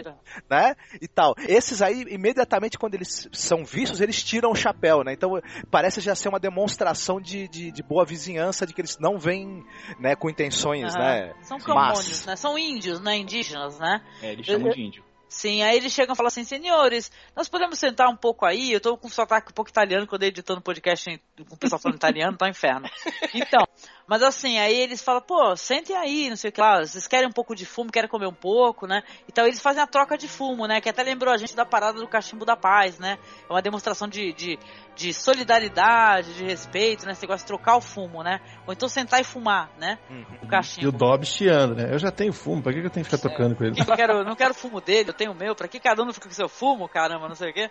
né? E tal. Esses aí, imediatamente quando eles são vistos, eles tiram o chapéu, né? Então parece já ser uma demonstração de, de, de boa vizinhança, de que eles não vêm, né, com intenções, né? São camônios, né? São índios, né? Indígenas, né? É, eles chamam de índio. Sim, aí eles chegam e falam assim, senhores, nós podemos sentar um pouco aí? Eu tô com sotaque um pouco italiano quando eu editando podcast com o pessoal falando italiano, tá um inferno. Então, mas assim, aí eles falam, pô, sentem aí, não sei o que lá, vocês querem um pouco de fumo, querem comer um pouco, né? Então eles fazem a troca de fumo, né? Que até lembrou a gente da parada do cachimbo da paz, né? É uma demonstração de, de, de solidariedade, de respeito, né? Esse negócio de trocar o fumo, né? Ou então sentar e fumar, né? Uhum. O cachimbo. E o Dobbs chiando, né? Eu já tenho fumo, pra que, eu tenho que ficar é. tocando com ele? Eu quero, não quero fumo dele, eu tenho o meu, pra que cada um fica com seu fumo, caramba, não sei o quê.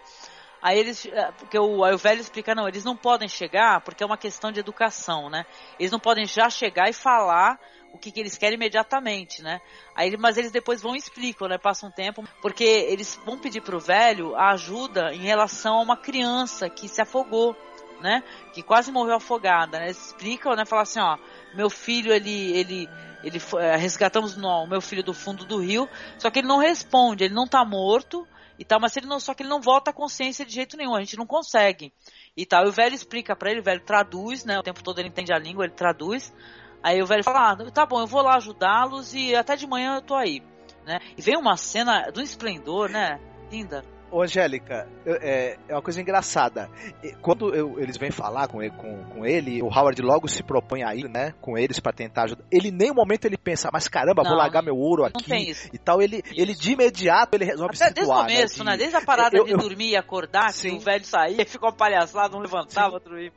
Aí eles, é, porque o, aí o velho explica, não, eles não podem chegar porque é uma questão de educação, né? Eles não podem já chegar e falar o que, que eles querem imediatamente, né? Aí, mas eles depois vão e explicam, né? Passa um tempo, porque eles vão pedir pro velho a ajuda em relação a uma criança que se afogou, né? Que quase morreu afogada, né? Eles explicam, né? Falam assim, ó, meu filho, ele, ele, ele é, resgatamos o meu filho do fundo do rio, só que ele não responde, ele não tá morto e tal, mas ele não, só que ele não volta à consciência de jeito nenhum, a gente não consegue e tal. E o velho explica para ele, o velho traduz, né? O tempo todo ele entende a língua, ele traduz. Aí o velho fala, ah, tá bom, eu vou lá ajudá-los e até de manhã eu tô aí, né? E vem uma cena do esplendor, né? Linda. Ô, Angélica, é, é uma coisa engraçada. Quando eu, eles vêm falar com ele, com, com ele, o Howard logo se propõe a ir, né, com eles para tentar ajudar. Ele nem um momento ele pensa, mas caramba, não, vou largar meu ouro aqui e tal. Ele, ele de imediato ele resolve Até se situar, Desde o começo, né? né? Desde a parada eu, de eu, dormir e acordar, sim. que o velho saía, ficou palhaçado, um levantava, outro ia.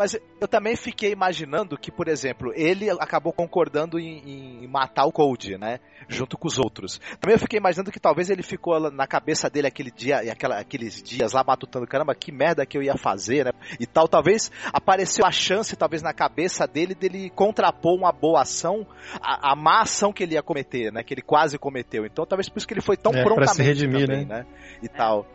Mas eu também fiquei imaginando que, por exemplo, ele acabou concordando em, em, matar o Cold, né? Junto com os outros. Também eu fiquei imaginando que talvez ele ficou na cabeça dele aquele dia, aquela, aqueles dias lá matutando, caramba, que merda que eu ia fazer, né? E tal, talvez apareceu a chance, talvez na cabeça dele, dele contrapor uma boa ação à, à má ação que ele ia cometer, né? Que ele quase cometeu. Então talvez por isso que ele foi tão é, prontamente se redimir, também, né? né? E é. tal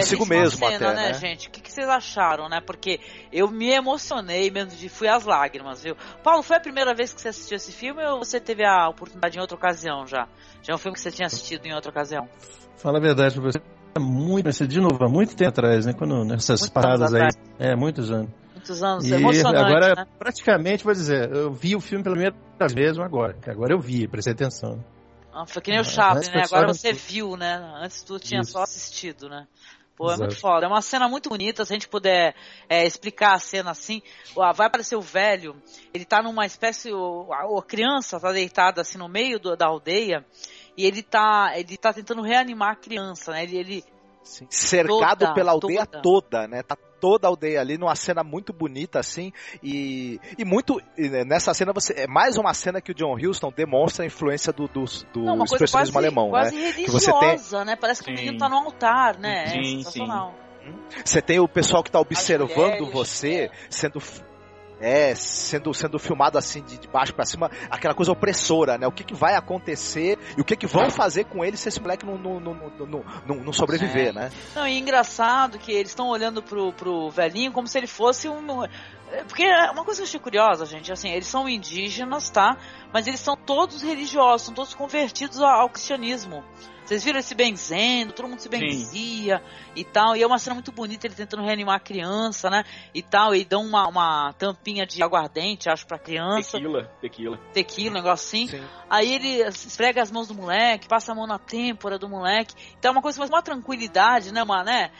consigo mesmo cena, até, né, né? gente? O que, que, vocês acharam, né? Porque eu me emocionei mesmo de fui às lágrimas, viu? Paulo, foi a primeira vez que você assistiu esse filme ou você teve a oportunidade em outra ocasião já? Já é um filme que você tinha assistido em outra ocasião? Fala a verdade pra você. É muito, de novo, há muito tempo atrás, né? Quando nessas muitos paradas aí. É, muitos anos. Muitos anos, e emocionante, agora, né? praticamente, vou dizer, eu vi o filme pela primeira vez mesmo agora. Agora eu vi, prestei atenção. Ah, foi que nem o Chaplin, né? Agora você viu, né? Antes tu tinha Isso. só assistido, né? Pô, é Exato. muito foda. É uma cena muito bonita. Se a gente puder é, explicar a cena assim, vai aparecer o velho. Ele tá numa espécie. A, criança tá deitada assim no meio do, da aldeia. E ele tá, ele tá tentando reanimar a criança, né? Ele, ele cercado toda, pela aldeia toda. toda, né? Tá toda a aldeia ali numa cena muito bonita assim e, e muito e nessa cena você é mais uma cena que o John Huston demonstra a influência do, do, do Não, expressionismo quase, alemão, quase né? Que você tem né? Parece que sim. o menino tá no altar, né? Sim, é sensacional. Sim. Você tem o pessoal que está observando mulheres, você é. sendo é, sendo, sendo filmado assim de, de baixo para cima, aquela coisa opressora, né? O que, que vai acontecer e o que, que vão fazer com ele se esse moleque não, não, não, não, não, não sobreviver, é. né? Não, e engraçado que eles estão olhando pro, pro velhinho como se ele fosse um. É, porque é uma coisa que eu achei curiosa, gente, assim, eles são indígenas, tá? Mas eles são todos religiosos, são todos convertidos ao, ao cristianismo. Vocês viram ele se benzendo, todo mundo se benzia Sim. e tal. E é uma cena muito bonita, ele tentando reanimar a criança, né? E tal. E dão uma, uma tampinha de aguardente, acho, pra criança. Tequila, tequila. Tequila, um negócio assim. Sim. Aí ele esfrega as mãos do moleque, passa a mão na têmpora do moleque. Então é uma coisa mais uma tranquilidade, né? Uma, né?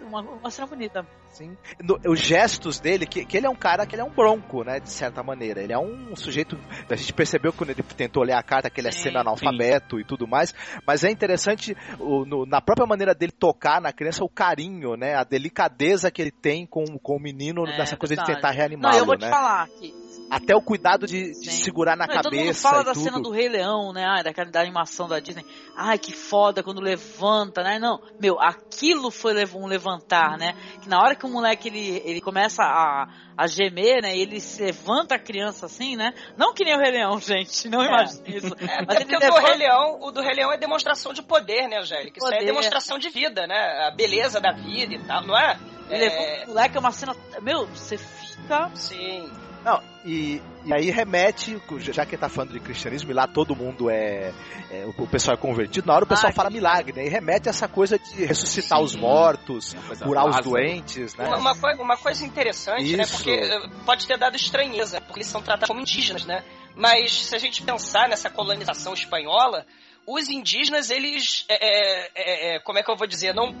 Uma, uma cena bonita. Sim. No, os gestos dele, que, que ele é um cara que ele é um bronco, né? De certa maneira. Ele é um sujeito. A gente percebeu quando ele tentou ler a carta que ele é semi-analfabeto e tudo mais. Mas é interessante o, no, na própria maneira dele tocar na criança o carinho, né? A delicadeza que ele tem com, com o menino é, nessa coisa verdade. de tentar reanimá-lo. Não, eu vou te né? falar que até o cuidado de, de segurar na Não, cabeça. Todo mundo fala da tudo. cena do Rei Leão, né? Ai, daquela da animação da Disney. Ai, que foda quando levanta, né? Não, meu, aquilo foi um levantar, né? Que na hora que o moleque ele, ele começa a, a gemer, né? E ele se levanta a criança assim, né? Não que nem o Rei Leão, gente, não é. imagine isso. É, Mas porque levanta... o, do Rei Leão, o do Rei Leão é demonstração de poder, né, Angélica? Isso é demonstração de vida, né? A beleza da vida e tal, não é? Ele é... levanta o moleque, é uma cena. Meu, você fica. Sim. Não, e, e aí remete, já que tá falando de cristianismo, e lá todo mundo é, é o pessoal é convertido, na hora o pessoal ah, fala milagre, né? E remete a essa coisa de ressuscitar sim. os mortos, curar os doentes, né? Uma, uma, coisa, uma coisa interessante, né? Isso. né? Porque eh, pode ter dado estranheza, porque eles são tratados como indígenas, né? Mas se a gente pensar nessa colonização espanhola, os indígenas, eles. É, é, é, é como é que eu vou dizer? Não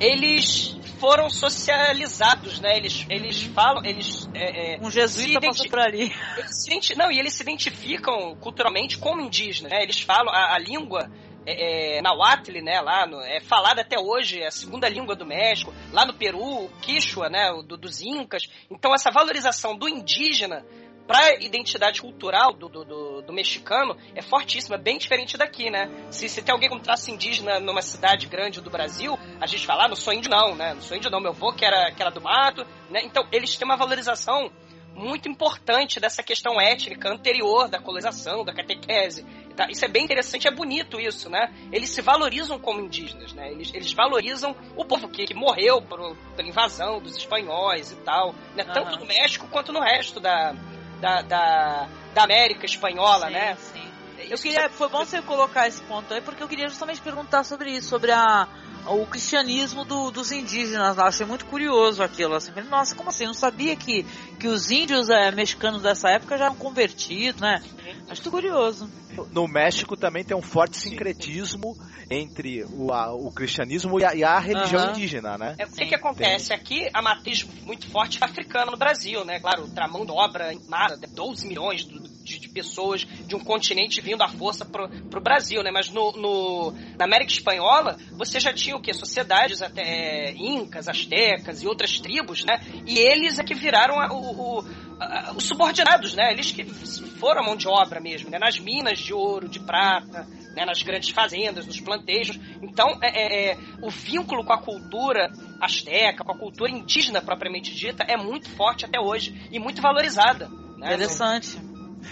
eles foram socializados, né? Eles, eles falam, eles... É, é, um jesuíta passou por ali. Eles, não, e eles se identificam culturalmente como indígenas, né? Eles falam a, a língua... É, é, Nahuatl, né, lá no, é falada até hoje, é a segunda língua do México, lá no Peru, o Quichua, né, do, dos Incas. Então essa valorização do indígena para a identidade cultural do, do, do, do, mexicano é fortíssima, bem diferente daqui, né? Se, se tem alguém com traço indígena numa cidade grande do Brasil, a gente fala, ah, não sou índio não, né? Não sou índio não, meu avô que era, que era do mato, né? Então, eles têm uma valorização muito importante dessa questão étnica anterior da colonização, da catequese. Tá? Isso é bem interessante, é bonito isso, né? Eles se valorizam como indígenas, né? Eles, eles valorizam o povo que, que morreu por, pela invasão dos espanhóis e tal, né? Tanto no México quanto no resto da, da, da, da América espanhola, Sim, né? sim. Eu queria, foi bom você colocar esse ponto aí, porque eu queria justamente perguntar sobre isso, sobre a, o cristianismo do- dos indígenas lá. Eu achei muito curioso aquilo. Assim, nossa, como assim? Eu não sabia que, que os índios eh, mexicanos dessa época já eram convertidos, né? Acho muito curioso. No México também tem um forte sincretismo entre o, a- o cristianismo e a, e a religião Aham. indígena, né? É, o que, que acontece? Aqui a matriz muito forte é africana no Brasil, né? Claro, a mão de obra em massa, 12 milhões do- de, de pessoas de um continente vindo à força pro, pro Brasil, né? Mas no, no- na América Espanhola, você já tinha o quê? Sociedades até é, incas, astecas e outras tribos, né? E eles é que viraram a- o, o- a- os subordinados, né? Eles que foram a mão de obra mesmo, né? Nas minas de ouro, de prata, né? nas grandes fazendas, nos plantejos. Então, é, é, é, o vínculo com a cultura asteca, com a cultura indígena propriamente dita, é muito forte até hoje e muito valorizada. Né? Interessante.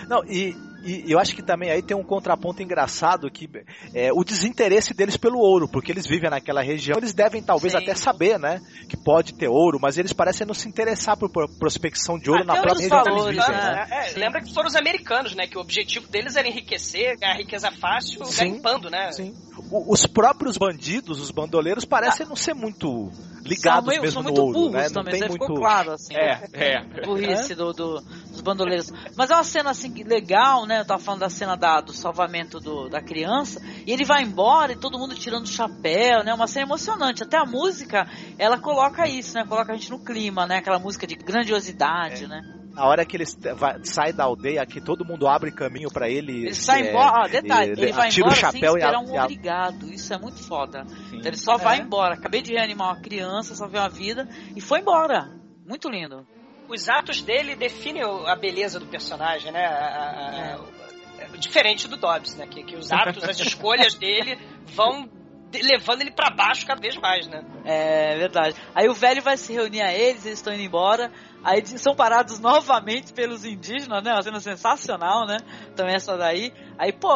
Não, e, e eu acho que também aí tem um contraponto engraçado que é o desinteresse deles pelo ouro, porque eles vivem naquela região, eles devem talvez Sim. até saber, né, que pode ter ouro, mas eles parecem não se interessar por, prospecção de ouro Ah, na tem própria região que eles valores, vivem, né? né? É, Sim. lembra que foram os americanos, né? Que o objetivo deles era enriquecer, ganhar riqueza fácil, Sim. garimpando, né? Sim. O- os próprios bandidos, os bandoleiros, parecem não ser muito ligados são mesmo são no muito ouro, burros né? Não também, tem isso aí muito... ficou claro, assim. É, é. A burrice do, do- dos bandoleiros. Mas é uma cena assim legal, né? Eu tava falando da cena da, do salvamento do- da criança, e ele vai embora e todo mundo tirando o chapéu, né? Uma cena emocionante. Até a música, ela coloca isso, né? Coloca a gente no clima, né? Aquela música de grandiosidade, né? A hora que ele vai- sai da aldeia, que todo mundo abre caminho pra ele. Ele sai é, embora, ah, detalhe, ele ele vai o embora sem chapéu e a- esperar um e a- obrigado. Isso é muito foda. Sim. Então ele só vai É. embora. Acabei de reanimar uma criança, salvei uma vida e foi embora. Muito lindo. Os atos dele definem a beleza do personagem, né? A- a- a- é diferente do Dobbs, né? Que, que os atos, as escolhas dele vão levando ele pra baixo cada vez mais, né? É verdade. Aí o velho vai se reunir a eles, eles estão indo embora. Aí são parados novamente pelos indígenas, né? Uma cena sensacional, né? Também essa daí. Aí, pô,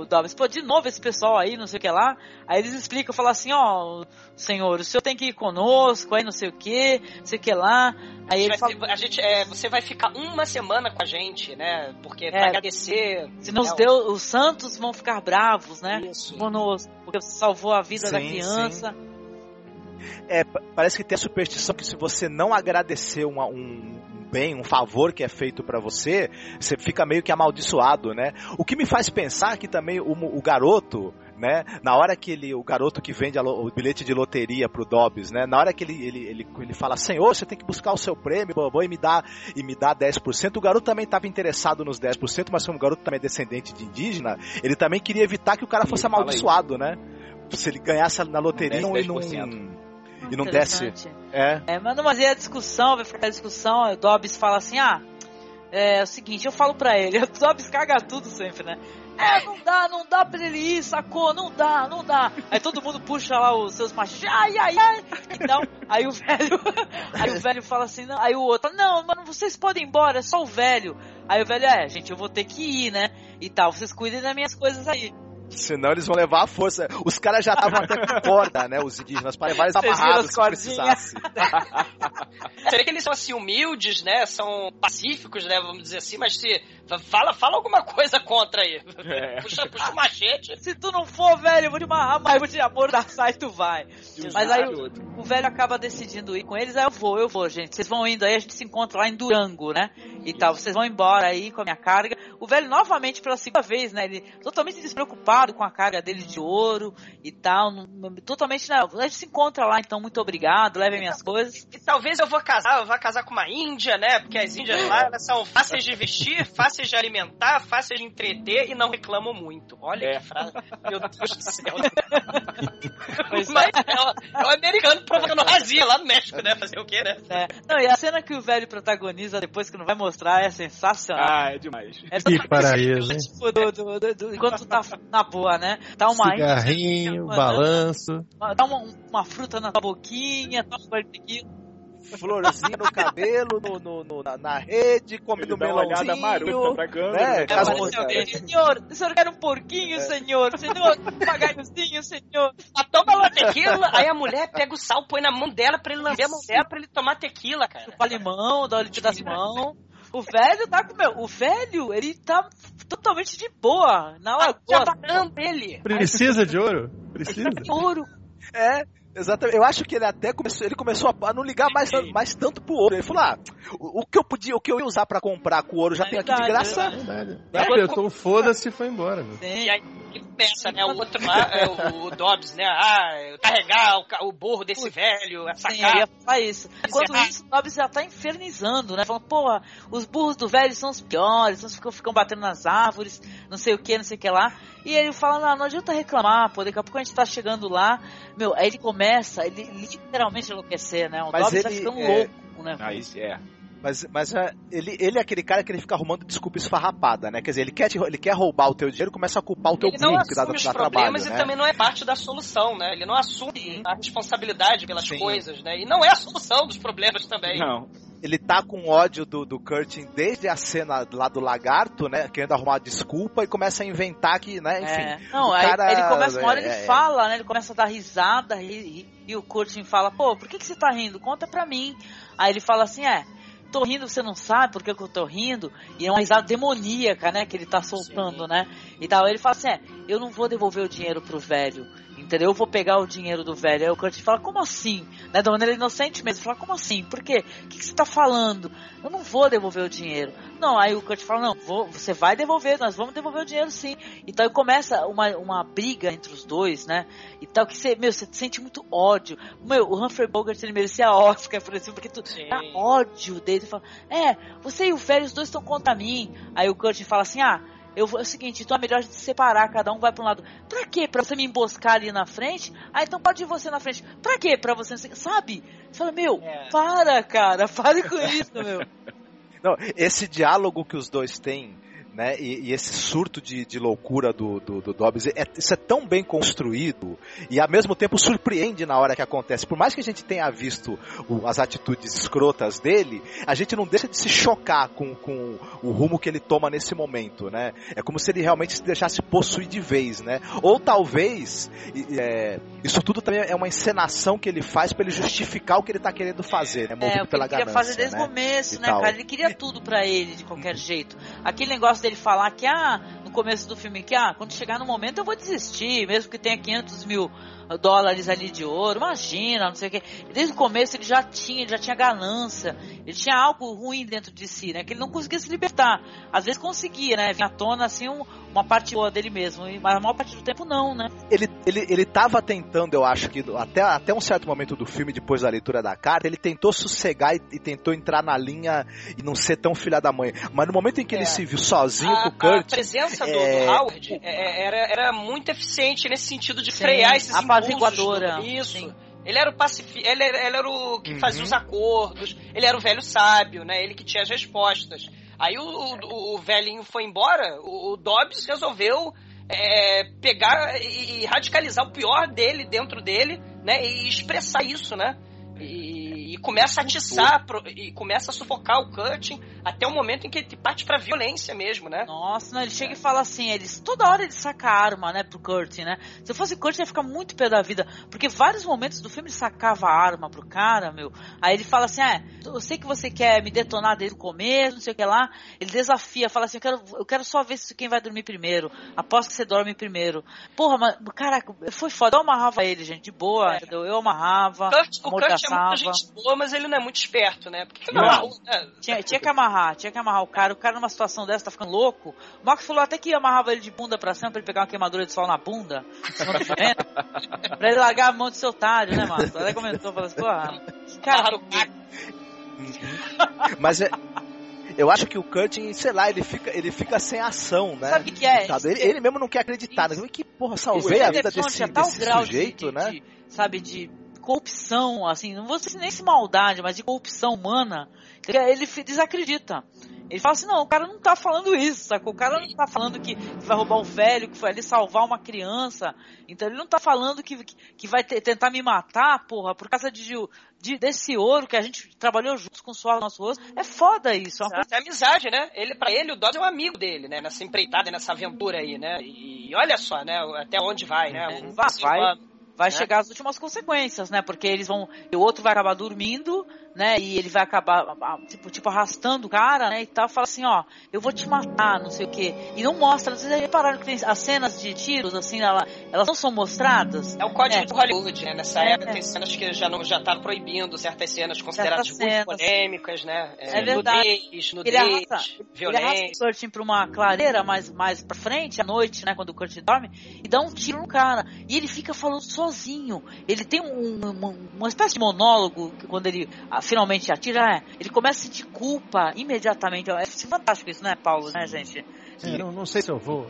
o Dobbs, pô, de novo esse pessoal aí, não sei o que lá. Aí eles explicam, falam assim, ó, senhor, o senhor tem que ir conosco, aí não sei o que, não sei o que lá. Aí A ele gente fala, a gente, é, você vai ficar uma semana com a gente, né? Porque É. pra agradecer. senão os, né, deus, os santos vão ficar bravos, né? Isso. Conosco, porque você salvou a vida da Sim, criança. É, pa- parece que tem a superstição que se você não agradecer uma- um, bem, um favor que é feito pra você, você fica meio que amaldiçoado, né? O que me faz pensar que também o, o garoto, né? Na hora que ele, o garoto que vende o bilhete de loteria pro Dobbs, né? Na hora que ele, ele, ele, ele fala, Senhor, você tem que buscar o seu prêmio, babô, e me dá e me dá 10%. O garoto também estava interessado nos 10%, mas como o garoto também é descendente de indígena, ele também queria evitar que o cara fosse amaldiçoado, né? Se ele ganhasse na loteria Não e desse não, 10%. E não. Interessante. É. É, mas, não, mas aí a discussão, vai ficar a discussão, o Dobbs fala assim, ah, é, o seguinte, eu falo pra ele, o Dobbs caga tudo sempre, né? É, não dá, não dá pra ele ir, sacou? Não dá, não dá. Aí todo mundo puxa lá os seus machos, ai, ai, ai. Então, aí o velho, aí o velho fala assim, não, aí o outro, não, mano, vocês podem ir embora, é só o velho. Aí o velho, é, gente, eu vou ter que ir, né? E tal, vocês cuidem das minhas coisas aí. Senão eles vão levar a força. Os caras já estavam até com corda, né? Os indígenas, para levar eles amarrados se precisasse. Vê que eles são assim humildes, né? São pacíficos, né? Vamos dizer assim, mas se fala, fala alguma coisa contra aí. É. Puxa, puxa o machete. Se tu não for, velho, eu vou te amarrar, mas eu vou te amordaçar e tu vai. Mas aí o, o velho acaba decidindo ir com eles, aí eu vou, eu vou, gente. Vocês vão indo aí, a gente se encontra lá em Durango, né? E tal, vocês vão embora aí com a minha carga. O velho novamente pela segunda vez, né? Ele totalmente despreocupado com a carga dele de ouro e tal. não- não- totalmente, né? A gente se encontra lá, então muito obrigado, levem minhas coisas. E talvez eu vou casar, eu vou casar com uma índia, né? Porque as índias lá elas são fáceis de vestir, fáceis de alimentar, fáceis de entreter e não reclamam muito. Olha É. que frase. Meu Deus do céu. Pois Mas é o, é o americano provocando razia lá no México, né? Fazer o quê, né? É. Não, e a cena que o velho protagoniza depois que não vai mostrar é sensacional. Ah, é demais. É Que paraíso, hein? Tipo, do, do, do, do- enquanto tu tá na boa, né? Tá uma Cigarrinho, índia, balanço. dá uma, uma fruta na tua boquinha, tá um barbecue. florzinha no cabelo, no, no- no- na, na rede, comendo Ele dá uma olhada maruta melãozinho. pra câmera, né? né? Alguém, Senhor, o senhor quer um porquinho, senhor? Senhor, um papagaiozinho, senhor. Ah, toma uma tequila, aí a mulher pega o sal, põe na mão dela pra ele lamber a mão dela pra ele tomar tequila, cara. Chupa limão, dá o óleo das mãos. O velho tá com meu. O velho, ele tá totalmente de boa. Na hora Já parando ele. Precisa de ouro? Precisa. ouro. É, exatamente. Eu acho que ele até começou, ele começou a não ligar mais, mais tanto pro ouro. Ele falou: ah, o, o que eu podia, o que eu ia usar pra comprar com ouro já É tem aqui de graça. é Verdade. É, Apertou o foda-se e foi embora. Meu. E aí que pensa, né? O outro lá, é o, o Dobbs, né? Ah, eu carregar o, ca- o burro desse velho, essa Sim, eu ia falar isso. Enquanto Encerrar. isso, o Dobbs já tá infernizando, né? Falando, porra, os burros do velho são os piores, eles ficam, ficam batendo nas árvores, não sei o que, não sei o que lá. E ele fala, não, não adianta reclamar, pô, daqui a pouco a gente tá chegando lá. Meu, aí ele começa, ele literalmente enlouquecer, né? O Mas Dobbs tá ficando é, louco, né? Ah, isso é. Mas, mas é, ele, ele é aquele cara que ele fica arrumando desculpa esfarrapada, né? Quer dizer, ele quer, te- ele quer roubar o teu dinheiro e começa a culpar o teu Ele burro que dá, assume os dá problemas trabalho, e né? também não é parte da solução, né? Ele não assume a responsabilidade pelas Sim. coisas, né? E não é a solução dos problemas também. Não. Ele tá com ódio do, do Curtin desde a cena lá do lagarto, né? Querendo arrumar desculpa e começa a inventar que, né? Enfim. É. Não, aí cara- ele começa, uma hora é, ele é, fala, né? Ele começa a dar risada ri- ri- e, o Curtin fala, pô, por que, que você tá rindo? Conta pra mim. Aí ele fala assim, é, tô rindo, você não sabe por que, que eu tô rindo? E é uma risada demoníaca, né? Que ele tá soltando, Sim. né? E tal. Ele fala assim, é, eu não vou devolver o dinheiro pro velho. Entendeu? Eu vou pegar o dinheiro do velho. Aí o Curtin fala, como assim? Né? Da maneira inocente mesmo. Fala, como assim? Por quê? O que, que você tá falando? Eu não vou devolver o dinheiro. Não, aí o Kurt fala, não, vou- você vai devolver, nós vamos devolver o dinheiro sim. Então aí começa uma, uma briga entre os dois, né? E tal, que você, meu, você sente muito ódio. Meu, o Humphrey Bogart, ele merecia Oscar por isso, porque tu Sim. dá ódio dele. Fala, é, você e o velho, os dois estão contra mim. Aí o Kurt fala assim, ah, eu vou, é o seguinte, então é melhor a gente se separar, cada um vai pra um lado. Pra quê? Pra você me emboscar ali na frente? Ah, então pode ir você na frente. Pra quê? Pra você, não sei- sabe? Você fala, meu, É. para, cara, pare com isso, meu. Não, esse diálogo que os dois têm, né? E, e esse surto de, de loucura do, do, do Dobbs, é, isso é tão bem construído e ao mesmo tempo surpreende na hora que acontece. Por mais que a gente tenha visto o- as atitudes escrotas dele, a gente não deixa de se chocar com, com o rumo que ele toma nesse momento, né? É como se ele realmente se deixasse possuir de vez, né? Ou talvez é, isso tudo também é uma encenação que ele faz para ele justificar o que ele tá querendo fazer, né? Movido É, o que pela ele queria ganância, fazer desde né? o começo, E né, tal. cara? Ele queria tudo pra ele, de qualquer jeito. Aquele negócio dele falar que, ah, no começo do filme, que, ah, quando chegar no momento eu vou desistir, mesmo que tenha 500 mil dólares ali de ouro, imagina, não sei o quê. Desde o começo ele já tinha, ele já tinha ganância, ele tinha algo ruim dentro de si, né? Que ele não conseguia se libertar. Às vezes conseguia, né? Vinha à tona, assim, um- uma parte boa dele mesmo, mas a maior parte do tempo não, né? ele, ele, ele tava tentando, eu acho que até, até um certo momento do filme, depois da leitura da carta, ele tentou sossegar e, e tentou entrar na linha e não ser tão filha da mãe. Mas no momento em que ele É. se viu sozinho a, com o Kurt. a presença do, é, do Howard é, é, era, era muito eficiente nesse sentido de Sim, frear esses apaziguadora, impulsos. Isso. sim. Ele era o pacifi... ele, era, ele era o que Uhum. fazia os acordos, ele era o velho sábio, né? Ele que tinha as respostas. Aí o, o, o velhinho foi embora, o, o Dobbs resolveu é, pegar e, e radicalizar o pior dele dentro dele, né? E expressar isso, né? E, e começa a atiçar, pro- e começa a sufocar o Cutting até o momento em que ele parte pra violência mesmo, né? Nossa, não, ele chega e fala assim, eles toda hora ele saca a arma, né, pro Kurt, né? Se eu fosse Kurt, ele ia ficar muito pé da vida, porque vários momentos do filme ele sacava a arma pro cara, meu. Aí ele fala assim, ah, eu sei que você quer me detonar desde o começo, não sei o que lá. Ele desafia, fala assim, eu quero, eu quero só ver se quem vai dormir primeiro. Aposto que você dorme primeiro. Porra, mas, caraca, foi foda. Eu amarrava ele, gente, de boa, É. entendeu? Eu amarrava, Kurt, o Kurt é muita gente boa, mas ele não é muito esperto, né? Porque Não. não, né? Tinha, tinha que amarrar, tinha que amarrar o cara. O cara numa situação dessa tá ficando louco. O Marcos falou até que amarrava ele de bunda pra cima pra ele pegar uma queimadura de sol na bunda. jumento, pra ele largar a mão de seu otário, né, Marcos? Até comentou, falou assim, porra, cara. O cara. Mas é, eu acho que o Curtin, sei lá, ele fica, ele fica sem ação, né? Sabe o que, é? Ele, ele mesmo não quer acreditar. Né? Que porra, salvei a vida defronte desse, desse grau de- sujeito, de, né? de, sabe, de corrupção, assim, não vou dizer nem se maldade, mas de corrupção humana, ele desacredita. Ele fala assim, não, o cara não tá falando isso, sacou? O cara não tá falando que, que vai roubar um velho, que foi ali salvar uma criança. Então ele não tá falando que, que, que vai te- tentar me matar, porra, por causa de, de- desse ouro que a gente trabalhou juntos com o suor no nosso rosto. É foda isso. É uma coisa É amizade, né? Ele, pra ele, o Dodge é um amigo dele, né? Nessa empreitada, nessa aventura aí, né? E, olha só, né? Até onde vai, né? Um Vai, vai. né? chegar as últimas consequências, né? Porque eles vão. O outro vai acabar dormindo, né? E ele vai acabar, tipo, tipo arrastando o cara, né? E tal. Fala assim: ó, eu vou te matar, não sei o quê. E não mostra. Vocês repararam que tem as cenas de tiros, assim, ela, elas não são mostradas? É o código É. de Hollywood, né? Nessa É. época tem cenas que já não já estavam proibindo certas cenas consideradas Certas muito cenas. polêmicas, né? É verdade. Nudez, Ele nudez, arrasta, ele violência. arrasta o Curtin pra uma clareira mais, mais pra frente, à noite, né? Quando o Curtin dorme, e dá um tiro no cara. E ele fica falando sozinho. Ele tem um, uma, uma espécie de monólogo que quando ele finalmente atira, é, ele começa a sentir culpa imediatamente. É fantástico isso, né, Paulo, né, gente? É, não, não sei se eu vou.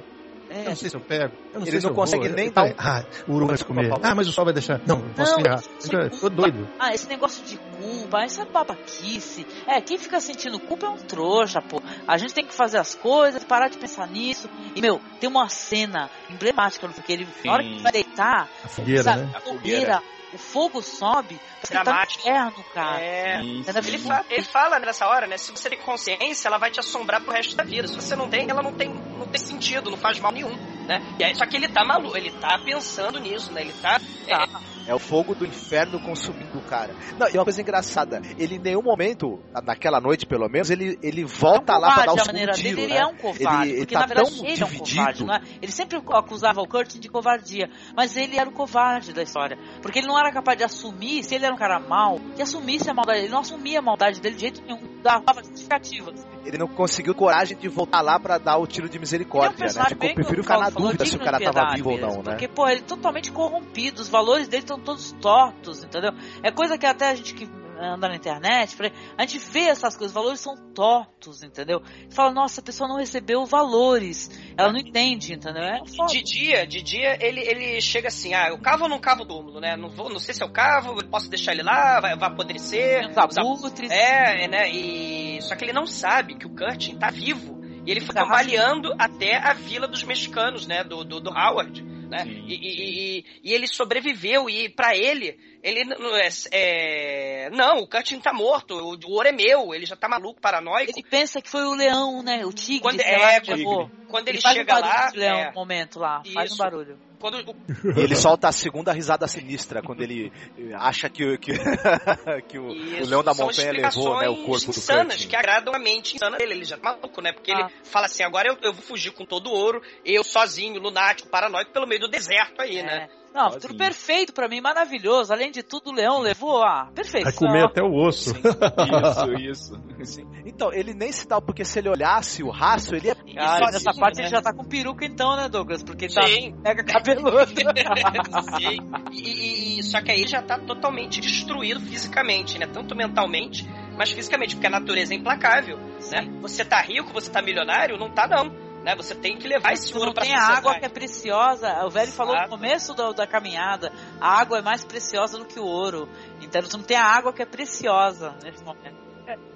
É. Eu não sei se eu pego. Eu não Ele sei se não eu consegue vou. nem dar Ah, o Uru vai se comer. Ah, mas o sol vai deixar. Não, posso Não, Eu é tô doido. Ah, esse negócio de culpa, isso é babaquice. É, quem fica sentindo culpa é um trouxa, pô. A gente tem que fazer as coisas, parar de pensar nisso. E, meu, tem uma cena emblemática, porque ele, na hora que ele vai deitar, A fogueira, sabe, né? a fogueira, o fogo sobe, você tá no Dramático. inferno, cara. É. Sim, sim. Ele, fa- ele fala nessa hora, né? Se você tem consciência, ela vai te assombrar pro resto da vida. Se você não tem, ela não tem, não tem sentido, não faz mal nenhum, né? E aí, só que ele tá maluco, ele tá pensando nisso, né? Ele tá. é, É o fogo do inferno consumindo o cara. Não, e uma coisa engraçada, ele em nenhum momento, naquela noite pelo menos, ele, ele volta é um lá pra dar o covarde, a segundo maneira tiro, dele, né? ele é um covarde, Ele- ele porque tá na verdade ele é um dividido. covarde, não é? Ele sempre acusava o Kurt de covardia, mas ele era o covarde da história, porque ele não era capaz de assumir, se ele era um cara mau, que assumisse a maldade, ele não assumia a maldade dele de jeito nenhum, dava justificativas. Ele não conseguiu coragem de voltar lá pra dar o tiro de Ele é um misericórdia, né? Ficou, bem prefiro ficar na dúvida se o cara tava vivo ou mesmo, não, né? Porque, pô, ele é totalmente corrompido, os valores dele estão todos tortos, entendeu? É coisa que até a gente que anda na internet, a gente vê essas coisas, os valores são tortos, entendeu? E fala, nossa, a pessoa não recebeu valores, ela não entende, entendeu? É. De dia, de dia, ele, ele chega assim, ah, eu cavo ou não cavo o túmulo, né? Não, vou, não sei se eu cavo, eu posso deixar ele lá, vai, vai apodrecer. Os abutres. É, né? E... Só que ele não sabe que o Curtin tá vivo. E ele foi Tá. cambaleando até a vila dos mexicanos, né? Do, do, do Howard. Né? Sim. E, e, e- e ele sobreviveu. E pra ele, ele não é, é- Não, o Curtin tá morto. O, o ouro é meu. Ele já tá maluco, paranoico. Ele pensa que foi o leão, né? O tigre, Quando- sei é, lá, que quando-. Quando ele, faz um chega barulho lá. de leão é, no momento lá, faz um Isso. barulho. quando o- ele solta a segunda risada sinistra quando ele eh, acha que, o- que, que o, o Isso, leão da montanha levou né, o corpo do insanas Curtin. que agradam a mente insana dele. Ele já tá maluco, né? Porque Ah. ele fala assim: agora eu, eu vou fugir com todo o ouro, eu sozinho, lunático, paranoico, pelo meio do deserto aí, né? Não, Sozinho. tudo perfeito pra mim, maravilhoso. Além de tudo, o leão levou a perfeição. Vai comer até o osso. Isso, isso. Sim. Então, ele nem se dá, porque se ele olhasse o rastro, ele ia. Cara, sozinho, nessa parte né? ele já tá com peruca então, né, Douglas? Porque ele tá Sim. mega cabeludo. Sim. E, e- só que aí ele já tá totalmente destruído fisicamente, né? Tanto mentalmente, mas fisicamente, porque a natureza é implacável, né? Você tá rico, você tá milionário? Não tá, não. Né? Você tem que levar esse ouro não pra tem a água que é preciosa. O velho falou no Exato. começo da, da caminhada: a água é mais preciosa do que o ouro. Então tu não tem a água que é preciosa nesse momento.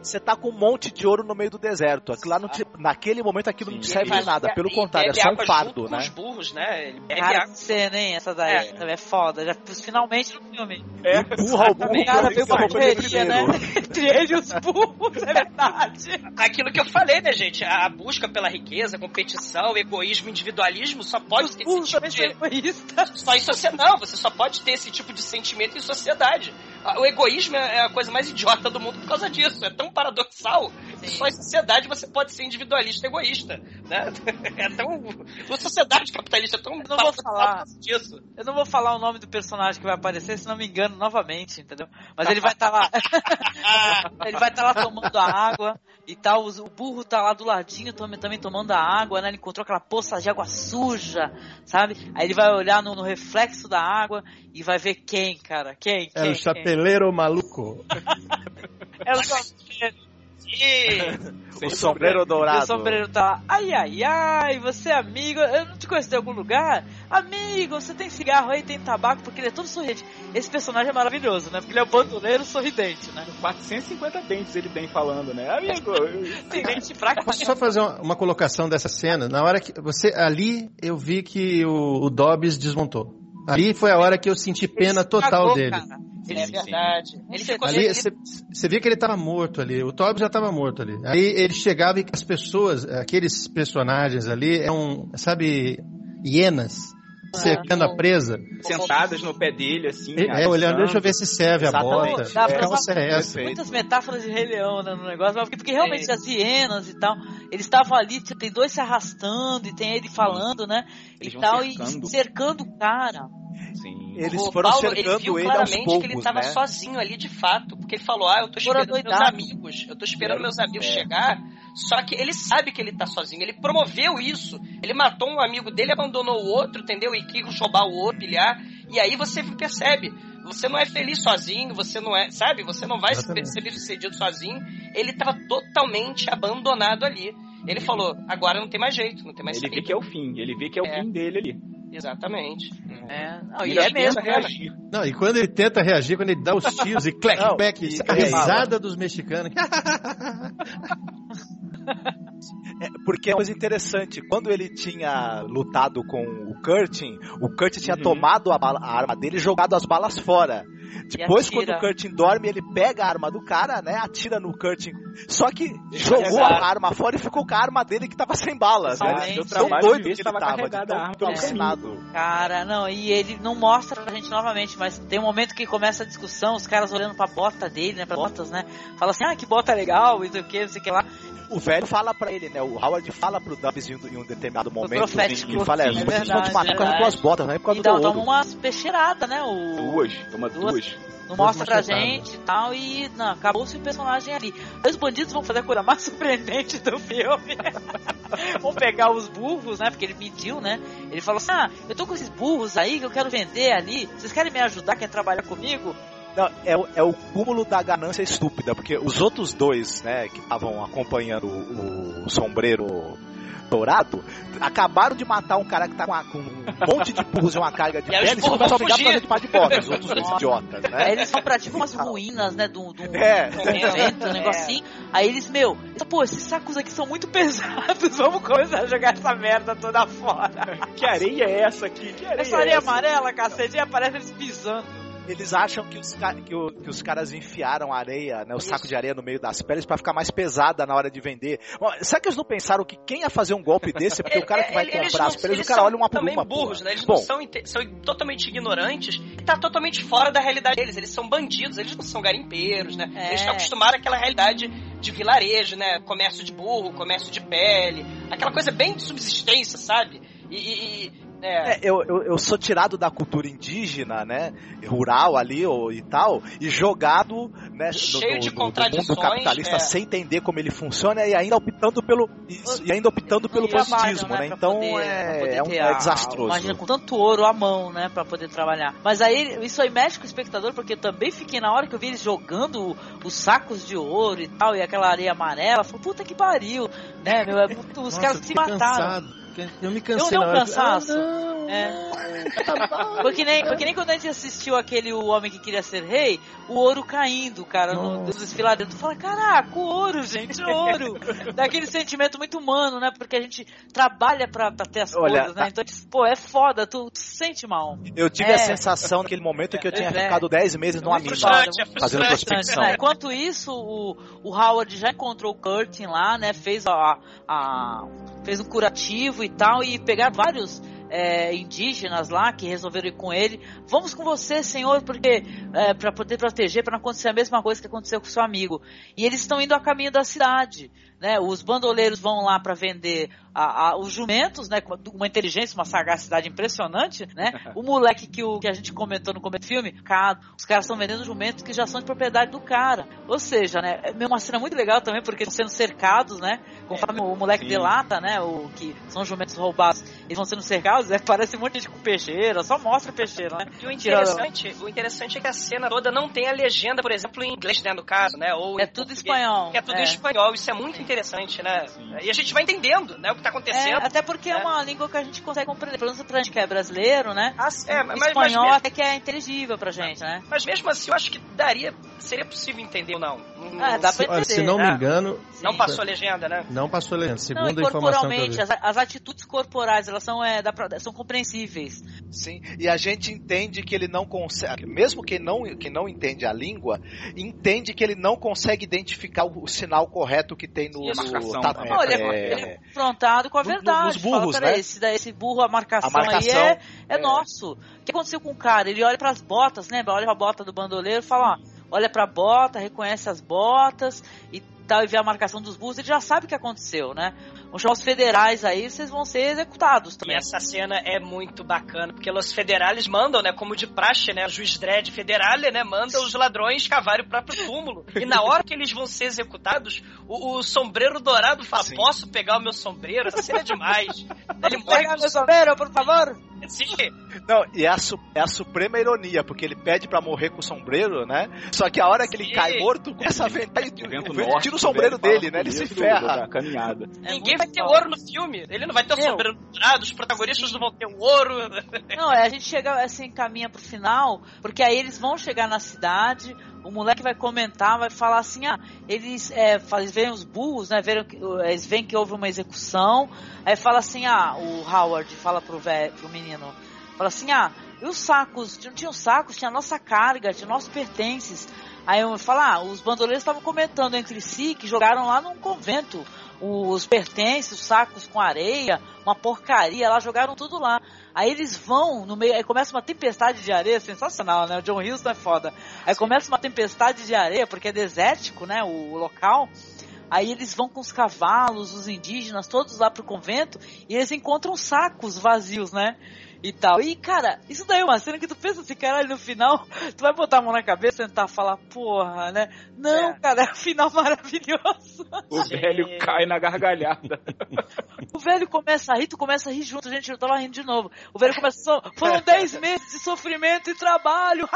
Você tá com um monte de ouro no meio do deserto. Aquilo lá não te- naquele momento aquilo não te Sim, serve Ele de nada. Pelo e contrário, é só um fardo, junto com né? os burros, né? Ele bebe Cara, água. cena, hein? Essa daí É. é, finalmente já finalmente no filme. É, Empurra o burro Cara, veio dele correria, né? Entre ele e os burros, é verdade. Aquilo que eu falei, né, gente? A busca pela riqueza, competição, egoísmo, individualismo só pode Os ter esse tipo de... são egoístas. Só em sociedade. Não, você só pode ter esse tipo de sentimento em sociedade. O egoísmo é a coisa mais idiota do mundo por causa disso. É tão paradoxal que só em sociedade você pode ser individualista e egoísta. Né? É tão. Uma sociedade capitalista é tão. não vou falar. disso. Eu não vou falar o nome do personagem que vai aparecer, senão me engano novamente, entendeu? Mas ele vai estar lá. ele vai estar lá tomando a água e tal. O burro tá lá do ladinho também, também tomando a água, né? Ele encontrou aquela poça de água suja, sabe? Aí ele vai olhar no, no reflexo da água e vai ver quem, cara? Quem? quem Era o quem? chapeleiro maluco. É o chapeleiro. E O sombreiro E dourado. o sombreiro tá ai, ai, ai, você é amigo, eu não te conheço de algum lugar? Amigo, você tem cigarro aí, tem tabaco, porque ele é todo sorridente. Esse personagem é maravilhoso, né? Porque ele é o bandoleiro sorridente, né? 450 dentes ele tem falando, né? Amigo, eu- Tem dente pra Posso só fazer uma, uma colocação dessa cena? Na hora que você ali eu vi que o, o Dobbs desmontou. Ali foi a hora que eu senti pena total Cagou, dele. cara. É verdade. Ele ficou Ali ele- você você via que ele estava morto ali. O Dobbs já estava morto ali. Aí ele chegava e as pessoas, aqueles personagens ali, um, sabe, hienas cercando a presa. sentadas no pé dele, assim. É, olhando, deixa eu ver se serve a Exatamente. bota. Dá pra calça é essa? Muitas metáforas de Rei Leão né, no negócio, porque, porque realmente É. as hienas e tal, eles estavam ali, tem dois se arrastando e tem ele falando, né? Eles e tal, cercando. e cercando o cara. Sim. Eles o foram Paulo, ele cercando viu ele, aos claramente poucos, que ele tava né? sozinho ali de fato, porque ele falou: "Ah, eu tô esperando meus amigos, eu tô esperando meus amigos É. chegar". Só que ele sabe que ele tá sozinho, ele promoveu isso. Ele matou um amigo dele, abandonou o outro, entendeu? E quis roubar o outro, pilhar. E aí você percebe, você não é feliz sozinho, você não é, sabe? Você não vai Exatamente. ser bem sucedido sozinho. Ele tava totalmente abandonado ali. Ele falou: "Agora não tem mais jeito, não tem mais Ele saída". vê que é o fim, ele vê que é o É. fim dele ali. Exatamente. É, não, E e é mesmo, cara. reagir. Não, e quando ele tenta reagir, quando ele dá os tiros e clack, Não, clack, e- a risada dos mexicanos. É, porque é uma coisa interessante. Quando ele tinha lutado com o Curtin, o Curtin tinha Uhum. tomado a, bala- a arma dele e jogado as balas fora. Depois, atira. quando o Curtin dorme, ele pega a arma do cara, né? Atira no Curtin. Só que jogou a arma fora e ficou com a arma dele que tava sem balas. Né? Tão trabalho de doido que ele tava tava, de carregada tão alucinado. Cara, não, e ele não mostra pra gente novamente, mas tem um momento que começa a discussão, os caras olhando pra bota dele, né, pra botas, né, fala assim, ah, que bota legal, e não sei o que, não sei o que lá. O velho fala pra ele, né? O Howard fala pro Dubs em um, determinado momento. profético. Ele fala, é, É vocês vão verdade, te matar por causa das verdade. tuas botas, não é por causa E do dá, teu toma umas peixeiradas, né, o... Duas, toma Duas. Duas. Não mostra pra gente e tal, e não, acabou-se o personagem ali. Os bandidos vão fazer a coisa mais surpreendente do filme. vão pegar os burros, né? Porque ele mediu, né? Ele falou assim: Ah, eu tô com esses burros aí que eu quero vender ali. Vocês querem me ajudar? Quer trabalhar comigo? Não, é, o- é o cúmulo da ganância estúpida, porque os outros dois, né, que estavam acompanhando o, o sombreiro dourado, acabaram de matar um cara que tá com, a- com um monte de burros e uma carga de pele e começam a brigar por causa de par de botas, os outros dois idiotas, Aí né? eles são pra tipo umas ruínas, né? De um, de um É. de um convento, um negocinho. Aí eles, meu, pô, esses sacos aqui são muito pesados, vamos começar a jogar essa merda toda fora. Que areia é essa aqui? Que areia Essa areia é essa? amarela, cacete, e aparece eles pisando. Eles acham que os, que, o- que os caras enfiaram areia, né, o saco de areia no meio das peles pra ficar mais pesada na hora de vender. Bom, será que eles não pensaram que quem ia fazer um golpe desse é porque o cara que vai comprar as não- peles, o eles cara olha uma por também uma. burros, porra. né? Eles Bom, não são, são totalmente ignorantes e tá totalmente fora da realidade deles. Eles são bandidos, eles não são garimpeiros, né? É. Eles estão acostumados àquela realidade de vilarejo, né? Comércio de burro, comércio de pele, aquela coisa bem de subsistência, sabe? E- e- é. É, eu, eu, eu sou tirado da cultura indígena, né, rural ali ou, e tal, e jogado né, no- Cheio no, de no- no contradições, mundo capitalista é. sem entender como ele funciona e ainda optando pelo e ainda optando pelo positivismo, né? pra Então poder- é, é, um, é a- desastroso. Imagina, com tanto ouro à mão, né, pra poder trabalhar. Mas aí, isso aí mexe com o espectador, porque também fiquei na hora que eu vi eles jogando os sacos de ouro e tal, e aquela areia amarela, falei, puta que pariu, né, meu, é muito- os Nossa, caras se mataram. cansado. Eu me Eu cansei dei um na hora. cansaço. Ah, não. É. Foi que, nem, foi que nem quando a gente assistiu aquele O Homem que Queria Ser Rei, o ouro caindo, cara, no, Nossa. dos desfiladeiros. Tu fala, caraca, o ouro, gente, ouro. Dá aquele sentimento muito humano, né? Porque a gente trabalha pra, pra ter as Olha, coisas, né? Então, pô, é foda, tu, tu se sente mal. Eu tive É. a sensação naquele momento que eu tinha É. ficado 10 meses numa mina é fazendo prospecção. Né? Enquanto isso, o, o Howard já encontrou o Curtin lá, né? Fez a, a- fez um curativo e tal, e pegaram vários é, indígenas lá que resolveram ir com ele. Vamos com você, senhor, porque é, para poder proteger, para não acontecer a mesma coisa que aconteceu com seu amigo. E eles estão indo a caminho da cidade. Né, os bandoleiros vão lá para vender a- a- os jumentos, né, com uma inteligência, uma sagacidade impressionante, né? O moleque que, o, que a gente comentou no começo do filme, cara, os caras estão vendendo jumentos que já são de propriedade do cara. Ou seja, né, é uma cena muito legal também, porque estão sendo cercados, né? Conforme o moleque Sim. delata, né, o que são jumentos roubados, eles vão sendo cercados, é, parece um monte de gente com peixeira, só mostra peixeira, né? E o interessante, o interessante é que a cena toda não tem a legenda, por exemplo, em inglês, né, no caso, né? Ou é tudo espanhol. É tudo é. espanhol, isso é muito interessante, né? Sim. E a gente vai entendendo, né, o que tá acontecendo. É, até porque é. é uma língua que a gente consegue compreender. Pelo menos pra gente que é brasileiro, né? Ah, é, mas, espanhol mas, até que é inteligível pra gente, né? Mas mesmo assim, eu acho que daria, seria possível entender ou não. Ah, dá pra entender. Se não me engano... Não passou a legenda, né? Não passou a legenda, segundo não, a informação que eu vi. As, as atitudes corporais, elas são, é, pra, são compreensíveis. Sim, e a gente entende que ele não consegue, mesmo quem não, quem não entende a língua, entende que ele não consegue identificar o, o sinal correto que tem no... no tá, é, não, ele, é, ele é confrontado com a verdade. Nos burros, Fala, né? Esse, esse burro, a marcação, a marcação aí é, é, é, nosso. O que aconteceu com o cara? Ele olha para as botas, lembra? Olha pra bota do bandoleiro e fala, ó, olha pra bota, reconhece as botas e tal, e vê a marcação dos burros, ele já sabe o que aconteceu, né? Os federais aí, vocês vão ser executados também. E essa cena é muito bacana, porque os federais mandam, né, como de praxe, né, o juiz Dredd federal, né, manda os ladrões cavarem o próprio túmulo. E na hora que eles vão ser executados, o, o sombreiro dourado fala, Sim. posso pegar o meu sombreiro? Essa cena é demais. Ele pegar meu sombreiro, por favor? Sim. Não, e é a, é a suprema ironia, porque ele pede para morrer com o sombreiro, né? Só que a hora que ele Sim. cai morto, começa a ventar e tira o sombreiro dele, né? Ele se ferra. caminhada. É Ninguém vai ter ouro no filme. Ele não vai ter o dourado, os protagonistas não vão ter o ouro. Não, é, a gente chega assim, caminha pro final, porque aí eles vão chegar na cidade, o moleque vai comentar, vai falar assim, ah, eles, é, eles veem os burros, né, veem, eles veem que houve uma execução, aí fala assim, ah, o Howard fala pro, velho, pro menino, fala assim, ah, e os sacos, não tinha os sacos, tinha a nossa carga, tinha nossos pertences, aí eu falo, ah, os bandoleiros estavam comentando entre si que jogaram lá num convento, os pertences, os sacos com areia, uma porcaria, lá jogaram tudo lá. Aí eles vão no meio, aí começa uma tempestade de areia, sensacional, né? O John Huston é foda. Aí começa uma tempestade de areia, porque é desértico, né? O, o local. Aí eles vão com os cavalos, os indígenas, todos lá pro convento, e eles encontram sacos vazios, né? E tal. E, cara, isso daí é uma cena que tu pensa assim, caralho, no final, tu vai botar a mão na cabeça e tentar falar, porra, né? Não, é. cara, é um final maravilhoso. O velho cai na gargalhada. o velho começa a rir, tu começa a rir junto, gente, eu tava rindo de novo. O velho começa a foram 10 meses de sofrimento e trabalho.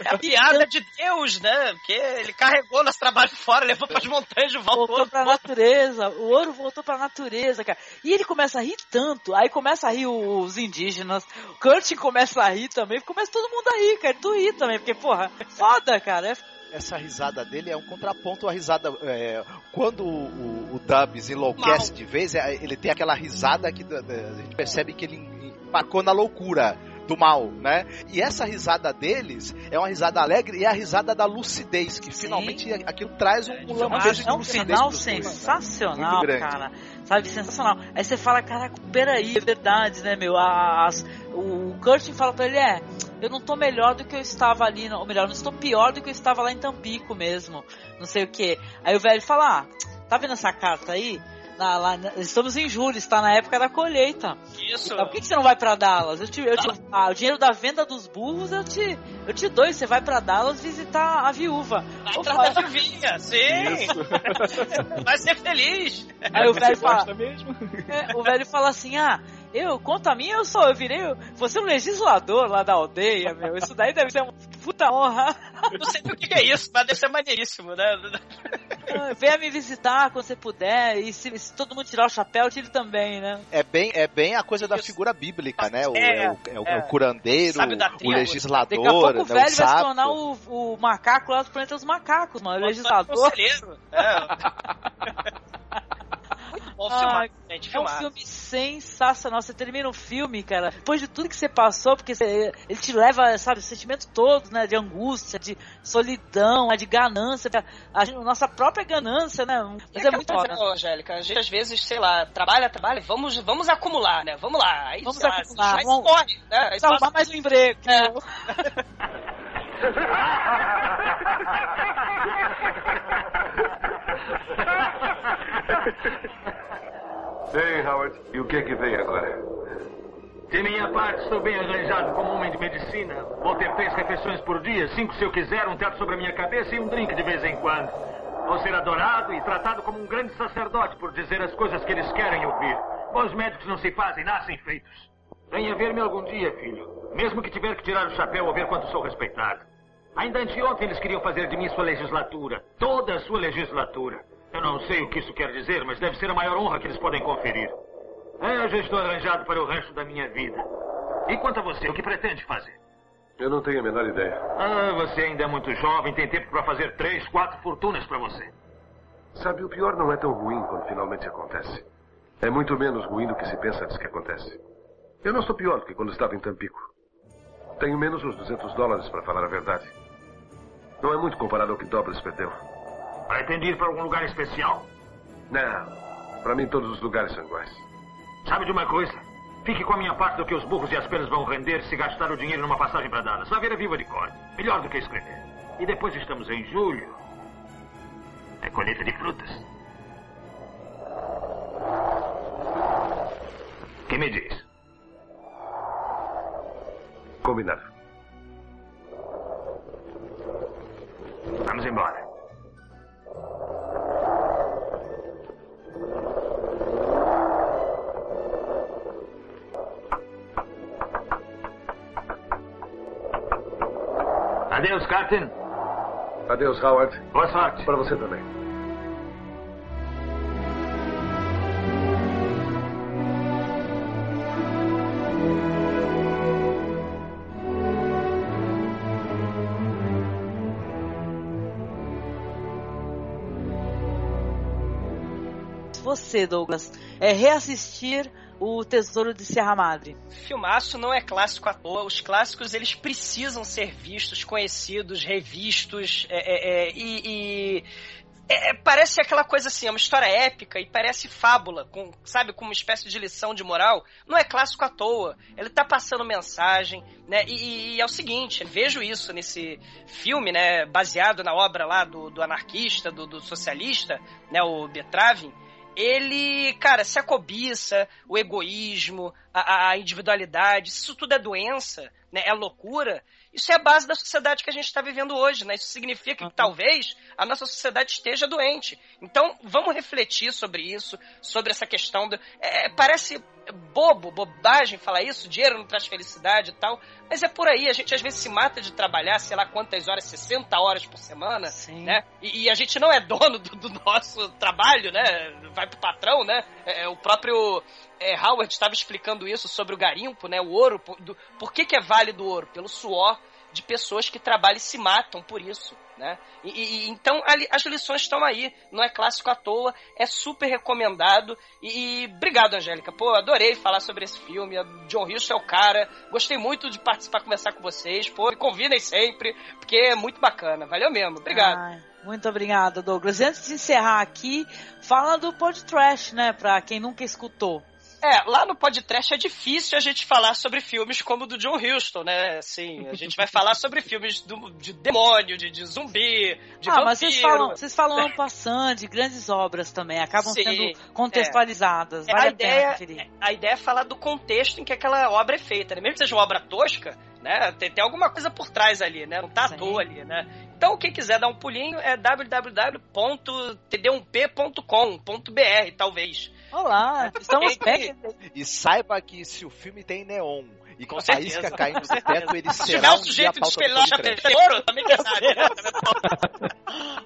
é a piada de Deus, né? Porque ele carregou nosso trabalho fora, levou pras montanhas de volta. Voltou pra natureza, o ouro voltou pra natureza, cara. E ele começa a rir tanto, aí começa a rir os indígenas indígenas. O Kurt começa a rir também, começa todo mundo a rir, cara. Tu rir também, porque, porra, é foda, cara. É essa risada dele é um contraponto à risada. É, quando o, o, o Dubs enlouquece Mal. de vez, é, ele tem aquela risada que a gente percebe que ele embarcou na loucura do mal, né? E essa risada deles é uma risada alegre e é a risada da lucidez, que Sim. finalmente aquilo traz um, lampejo É um final sensacional, cara. Sabe, sensacional. Aí você fala, caraca, peraí, é verdade, né, meu? As, o Curtin fala pra ele, é, eu não tô melhor do que eu estava ali, ou melhor, não estou pior do que eu estava lá em Tampico mesmo, não sei o que. Aí o velho fala, ah, tá vendo essa carta aí? Na, lá, estamos em julho, está na época da colheita. Isso. Então, por que, que você não vai para Dallas? Eu te, eu te, ah, o dinheiro da venda dos burros eu te, eu te dou. Você vai para Dallas visitar a viúva. Vai atrás da viúvinha, sim. vai ser feliz. Aí o velho fala, é, o velho fala assim, ah, eu, conta a mim, eu sou, eu virei, você é um legislador lá da aldeia, meu. Isso daí deve ser uma puta honra. Eu não sei o que é isso, mas deve ser maneiríssimo, né? Ah, venha me visitar quando você puder. E se, se, todo mundo tirar o chapéu, tire também, né? É bem, é bem a coisa da figura bíblica, né? O, é, é, o, é, o, é o curandeiro, o legislador. Daqui a pouco o né, velho vai se tornar o, o macaco lá do planeta dos macacos, mano. O legislador. É. Bom filmar, gente, É um filme sensacional. Você termina o filme, cara, depois de tudo que você passou, porque você, ele te leva, sabe, os sentimentos todos, né? De angústia, de solidão, de ganância, a, a nossa própria ganância, né? Mas é, é muito foda. Angélica, a gente às vezes, sei lá, trabalha, trabalha, vamos, vamos acumular, né? Vamos lá. Aí, vamos acumular. Lá, vamos, corre, né? Aí salvar mais um emprego. É. Sei, Howard. E o que é que vem agora? De minha parte, estou bem arranjado como homem de medicina. Vou ter três refeições por dia, cinco se eu quiser, um teto sobre a minha cabeça e um drink de vez em quando. Vou ser adorado e tratado como um grande sacerdote por dizer as coisas que eles querem ouvir. Bons médicos não se fazem, nascem feitos. Venha ver-me algum dia, filho. Mesmo que tiver que tirar o chapéu ou ver quanto sou respeitado. Ainda anteontem eles queriam fazer de mim sua legislatura. Toda a sua legislatura. Eu não sei o que isso quer dizer, mas deve ser a maior honra que eles podem conferir. É, eu já estou arranjado para o resto da minha vida. E quanto a você, o que pretende fazer? Eu não tenho a menor ideia. Ah, você ainda é muito jovem, tem tempo para fazer três, quatro fortunas para você. Sabe, o pior não é tão ruim quando finalmente acontece. É muito menos ruim do que se pensa antes que acontece. Eu não sou pior do que quando estava em Tampico. Tenho menos uns 200 dólares, para falar a verdade. Não é muito comparado ao que Dobles perdeu. Pretende ir para algum lugar especial? Não. Para mim, todos os lugares são iguais. Sabe de uma coisa? Fique com a minha parte do que os burros e as penas vão render se gastar o dinheiro numa passagem para Dallas. Só ver viva de cor. Melhor do que escrever. E depois estamos em julho. É colheita de frutas. Que me diz? Combinado. Vamos embora. Adeus, Captain. Adeus, Howard. Boa sorte. Para você também. Você, Douglas, é reassistir o Tesouro de Serra Madre. Filmaço não é clássico à toa. Os clássicos eles precisam ser vistos, conhecidos, revistos é, é, é, e, e é, parece aquela coisa assim, é uma história épica e parece fábula, com, sabe, com uma espécie de lição de moral. Não é clássico à toa. Ele tá passando mensagem, né? E, e é o seguinte, vejo isso nesse filme, né, baseado na obra lá do, do anarquista, do, do socialista, né, o Betravin ele, cara, se a cobiça, o egoísmo, a, a, individualidade, isso tudo é doença, né, é loucura, isso é a base da sociedade que a gente está vivendo hoje, né? Isso significa que uhum. talvez a nossa sociedade esteja doente. Então, vamos refletir sobre isso, sobre essa questão do. É, parece bobo, bobagem falar isso, dinheiro não traz felicidade e tal, mas é por aí, a gente às vezes se mata de trabalhar, sei lá quantas horas, 60 horas por semana, Sim. né? E, e, a gente não é dono do, do, nosso trabalho, né? Vai pro patrão, né? É, o próprio é, Howard estava explicando isso sobre o garimpo, né? O ouro, por, do, por que, que é válido o ouro? Pelo suor de pessoas que trabalham e se matam por isso. Né? E, e, então ali, as lições estão aí, não é clássico à toa, é super recomendado. E, e, obrigado, Angélica. Pô, adorei falar sobre esse filme. John Hughes é o cara. Gostei muito de participar, conversar com vocês. Pô, me convidem sempre, porque é muito bacana. Valeu mesmo. Obrigado. Ai, muito obrigada, Douglas. Antes de encerrar aqui, fala do podcast, né? Pra quem nunca escutou. É, lá no podcast é difícil a gente falar sobre filmes como o do John Huston, né? Assim, a gente vai falar sobre filmes do, de demônio, de, de zumbi, de ah, vampiro. mas vocês falam, vocês falam passando de grandes obras também, acabam Sim, sendo contextualizadas. É. Vale a, a, ideia, pena a ideia é falar do contexto em que aquela obra é feita, né? Mesmo que seja uma obra tosca, né? Tem, tem alguma coisa por trás ali, né? Não tá Sim. à toa ali, né? Então, quem quiser dar um pulinho é www.td1p.com.br, talvez. Olá, estamos bem. E saiba que se o filme tem neon e com a isca caindo do teto, ele se será um sujeito de espelhar de ouro, também quer saber.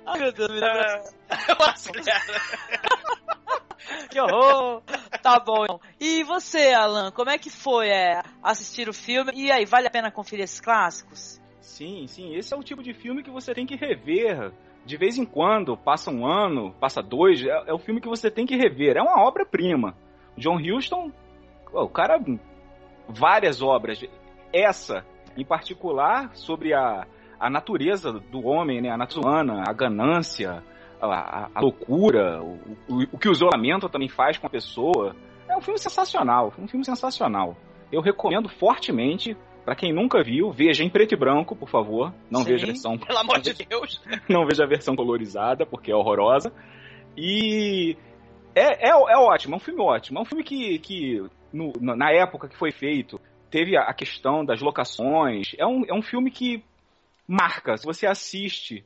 Ai, meu Deus, me lembra. que horror! Tá bom. E você, Alan, como é que foi é, assistir o filme? E aí, vale a pena conferir esses clássicos? Sim, sim. Esse é o tipo de filme que você tem que rever de vez em quando, passa um ano, passa dois, é, é o filme que você tem que rever. É uma obra-prima. John Huston, o cara, várias obras. Essa, em particular, sobre a, a natureza do homem, né? A natureza a ganância, a, a loucura, o, o, o, que o isolamento também faz com a pessoa. É um filme sensacional, um filme sensacional. Eu recomendo fortemente para quem nunca viu, veja em preto e branco, por favor. Não Sim, veja a versão. Pelo amor de Deus! Não veja a versão colorizada, porque é horrorosa. E é, é, é ótimo, é um filme ótimo. É um filme que, que no, na época que foi feito, teve a questão das locações. É um, é um filme que marca. Se você assiste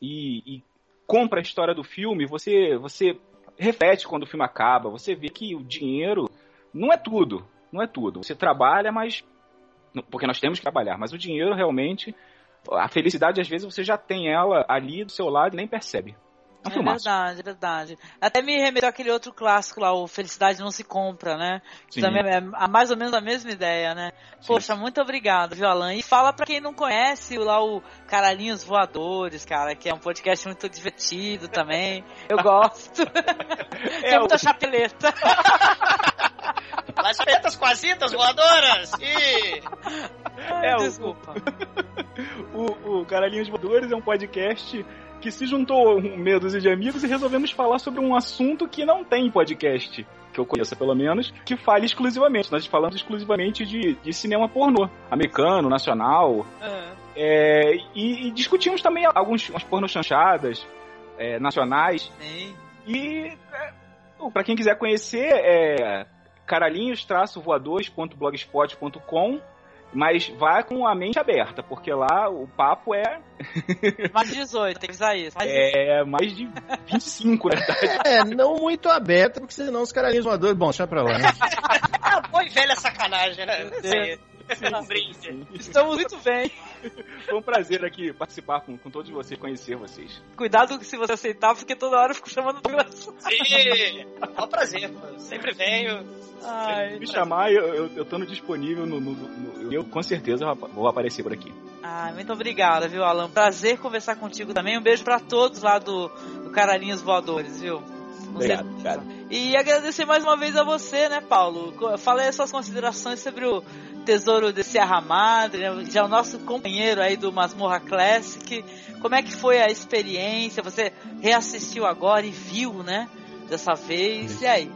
e, e compra a história do filme, você, você reflete quando o filme acaba. Você vê que o dinheiro não é tudo. Não é tudo. Você trabalha, mas. Porque nós temos que trabalhar, mas o dinheiro realmente. A felicidade, às vezes, você já tem ela ali do seu lado e nem percebe. É, um é verdade, é verdade. Até me remeteu aquele outro clássico lá, o Felicidade Não Se Compra, né? Que também é mais ou menos a mesma ideia, né? Poxa, Sim. muito obrigado, viu, Alan? E fala pra quem não conhece lá o Caralhinhos Voadores, cara, que é um podcast muito divertido também. Eu gosto. Tem é muita o... chapeleta. As pretas quasitas voadoras! E... é, desculpa. O, o Caralhinhos Voadores é um podcast que se juntou meia dúzia de amigos e resolvemos falar sobre um assunto que não tem podcast que eu conheça pelo menos, que fale exclusivamente. Nós falamos exclusivamente de, de cinema pornô, americano, nacional. Uhum. É, e, e, discutimos também alguns pornô chanchadas é, nacionais. Sim. E é, para quem quiser conhecer, é caralhinhos-voadores.blogspot.com mas vá com a mente aberta, porque lá o papo é. Mais de 18, tem que usar isso. Mais é, mais de 25, na verdade. É, não muito aberta, porque senão os caras voadores. Bom, deixa pra lá. Né? ah, boa e velha sacanagem, né? Estamos muito bem. Foi um prazer aqui participar com, com todos vocês, conhecer vocês. Cuidado se você aceitar, porque toda hora eu fico chamando Douglas. Sim, é um prazer. Sempre venho. Ai, me chamar, eu, eu, eu tô no disponível, no, no, no, eu com certeza vou aparecer por aqui. Ah, muito obrigada, viu, Alan? Prazer conversar contigo também. Um beijo para todos lá do, do Caralhinhos Voadores, viu? Obrigado, obrigado. E agradecer mais uma vez a você, né, Paulo? Falei as suas considerações sobre o Tesouro de Serra Madre, né? já o nosso companheiro aí do Masmorra Classic. Como é que foi a experiência? Você reassistiu agora e viu, né? Dessa vez. E aí?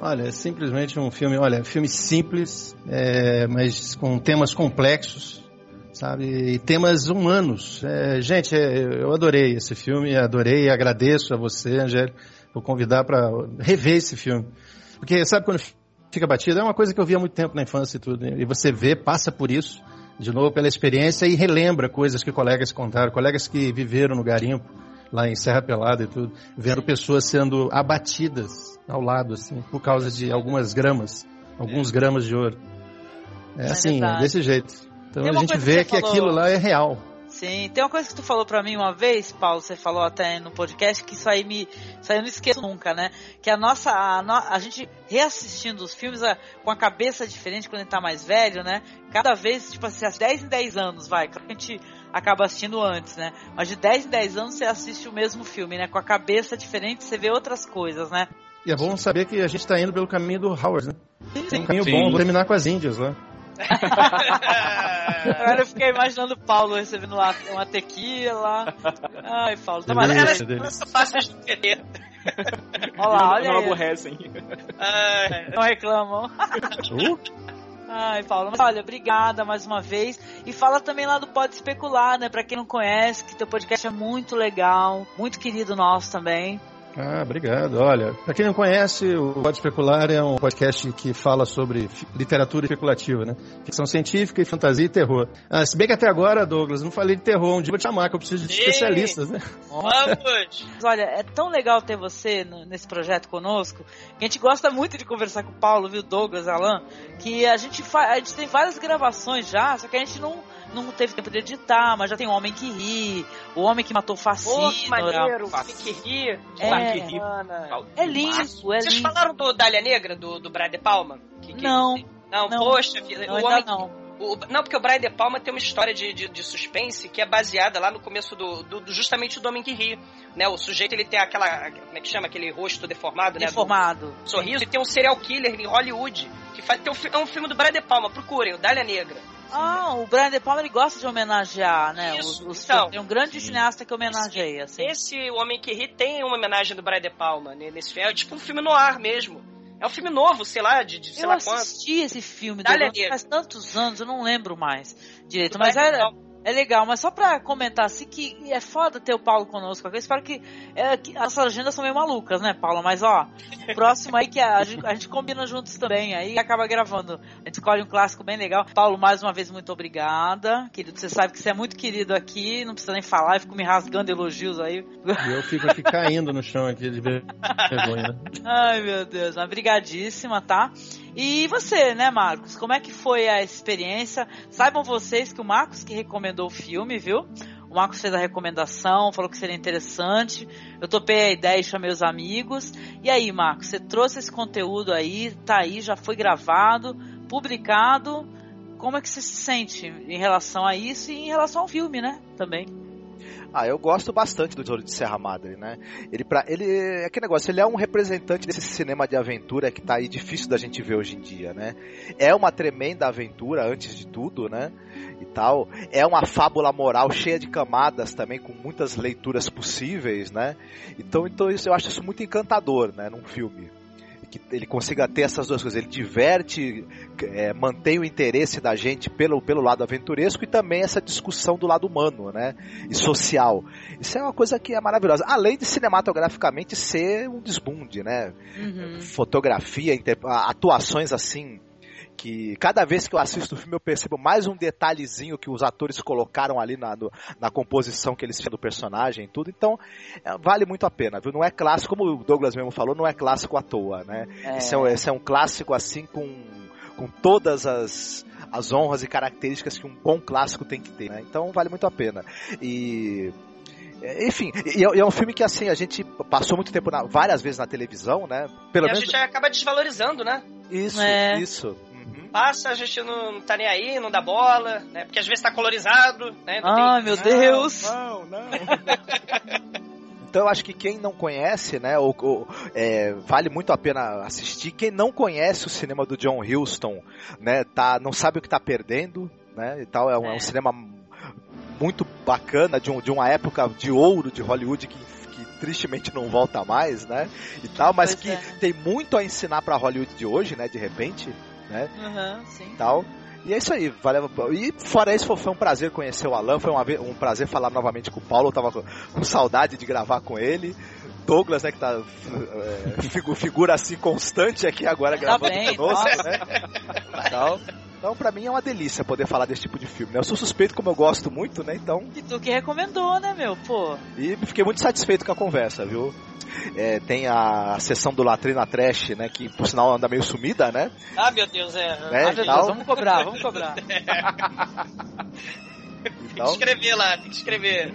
Olha, é simplesmente um filme, olha, filme simples, é, mas com temas complexos, sabe? E temas humanos. É, gente, é, eu adorei esse filme, adorei e agradeço a você, Angélica vou convidar para rever esse filme. Porque sabe quando fica batido? É uma coisa que eu via há muito tempo na infância e tudo. E você vê, passa por isso, de novo pela experiência e relembra coisas que colegas contaram, colegas que viveram no garimpo, lá em Serra Pelada e tudo, vendo pessoas sendo abatidas ao lado, assim, por causa de algumas gramas, alguns gramas de ouro. É, é assim, verdade. desse jeito. Então a gente vê que, que aquilo lá é real. Sim, tem uma coisa que tu falou pra mim uma vez, Paulo, você falou até no podcast, que isso aí me. Isso aí eu não esqueço nunca, né? Que a nossa. A, no, a gente reassistindo os filmes a, com a cabeça diferente quando a gente tá mais velho, né? Cada vez, tipo assim, 10 em 10 anos, vai. Claro que a gente acaba assistindo antes, né? Mas de 10 em 10 anos você assiste o mesmo filme, né? Com a cabeça diferente, você vê outras coisas, né? E é bom saber que a gente tá indo pelo caminho do Howard, né? Sim. É um caminho Sim. bom, vou terminar com as Índias lá. Né? Agora eu fiquei imaginando o Paulo recebendo lá uma tequila. Ai, Paulo, tá mais era fácil de entender. Olha lá, olha não, não aborrecem. não reclamam. Uh? Ai, Paulo, mas olha, obrigada mais uma vez. E fala também lá do Pode Especular, né? Pra quem não conhece, que teu podcast é muito legal, muito querido nosso também. Ah, obrigado. Olha, para quem não conhece, o Pode Especular é um podcast que fala sobre literatura especulativa, né? Ficção científica e fantasia e terror. Ah, se bem que até agora, Douglas, não falei de terror. Um dia vou te chamar, que eu preciso de especialistas, né? Vamos! Olha, é tão legal ter você no, nesse projeto conosco. a gente gosta muito de conversar com o Paulo, viu, Douglas, Alan, que a gente, a gente tem várias gravações já, só que a gente não não teve tempo de editar, mas já tem o Homem que Ri, o Homem que Matou Fascino. Oh, que maneiro, o Homem que Ri. É, que ri. é lindo, é Vocês lindo. falaram do Dália Negra, do, do Brian De Palma? Que, que não, não. Não, poxa. Não, o homem, não. O, não, porque o Brian De Palma tem uma história de, de, de, suspense que é baseada lá no começo do, do, justamente do Homem que Ri. Né? O sujeito ele tem aquela. Como é que chama? Aquele rosto deformado, né? Deformado. sorriso. E tem um serial killer em Hollywood. Que faz, tem um, é um filme do Brian De Palma, procurem, o Dália Negra. Ah, o Brian De Palma ele gosta de homenagear, né? Isso, os, os então, tem um grande sim. cineasta que homenageia. Esse, assim. esse Homem que Ri tem uma homenagem do Brian De Palma né, nesse filme. É tipo um filme no ar mesmo. É um filme novo, sei lá, de, de sei eu lá quanto. Eu assisti esse filme, faz tantos anos, eu não lembro mais direito. Mas era, é legal, mas só pra comentar assim que é foda ter o Paulo conosco aqui. Eu espero que, é, que as agendas são meio malucas, né, Paulo? Mas ó, próximo aí que a, a, gente, a, gente, combina juntos também, aí acaba gravando. A gente escolhe um clássico bem legal. Paulo, mais uma vez, muito obrigada. Querido, você sabe que você é muito querido aqui, não precisa nem falar, eu fico me rasgando elogios aí. E eu fico aqui caindo no chão aqui de vergonha. Ai, meu Deus, mas brigadíssima, tá? E você, né, Marcos? Como é que foi a experiência? Saibam vocês que o Marcos que recomendou o filme, viu? O Marcos fez a recomendação, falou que seria interessante. Eu topei a ideia e chamei os amigos. E aí, Marcos, você trouxe esse conteúdo aí, tá aí, já foi gravado, publicado. Como é que você se sente em relação a isso e em relação ao filme, né? Também. Ah, eu gosto bastante do Tesouro de Serra Madre, né? Ele, pra, ele é aquele negócio, ele é um representante desse cinema de aventura que tá aí difícil da gente ver hoje em dia, né? É uma tremenda aventura, antes de tudo, né? E tal. É uma fábula moral cheia de camadas também, com muitas leituras possíveis, né? Então, então isso, eu acho isso muito encantador, né? Num filme que ele consiga ter essas duas coisas. Ele diverte, é, mantém o interesse da gente pelo, pelo lado aventuresco e também essa discussão do lado humano, né? E social. Isso é uma coisa que é maravilhosa. Além de cinematograficamente ser um desbunde, né? Uhum. Fotografia, atuações assim que cada vez que eu assisto o filme eu percebo mais um detalhezinho que os atores colocaram ali na, no, na composição que eles fizeram do personagem e tudo. Então, é, vale muito a pena, viu? Não é clássico, como o Douglas mesmo falou, não é clássico à toa, né? É. Esse, é, um, esse é um clássico assim com, com todas as, as honras e características que um bom clássico tem que ter, né? Então, vale muito a pena. E enfim, e é, um filme que assim, a gente passou muito tempo na, várias vezes na televisão, né? Pelo e menos... a gente acaba desvalorizando, né? Isso, é. isso passa, a gente não, não tá nem aí, não dá bola, né? Porque às vezes tá colorizado, né? Ai, tem... meu Deus! Não, não. Então eu acho que quem não conhece, né, ou, ou é, vale muito a pena assistir. Quem não conhece o cinema do John Huston, né, tá, não sabe o que tá perdendo, né, e tal. É um, é. é um cinema muito bacana de, um, de uma época de ouro de Hollywood que que tristemente não volta mais, né? E tal, mas pois que é. tem muito a ensinar para Hollywood de hoje, né? De repente né? Uhum, sim. Tal. E é isso aí, valeu. E fora isso, foi um prazer conhecer o Alan, foi um prazer falar novamente com o Paulo, eu tava com saudade de gravar com ele. Douglas, né, que tá é, figura assim constante aqui agora tá gravando bem, conosco, né? Tal. Então, pra mim é uma delícia poder falar desse tipo de filme, né? Eu sou suspeito como eu gosto muito, né? Então. E tu que recomendou, né, meu? Pô. E fiquei muito satisfeito com a conversa, viu? É, tem a sessão do Latrina Trash, né? Que por sinal anda meio sumida, né? Ah, meu Deus, é. Né? Ah, meu Deus, vamos cobrar, vamos cobrar. então... Tem que escrever lá, tem que escrever.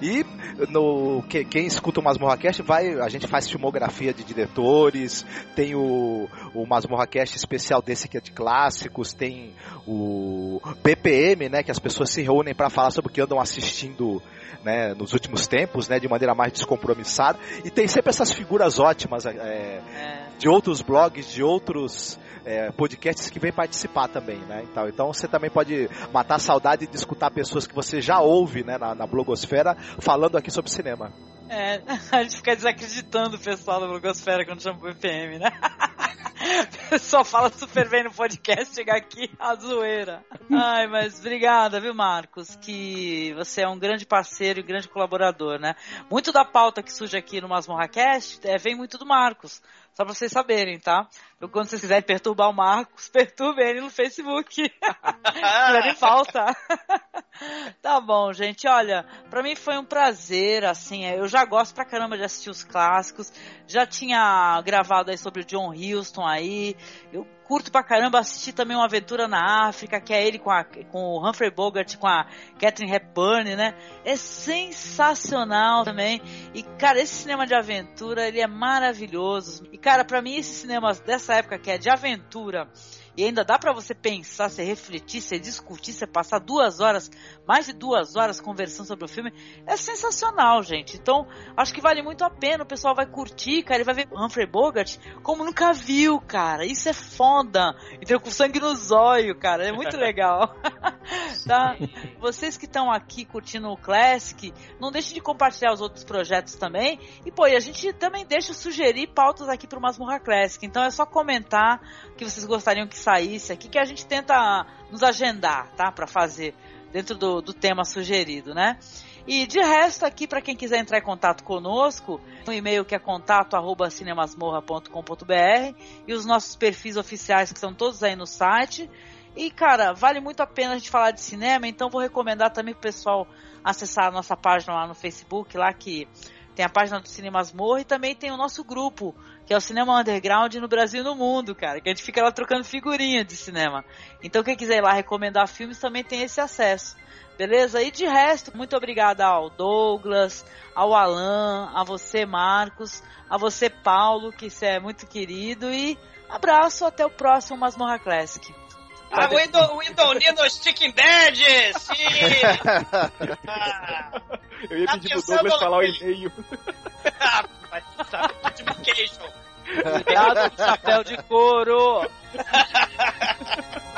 E no que, quem escuta o Masmorracast vai, a gente faz filmografia de diretores, tem o, o Masmorracast especial desse que é de clássicos, tem o BPM, né, que as pessoas se reúnem para falar sobre o que andam assistindo né, nos últimos tempos, né, de maneira mais descompromissada. E tem sempre essas figuras ótimas é, é. De outros blogs, de outros é, podcasts que vêm participar também, né? Então, então você também pode matar a saudade de escutar pessoas que você já ouve né, na, na blogosfera falando aqui sobre cinema. É, a gente fica desacreditando o pessoal da blogosfera quando chama o BPM, né? O pessoal fala super bem no podcast, chegar aqui a zoeira. Ai, mas obrigada, viu, Marcos? Que você é um grande parceiro e grande colaborador, né? Muito da pauta que surge aqui no Masmorracast é, vem muito do Marcos. Só pra vocês saberem, tá? Então, quando vocês quiserem perturbar o Marcos, perturbem ele no Facebook. Tirarem falta. tá bom, gente. Olha, pra mim foi um prazer, assim. Eu já gosto pra caramba de assistir os clássicos. Já tinha gravado aí sobre o John Huston aí. Eu curto pra caramba assistir também uma aventura na África, que é ele com, a, com o Humphrey Bogart, com a Catherine Hepburn, né? É sensacional também. E, cara, esse cinema de aventura, ele é maravilhoso. E, cara, para mim, esse cinema dessa época que é de aventura e ainda dá para você pensar, você refletir, você discutir, você passar duas horas, mais de duas horas conversando sobre o filme, é sensacional, gente. Então, acho que vale muito a pena, o pessoal vai curtir, cara, ele vai ver Humphrey Bogart como nunca viu, cara. Isso é foda. Então, com sangue no zóio, cara, é muito legal. tá? Vocês que estão aqui curtindo o Classic, não deixem de compartilhar os outros projetos também. E, pô, e a gente também deixa sugerir pautas aqui pro Masmurra Classic. Então, é só comentar que vocês gostariam que saísse aqui, que a gente tenta nos agendar, tá? Para fazer dentro do, do tema sugerido, né? E de resto aqui, para quem quiser entrar em contato conosco, o um e-mail que é contato@cinemasmorra.com.br e os nossos perfis oficiais que estão todos aí no site. E cara, vale muito a pena a gente falar de cinema, então vou recomendar também pro pessoal acessar a nossa página lá no Facebook, lá que tem a página do Cinemas Morra e também tem o nosso grupo, que é o Cinema Underground no Brasil e no mundo, cara, que a gente fica lá trocando figurinha de cinema. Então quem quiser ir lá recomendar filmes também tem esse acesso. Beleza? E de resto, muito obrigada ao Douglas, ao Alan, a você, Marcos, a você, Paulo, que você é muito querido, e abraço, até o próximo Masmorra Classic. Ah, we don't, we don't need no sticking badges! Sim! Ah, Eu ia Tá pedir pro pensando Douglas falar o e-mail. mas tá, notification. Cuidado com o chapéu de couro!